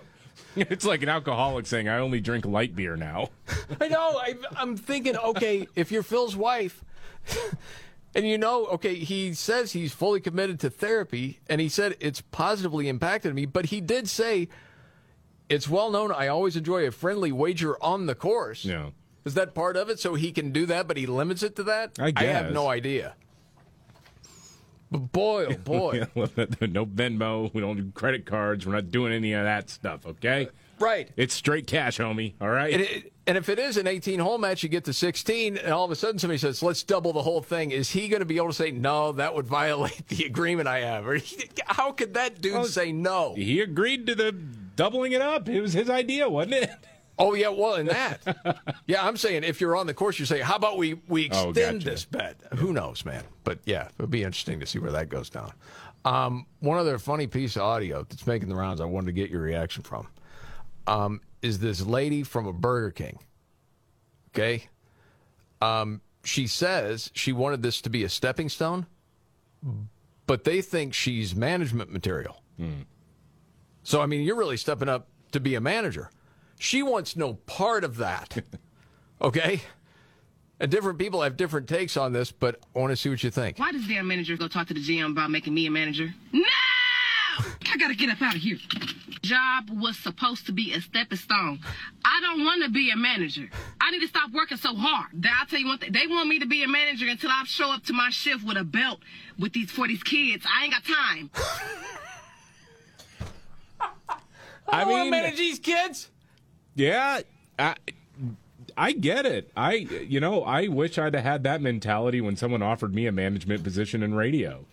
[SPEAKER 2] It's like an alcoholic saying, "I only drink light beer now."
[SPEAKER 1] I know. I, I'm thinking, okay, if you're Phil's wife, and you know, okay, he says he's fully committed to therapy, and he said it's positively impacted me, but he did say it's well known I always enjoy a friendly wager on the course.
[SPEAKER 2] Yeah.
[SPEAKER 1] Is that part of it? So he can do that, but he limits it to that?
[SPEAKER 2] I
[SPEAKER 1] have no idea. But boy, oh boy.
[SPEAKER 2] No Venmo. We don't do credit cards. We're not doing any of that stuff. Okay.
[SPEAKER 1] Uh, right.
[SPEAKER 2] It's straight cash, homie. All right.
[SPEAKER 1] And, it, and if it is an 18 hole match, you get to 16, and all of a sudden somebody says, let's double the whole thing. Is he going to be able to say, no, that would violate the agreement I have? Or how could that dude oh, say no?
[SPEAKER 2] He agreed to the doubling it up. It was his idea, wasn't it?
[SPEAKER 1] Oh, yeah, well, in that. yeah, I'm saying if you're on the course, you say, how about we, we
[SPEAKER 2] Oh,
[SPEAKER 1] extend
[SPEAKER 2] gotcha.
[SPEAKER 1] this bet? Who knows, man? But yeah, it'll be interesting to see where that goes down. Um, one other funny piece of audio that's making the rounds I wanted to get your reaction from um, is this lady from a Burger King. Okay? Um, she says she wanted this to be a stepping stone, but they think she's management material. So, I mean, you're really stepping up to be a manager. She wants no part of that. Okay? And different people have different takes on this, but I want to see what you think.
[SPEAKER 44] Why does their manager go talk to the GM about making me a manager? No! I gotta get up out of here. Job was supposed to be a stepping stone. I don't want to be a manager. I need to stop working so hard. I'll tell you one thing. They want me to be a manager until I show up to my shift with a belt with these for these kids. I ain't got time.
[SPEAKER 1] I,
[SPEAKER 2] mean-
[SPEAKER 1] manage these kids.
[SPEAKER 2] Yeah, I, I get it. I, you know, I wish I'd have had that mentality when someone offered me a management position in radio.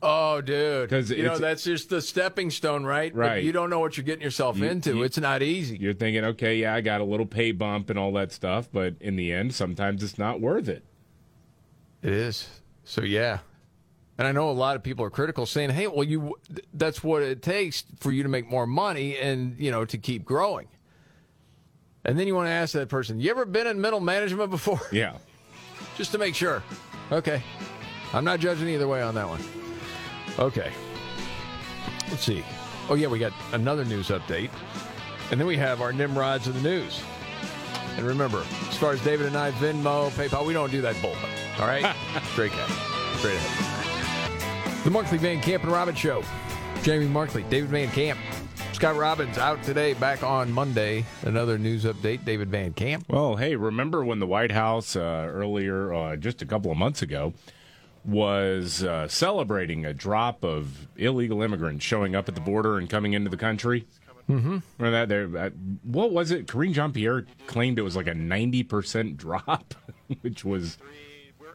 [SPEAKER 1] Oh, dude.
[SPEAKER 2] 'Cause
[SPEAKER 1] you know, that's just the stepping stone, right? But
[SPEAKER 2] Right.
[SPEAKER 1] you don't know what you're getting yourself
[SPEAKER 2] You-
[SPEAKER 1] into.
[SPEAKER 2] you-
[SPEAKER 1] it's not easy.
[SPEAKER 2] You're thinking, okay, yeah, I got a little pay bump and all that stuff, but in the end, sometimes it's not worth it.
[SPEAKER 1] It is. So yeah. And I know a lot of people are critical saying, "Hey, well you that's what it takes for you to make more money and, you know, to keep growing." And then you want to ask that person, "You ever been in middle management before?"
[SPEAKER 2] Yeah.
[SPEAKER 1] Just to make sure. Okay. I'm not judging either way on that one. Okay. Let's see. Oh yeah, we got another news update. And then we have our Nimrods of the news. And remember, as far as David and I, Venmo, PayPal, we don't do that bull. All right? Straight cash. Straight ahead. The Markley Van Camp and Robbins Show. Jamie Markley, David Van Camp. Scott Robbins out today, back on Monday. Another news update, David Van Camp.
[SPEAKER 2] Well, hey, remember when the White House uh, earlier, uh, just a couple of months ago, was uh, celebrating a drop of illegal immigrants showing up at the border and coming into the country?
[SPEAKER 1] Mm-hmm.
[SPEAKER 2] Remember that? There, uh, what was it? Karine Jean Pierre claimed it was like a ninety percent drop, which was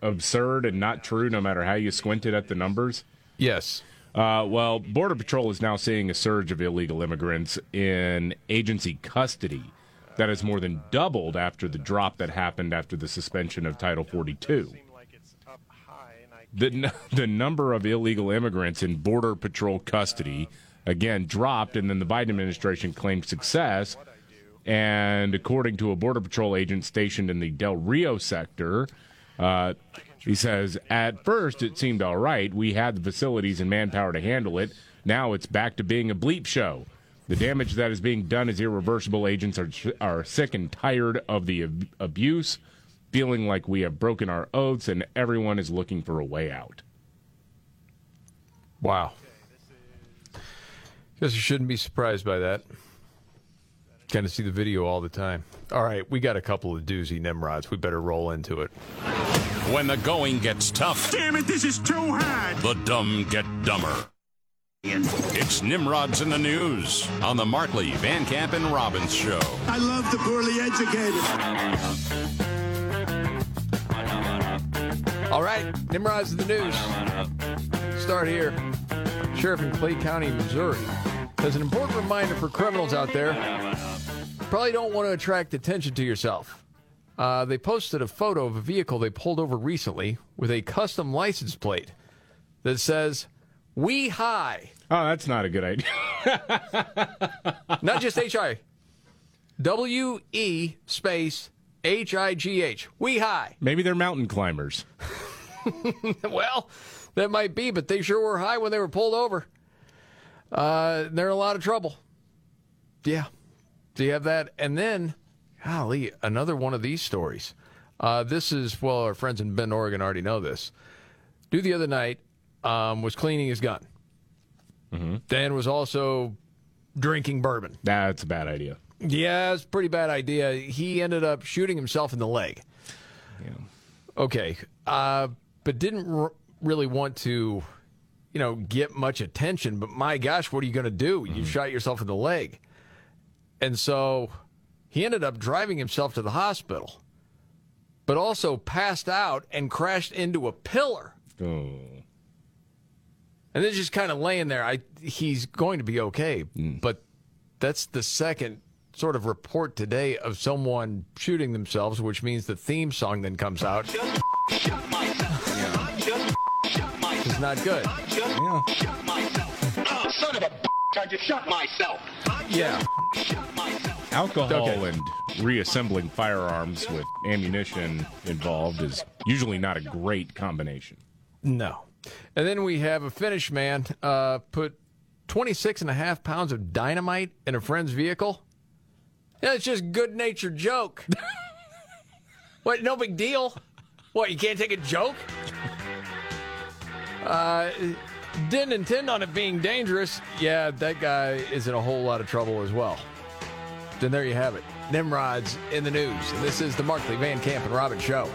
[SPEAKER 2] absurd and not true, no matter how you squinted at the numbers.
[SPEAKER 1] Yes.
[SPEAKER 2] Uh, well, Border Patrol is now seeing a surge of illegal immigrants in agency custody that has more than doubled after the drop that happened after the suspension of Title 42. The, n- the number of illegal immigrants in Border Patrol custody, again, dropped, and then the Biden administration claimed success. And according to a Border Patrol agent stationed in the Del Rio sector, uh, he says, At first, it seemed all right. We had the facilities and manpower to handle it. Now it's back to being a bleep show. The damage that is being done is irreversible. Agents are, are sick and tired of the ab- abuse, feeling like we have broken our oaths, and everyone is looking for a way out.
[SPEAKER 1] Wow. Guess you shouldn't be surprised by that. Kind of see the video all the time. All right, we got a couple of doozy Nimrods. We better roll into it.
[SPEAKER 18] When the going gets tough.
[SPEAKER 42] Damn it, this is too hard.
[SPEAKER 18] The dumb get dumber. It's Nimrods in the News on the Markley, Van Camp, and Robbins Show.
[SPEAKER 42] I love the poorly educated.
[SPEAKER 1] All right, Nimrods in the news. Start here. Sheriff in Clay County, Missouri, has an important reminder for criminals out there. Probably don't want to attract attention to yourself. Uh, they posted a photo of a vehicle they pulled over recently with a custom license plate that says, We High.
[SPEAKER 2] Oh, that's not a good idea.
[SPEAKER 1] Not just H I. W E space H I G H. We High.
[SPEAKER 2] Maybe they're mountain climbers.
[SPEAKER 1] well, that might be, but they sure were high when they were pulled over. Uh, they're in a lot of trouble. Yeah. So you have that. And then, golly, another one of these stories. Uh, this is, well, our friends in Bend, Oregon already know this. Dude the other night um, was cleaning his gun. Dan was also drinking bourbon.
[SPEAKER 2] That's a bad idea.
[SPEAKER 1] Yeah, it's a pretty bad idea. He ended up shooting himself in the leg. Okay, uh, but didn't r- really want to, you know, get much attention. But my gosh, what are you going to do? You mm-hmm. shot yourself in the leg, and so he ended up driving himself to the hospital, but also passed out and crashed into a pillar.
[SPEAKER 2] Oh.
[SPEAKER 1] And then just kind of laying there. I he's going to be okay, mm. but that's the second sort of report today of someone shooting themselves, which means the theme song then comes out. It's not good.
[SPEAKER 34] Oh, son of a I just shot myself.
[SPEAKER 1] Yeah.
[SPEAKER 2] Alcohol
[SPEAKER 1] Okay.
[SPEAKER 2] and reassembling firearms with ammunition involved is usually not a great combination.
[SPEAKER 1] No. And then we have a Finnish man uh, put 26 and a half pounds of dynamite in a friend's vehicle. Yeah, it's just good natured joke. what? No big deal. What? You can't take a joke? Uh, didn't intend on it being dangerous. Yeah, that guy is in a whole lot of trouble as well. Then there you have it. Nimrod's in the news. And this is the Markley Van Camp and Robbins Show.